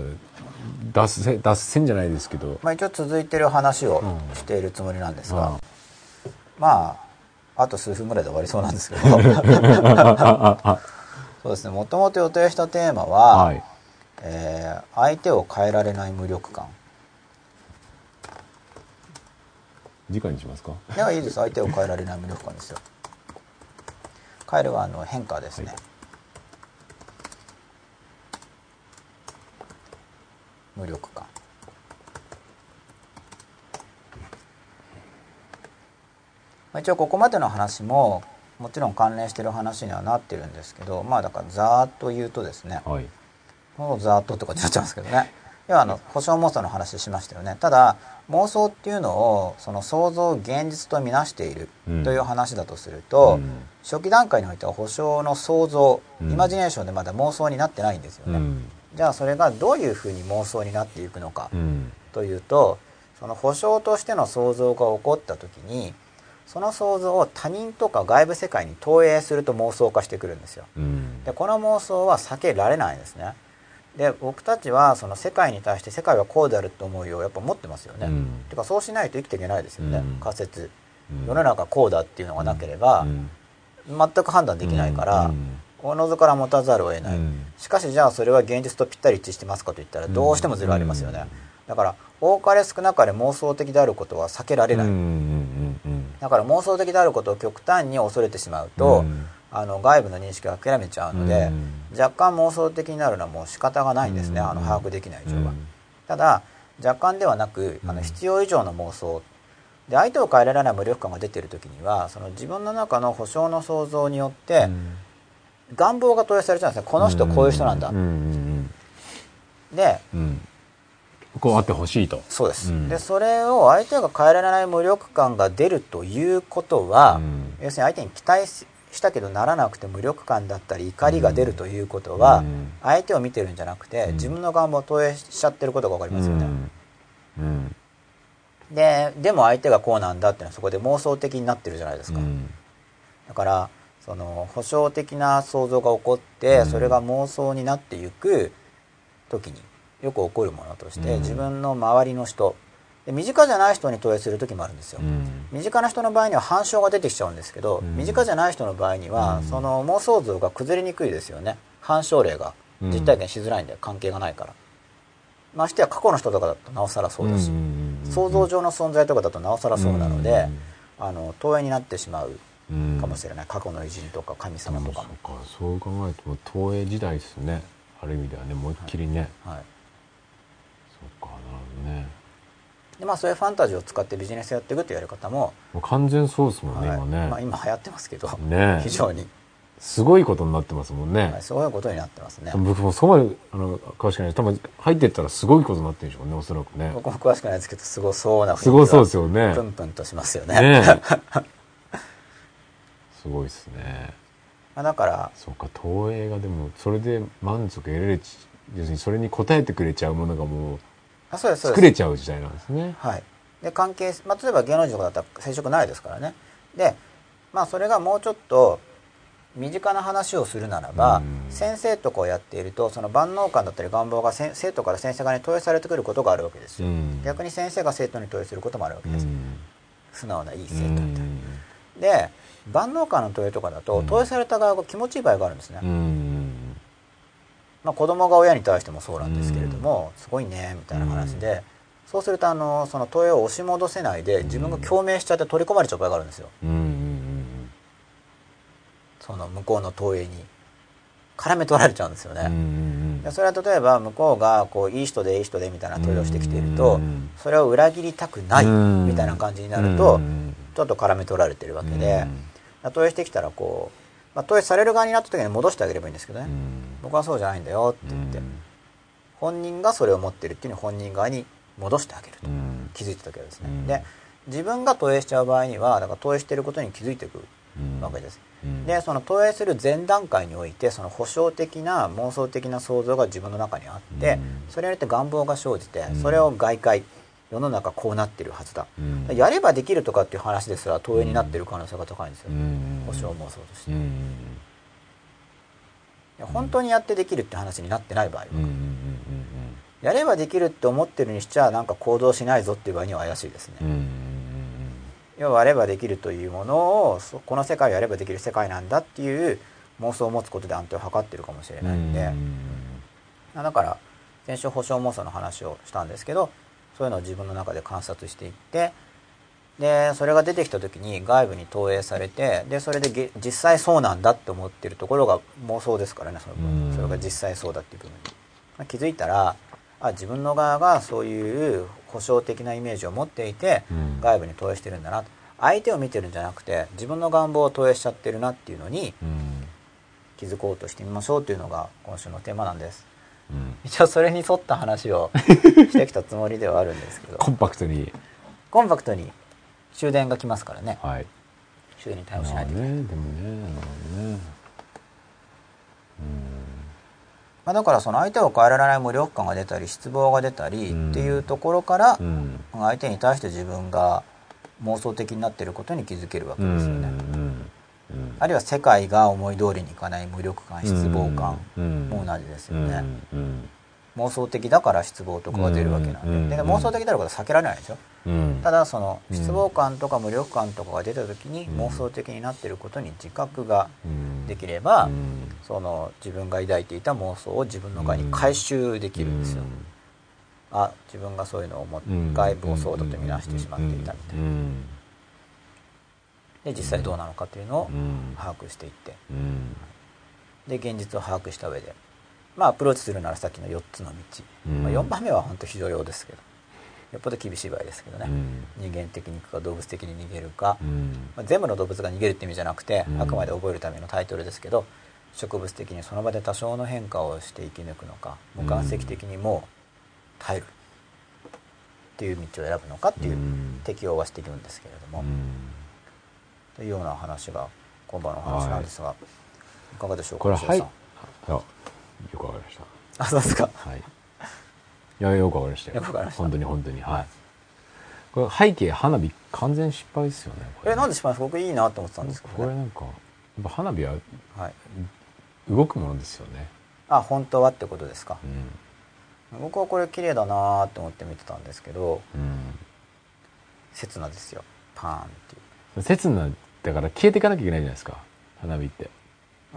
脱線脱線じゃないですけど。まあ、一応続いてる話をうんしているつもりなんですが、あまああと数分ぐらいで終わりそうなんですけど。<laughs> そうですね。もともと予定したテーマは、はい。えー相手を変えられない無力感。次回にしますか？いやいいです。相手を変えられない無力感ですよ変えるはあの変化ですね、はい。無力感。まあ一応ここまでの話ももちろん関連してる話にはなってるんですけどまあだからざーっと言うとですね。はい。もうざーっとってなっちゃうんですけどね要はあの保証妄想の話しましたよね。ただ妄想っていうのをその想像を現実とみなしているうん。という話だとすると、うん。初期段階においては保証の想像、うん。イマジネーションでまだ妄想になってないんですよね、うん。じゃあそれがどういうふうに妄想になっていくのかうん。というとその保証としての想像が起こった時にその想像を他人とか外部世界に投影すると妄想化してくるんですよ。うん。でこの妄想は避けられないんですねで僕たちはその世界に対して世界はこうであると思うようやっぱ持ってますよね、うん。てかそうしないと生きていけないですよね、うん。仮説。うん。世の中こうだっていうのがなければ、うん。全く判断できないから、うん。おのずから持たざるを得ない、うん。しかしじゃあそれは現実とぴったり一致してますかといったらどうしてもズレありますよね、だから多かれ少なかれ妄想的であることは避けられない、だから妄想的であることを極端に恐れてしまうと、うんあの外部の認識を諦めちゃうので、うん。若干妄想的になるのはもう仕方がないんですね、うん。あの把握できない以上は、うん。ただ若干ではなくあのうん。必要以上の妄想。で相手を変えられない無力感が出ている時にはその自分の中の保証の想像によって、うん。願望が投影されちゃうんですね。この人こういう人なんだ、でこうあってほしいと。そうです、うん。でそれを相手が変えられない無力感が出るということは、うん。要するに相手に期待ししたけどならなくて無力感だったり怒りが出るということは、うん。相手を見てるんじゃなくて、うん。自分の願望を投影しちゃってることが分かりますよね、うん。ででも相手がこうなんだっていうのはそこで妄想的になってるじゃないですか、うん。だからその保証的な想像が起こって、うん。それが妄想になっていく時によく起こるものとして、うん。自分の周りの人で身近じゃない人に投影する時もあるんですよ、うん。身近な人の場合には反証が出てきちゃうんですけど、うん。身近じゃない人の場合には、うん。その妄想像が崩れにくいですよね。反証例がうん。実体験しづらいんで関係がないから。ましてや過去の人とかだとなおさらそうだし、想像上の存在とかだとなおさらそうなので、あの投影になってしまううん。かもしれない、過去の偉人とか神様とかも、そう考えるともう東映時代ですね。ある意味ではね思いっきりね、はい。そうかなるほどねでまあ、そういうファンタジーを使ってビジネスやっていくというやり方も、もう完全そうですもんね、はい今ね、まあ、今流行ってますけど、ね <laughs> 非常に、すごいことになってますもんね、はい、そういうことになってますね。僕もそこまであの詳しくない。多分入ってったらすごいことになってるんでしょうねおそらくね。僕も詳しくないですけどすごそうな雰囲気すごそうですよね。プンプンとしますよね。ねえ。<laughs> すごいですね。まあだからそうか東映がでもそれで満足得られち要するにそれに応えてくれちゃうものがもうあそうです作れちゃう時代なんですね。はい。で関係、まあ、例えば芸能人とかだったら接触ないですからね。でまあそれがもうちょっと身近な話をするならば、うん。先生とかをやっているとその万能感だったり願望がせ生徒から先生側に投影されてくることがあるわけですよ、うん。逆に先生が生徒に投影することもあるわけです、うん。素直ないい生う徒みたいな、んで万能感の投影とかだとうん。投影された側が気持ちいい場合があるんですね、うんまあ、子供が親に対してもそうなんですけれども、すごいねみたいな話で、そうするとあのその投影を押し戻せないで自分が共鳴しちゃって取り込まれちゃう場合があるんですよ。その向こうの投影に。絡め取られちゃうんですよね、でそれは例えば向こうがこういい人でいい人でみたいな投影をしてきているとうんそれを裏切りたくないみたいな感じになるとうんちょっと絡め取られてるわけで投影してきたらこう、まあ、投影される側になった時に戻してあげればいいんですけどね。僕はそうじゃないんだよって言って。本人がそれを持ってるっていうのを本人側に戻してあげると。うん。気づいてたわけですね。うん。で自分が投影しちゃう場合にはだから投影してることに気づいていくうん。わけです。うん。でその投影する前段階においてその保証的な妄想的な想像が自分の中にあって、うん。それによって願望が生じて、うん。それを外界世の中こうなってるはずだ、うん。やればできるとかっていう話ですら投影になってる可能性が高いんですよ、うん。保証妄想として、いうん。や本当にやってできるって話になってない場合は、やればできるって思ってるにしちゃなんか行動しないぞっていう場合には怪しいですね、要はやればできるというものをそこの世界をやればできる世界なんだっていう妄想を持つことで安定を図ってるかもしれないんで、だから先週保証妄想の話をしたんですけどそういうのを自分の中で観察していってでそれが出てきた時に外部に投影されてでそれでげ実際そうなんだって思ってるところが妄想ですからねそのうん。分それが実際そうだっていう部分。に、まあ気づいたらあ自分の側がそういう保証的なイメージを持っていてうん。外部に投影してるんだな相手を見てるんじゃなくて自分の願望を投影しちゃってるなっていうのにうん。気づこうとしてみましょうというのが今週のテーマなんです。うん一応それに沿った話を <laughs> してきたつもりではあるんですけど。コンパクトに。コンパクトに。終電が来ますからね。はい。終電に対応しまあないといけない、ねでもねなるほどねまあ、だからその相手を変えられない無力感が出たり失望が出たりうん。っていうところからうん。相手に対して自分が妄想的になっていることに気づけるわけうんですよね、うんあるいは世界が思い通りにいかない無力感失望感うん。も同じですようん。ね、うん。妄想的だから失望とかが出るわけなんで,、うん。で妄想的であることは避けられないですようん。ただそのうん。失望感とか無力感とかが出た時にうん。妄想的になっていることに自覚がうんできれば、うん。その自分が抱いていた妄想を自分の側に回収できるんですよ、あ自分がそういうのを外部をそうだと見なしてしまっていたみたいな。うんで実際どうなのかというのをうん。把握していって。うん。で現実を把握した上で。まあアプローチするならさっきの4つの道、うん。まあ、4番目は本当非常用ですけど。よっぽど厳しい場合ですけどね、うん。人間的に行くか動物的に逃げるか、うん。まあ、全部の動物が逃げるって意味じゃなくて、うん。あくまで覚えるためのタイトルですけど植物的にその場で多少の変化をして生き抜くのか無間跡的にもう耐えるっていう道を選ぶのかっていううん。適用はしているんですけれども、というような話が今晩のお話なんですが、い、かがでしょうかこれはいよくわかりましたあそうですかはい。いや、よくわかりましたよ。よくわかりました本当に本当に。はい。これ背景花火完全失敗ですよね。えなんでしまいます僕いいなと思ってたんですけどね、これなんか、やっぱ花火ははい、動くものですよね。あ本当はってことですかう僕はこれ綺麗だなーって思って見てたんですけどん。刹那ですよパーンっていううん。だから消えていかなきゃいけないじゃないですか。花火って。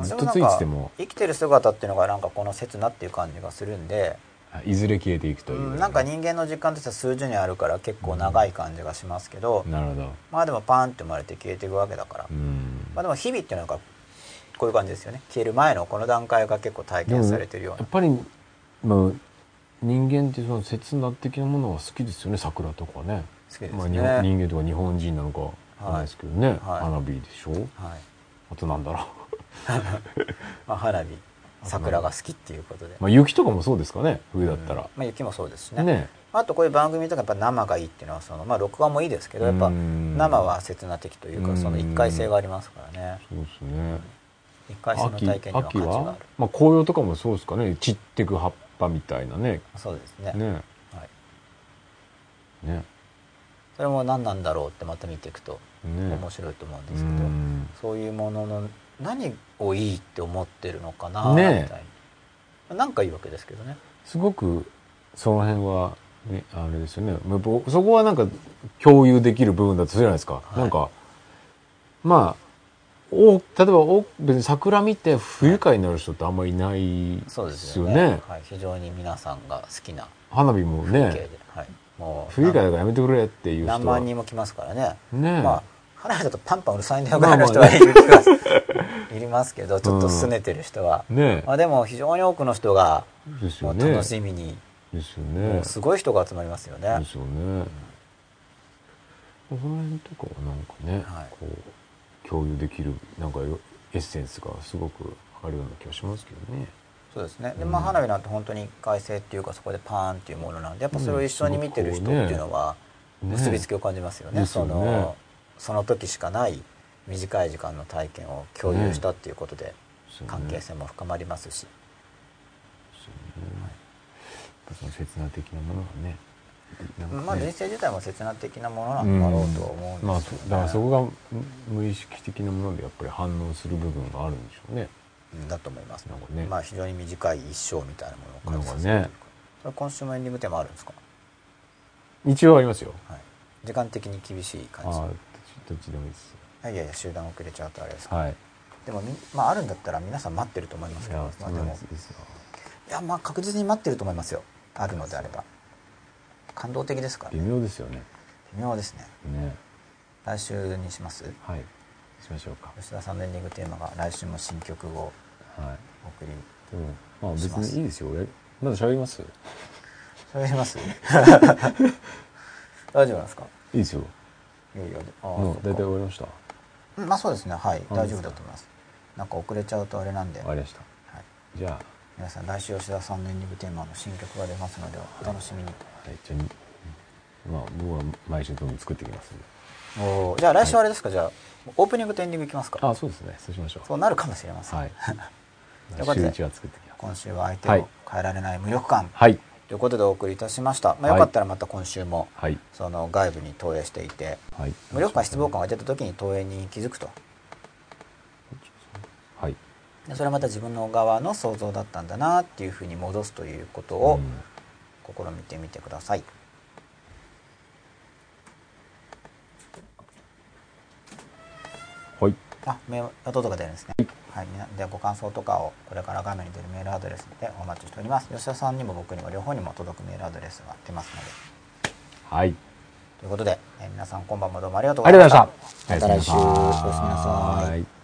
ずっとついてても、生きてる姿っていうのがなんかこの刹那っていう感じがするんで、あいずれ消えていくという。うんなんか人間の実感としては数十年あるから結構長い感じがしますけど、なるほど。まあでもパーンって生まれて消えていくわけだから、うん。まあでも日々っていうのがこういう感じですよね消える前のこの段階が結構体験されてるようなやっぱり、まあ、人間ってその切な的なものが好きですよね、桜とかね。好きですまあ、人間とか日本人なのかない。ですけどね、はい。花火でしょ？はい。あとなんだろまあ、<laughs> 花火桜が好きっていうことで、う、まあ、雪とかもそうですかね？冬だったら、まあ、雪もそうですしね。ね。あとこういう番組とかやっぱ生がいいっていうのはその、まあ、録画もいいですけどやっぱうん。生は切な的といううん。かその一回性がありますからね。そうですね。一回性の秋体験には価値がある、まあ、紅葉とかもそうですかね。散ってく葉っぱみたいなね。そうですね。ね。はい、ねそれも何なんだろうってまた見ていくとね。面白いと思うんですうけど、ん。そういうものの何をいいって思ってるのかなみたいな。なんかいいわけですけどね。すごくその辺は、ね、あれですよね。そこはなんか共有できる部分だとするじゃないですか、い。なんかまあお例えばお別に桜見て不愉快になる人ってあんまりいないそうでですすよよね。ねはい、非常に皆さんが好きな花火もね。はい、もう不愉快だからやめてくれっていう人は。何万人も来ますからね。ねまあ花火だとパンパンうるさいんだよぐらいの人はいる気がいりますけどちょっと拗ねてる人は、ねまあ、でも非常に多くの人がですよね。もう楽しみに、ですよもねうすごい人が集まりますよね、ですよね、その辺とかはなんかね、はい。こう共有できるなんかよエッセンスがすごくあるような気がしますけどねそうですね。で、うん。まあ、花火なんて本当に快晴っていうかそこでパーンっていうものなんでやっぱそれを一緒に見てる人っていうのはね。結びつきを感じますよね,、そのその時しかない短い時間の体験を共有したっていうことで関係性も深まりますし、その切な的なものがねまあ人生自体も切な的なものなんだろうとは思うんまあですけど、ねだからそこが無無意識的なものでやっぱり反応する部分があるんでしょうね。うんだと思います、ね。まあ非常に短い一生みたいなものを感じね。それ今週もエンディングテーマあるんですか、一応ありますよ。はい、時間的に厳しい感じ。どっちでもいいですいやいや集団遅れちゃうとあれですかはい。でもみまああるんだったら皆さん待ってると思いますいけど。まあでも。いやまあ確実に待ってると思いますよ。あるのであれば。感動的ですから微ね妙ですよね。微妙ですね。ね。来週にします？はいしましょうか。吉田さんのエンディングテーマが来週も新曲をはい。お送りでもまあ別にいいですよ。俺まだ喋ります？喋ります？<laughs> 大丈夫なんですか？いいですよ。いやいや大体終わりました？うんまあそうですね。はい。あ大丈夫だと思います。なんか遅れちゃうとあれなんで、はい、終わりました。じゃあ。皆さん来週吉田さんのエンディングテーマの新曲が出ますのでお楽しみに。はい。じゃあまあ僕は毎週どんどん作っていきますんで。おーじゃあ来週あれですか、じゃあオープニングとエンディングいきますか。あそうですね。そうしましょう。そうなるかもしれません、はい。<laughs> ということで週一は作っていきます。今週は相手をはい。変えられない無力感。はい。ということでお送りいたしました、まあ、はい。よかったらまた今週もはい。その外部に投影していてはい。無力感失望感が出た時に投影に気づくと。はい。でそれはまた自分の側の想像だったんだなっていうふうに戻すということをうん。試みてみてください、はい。あメール等々が出るんですね。はい。でご感想とかをこれから画面に出るメールアドレスでお待ちしております。吉田さんにも僕にも両方にも届くメールアドレスが出ますので。はい。ということで、えー皆さん今晩もどうもありがとうありがとうございました。また来週おやすみなさい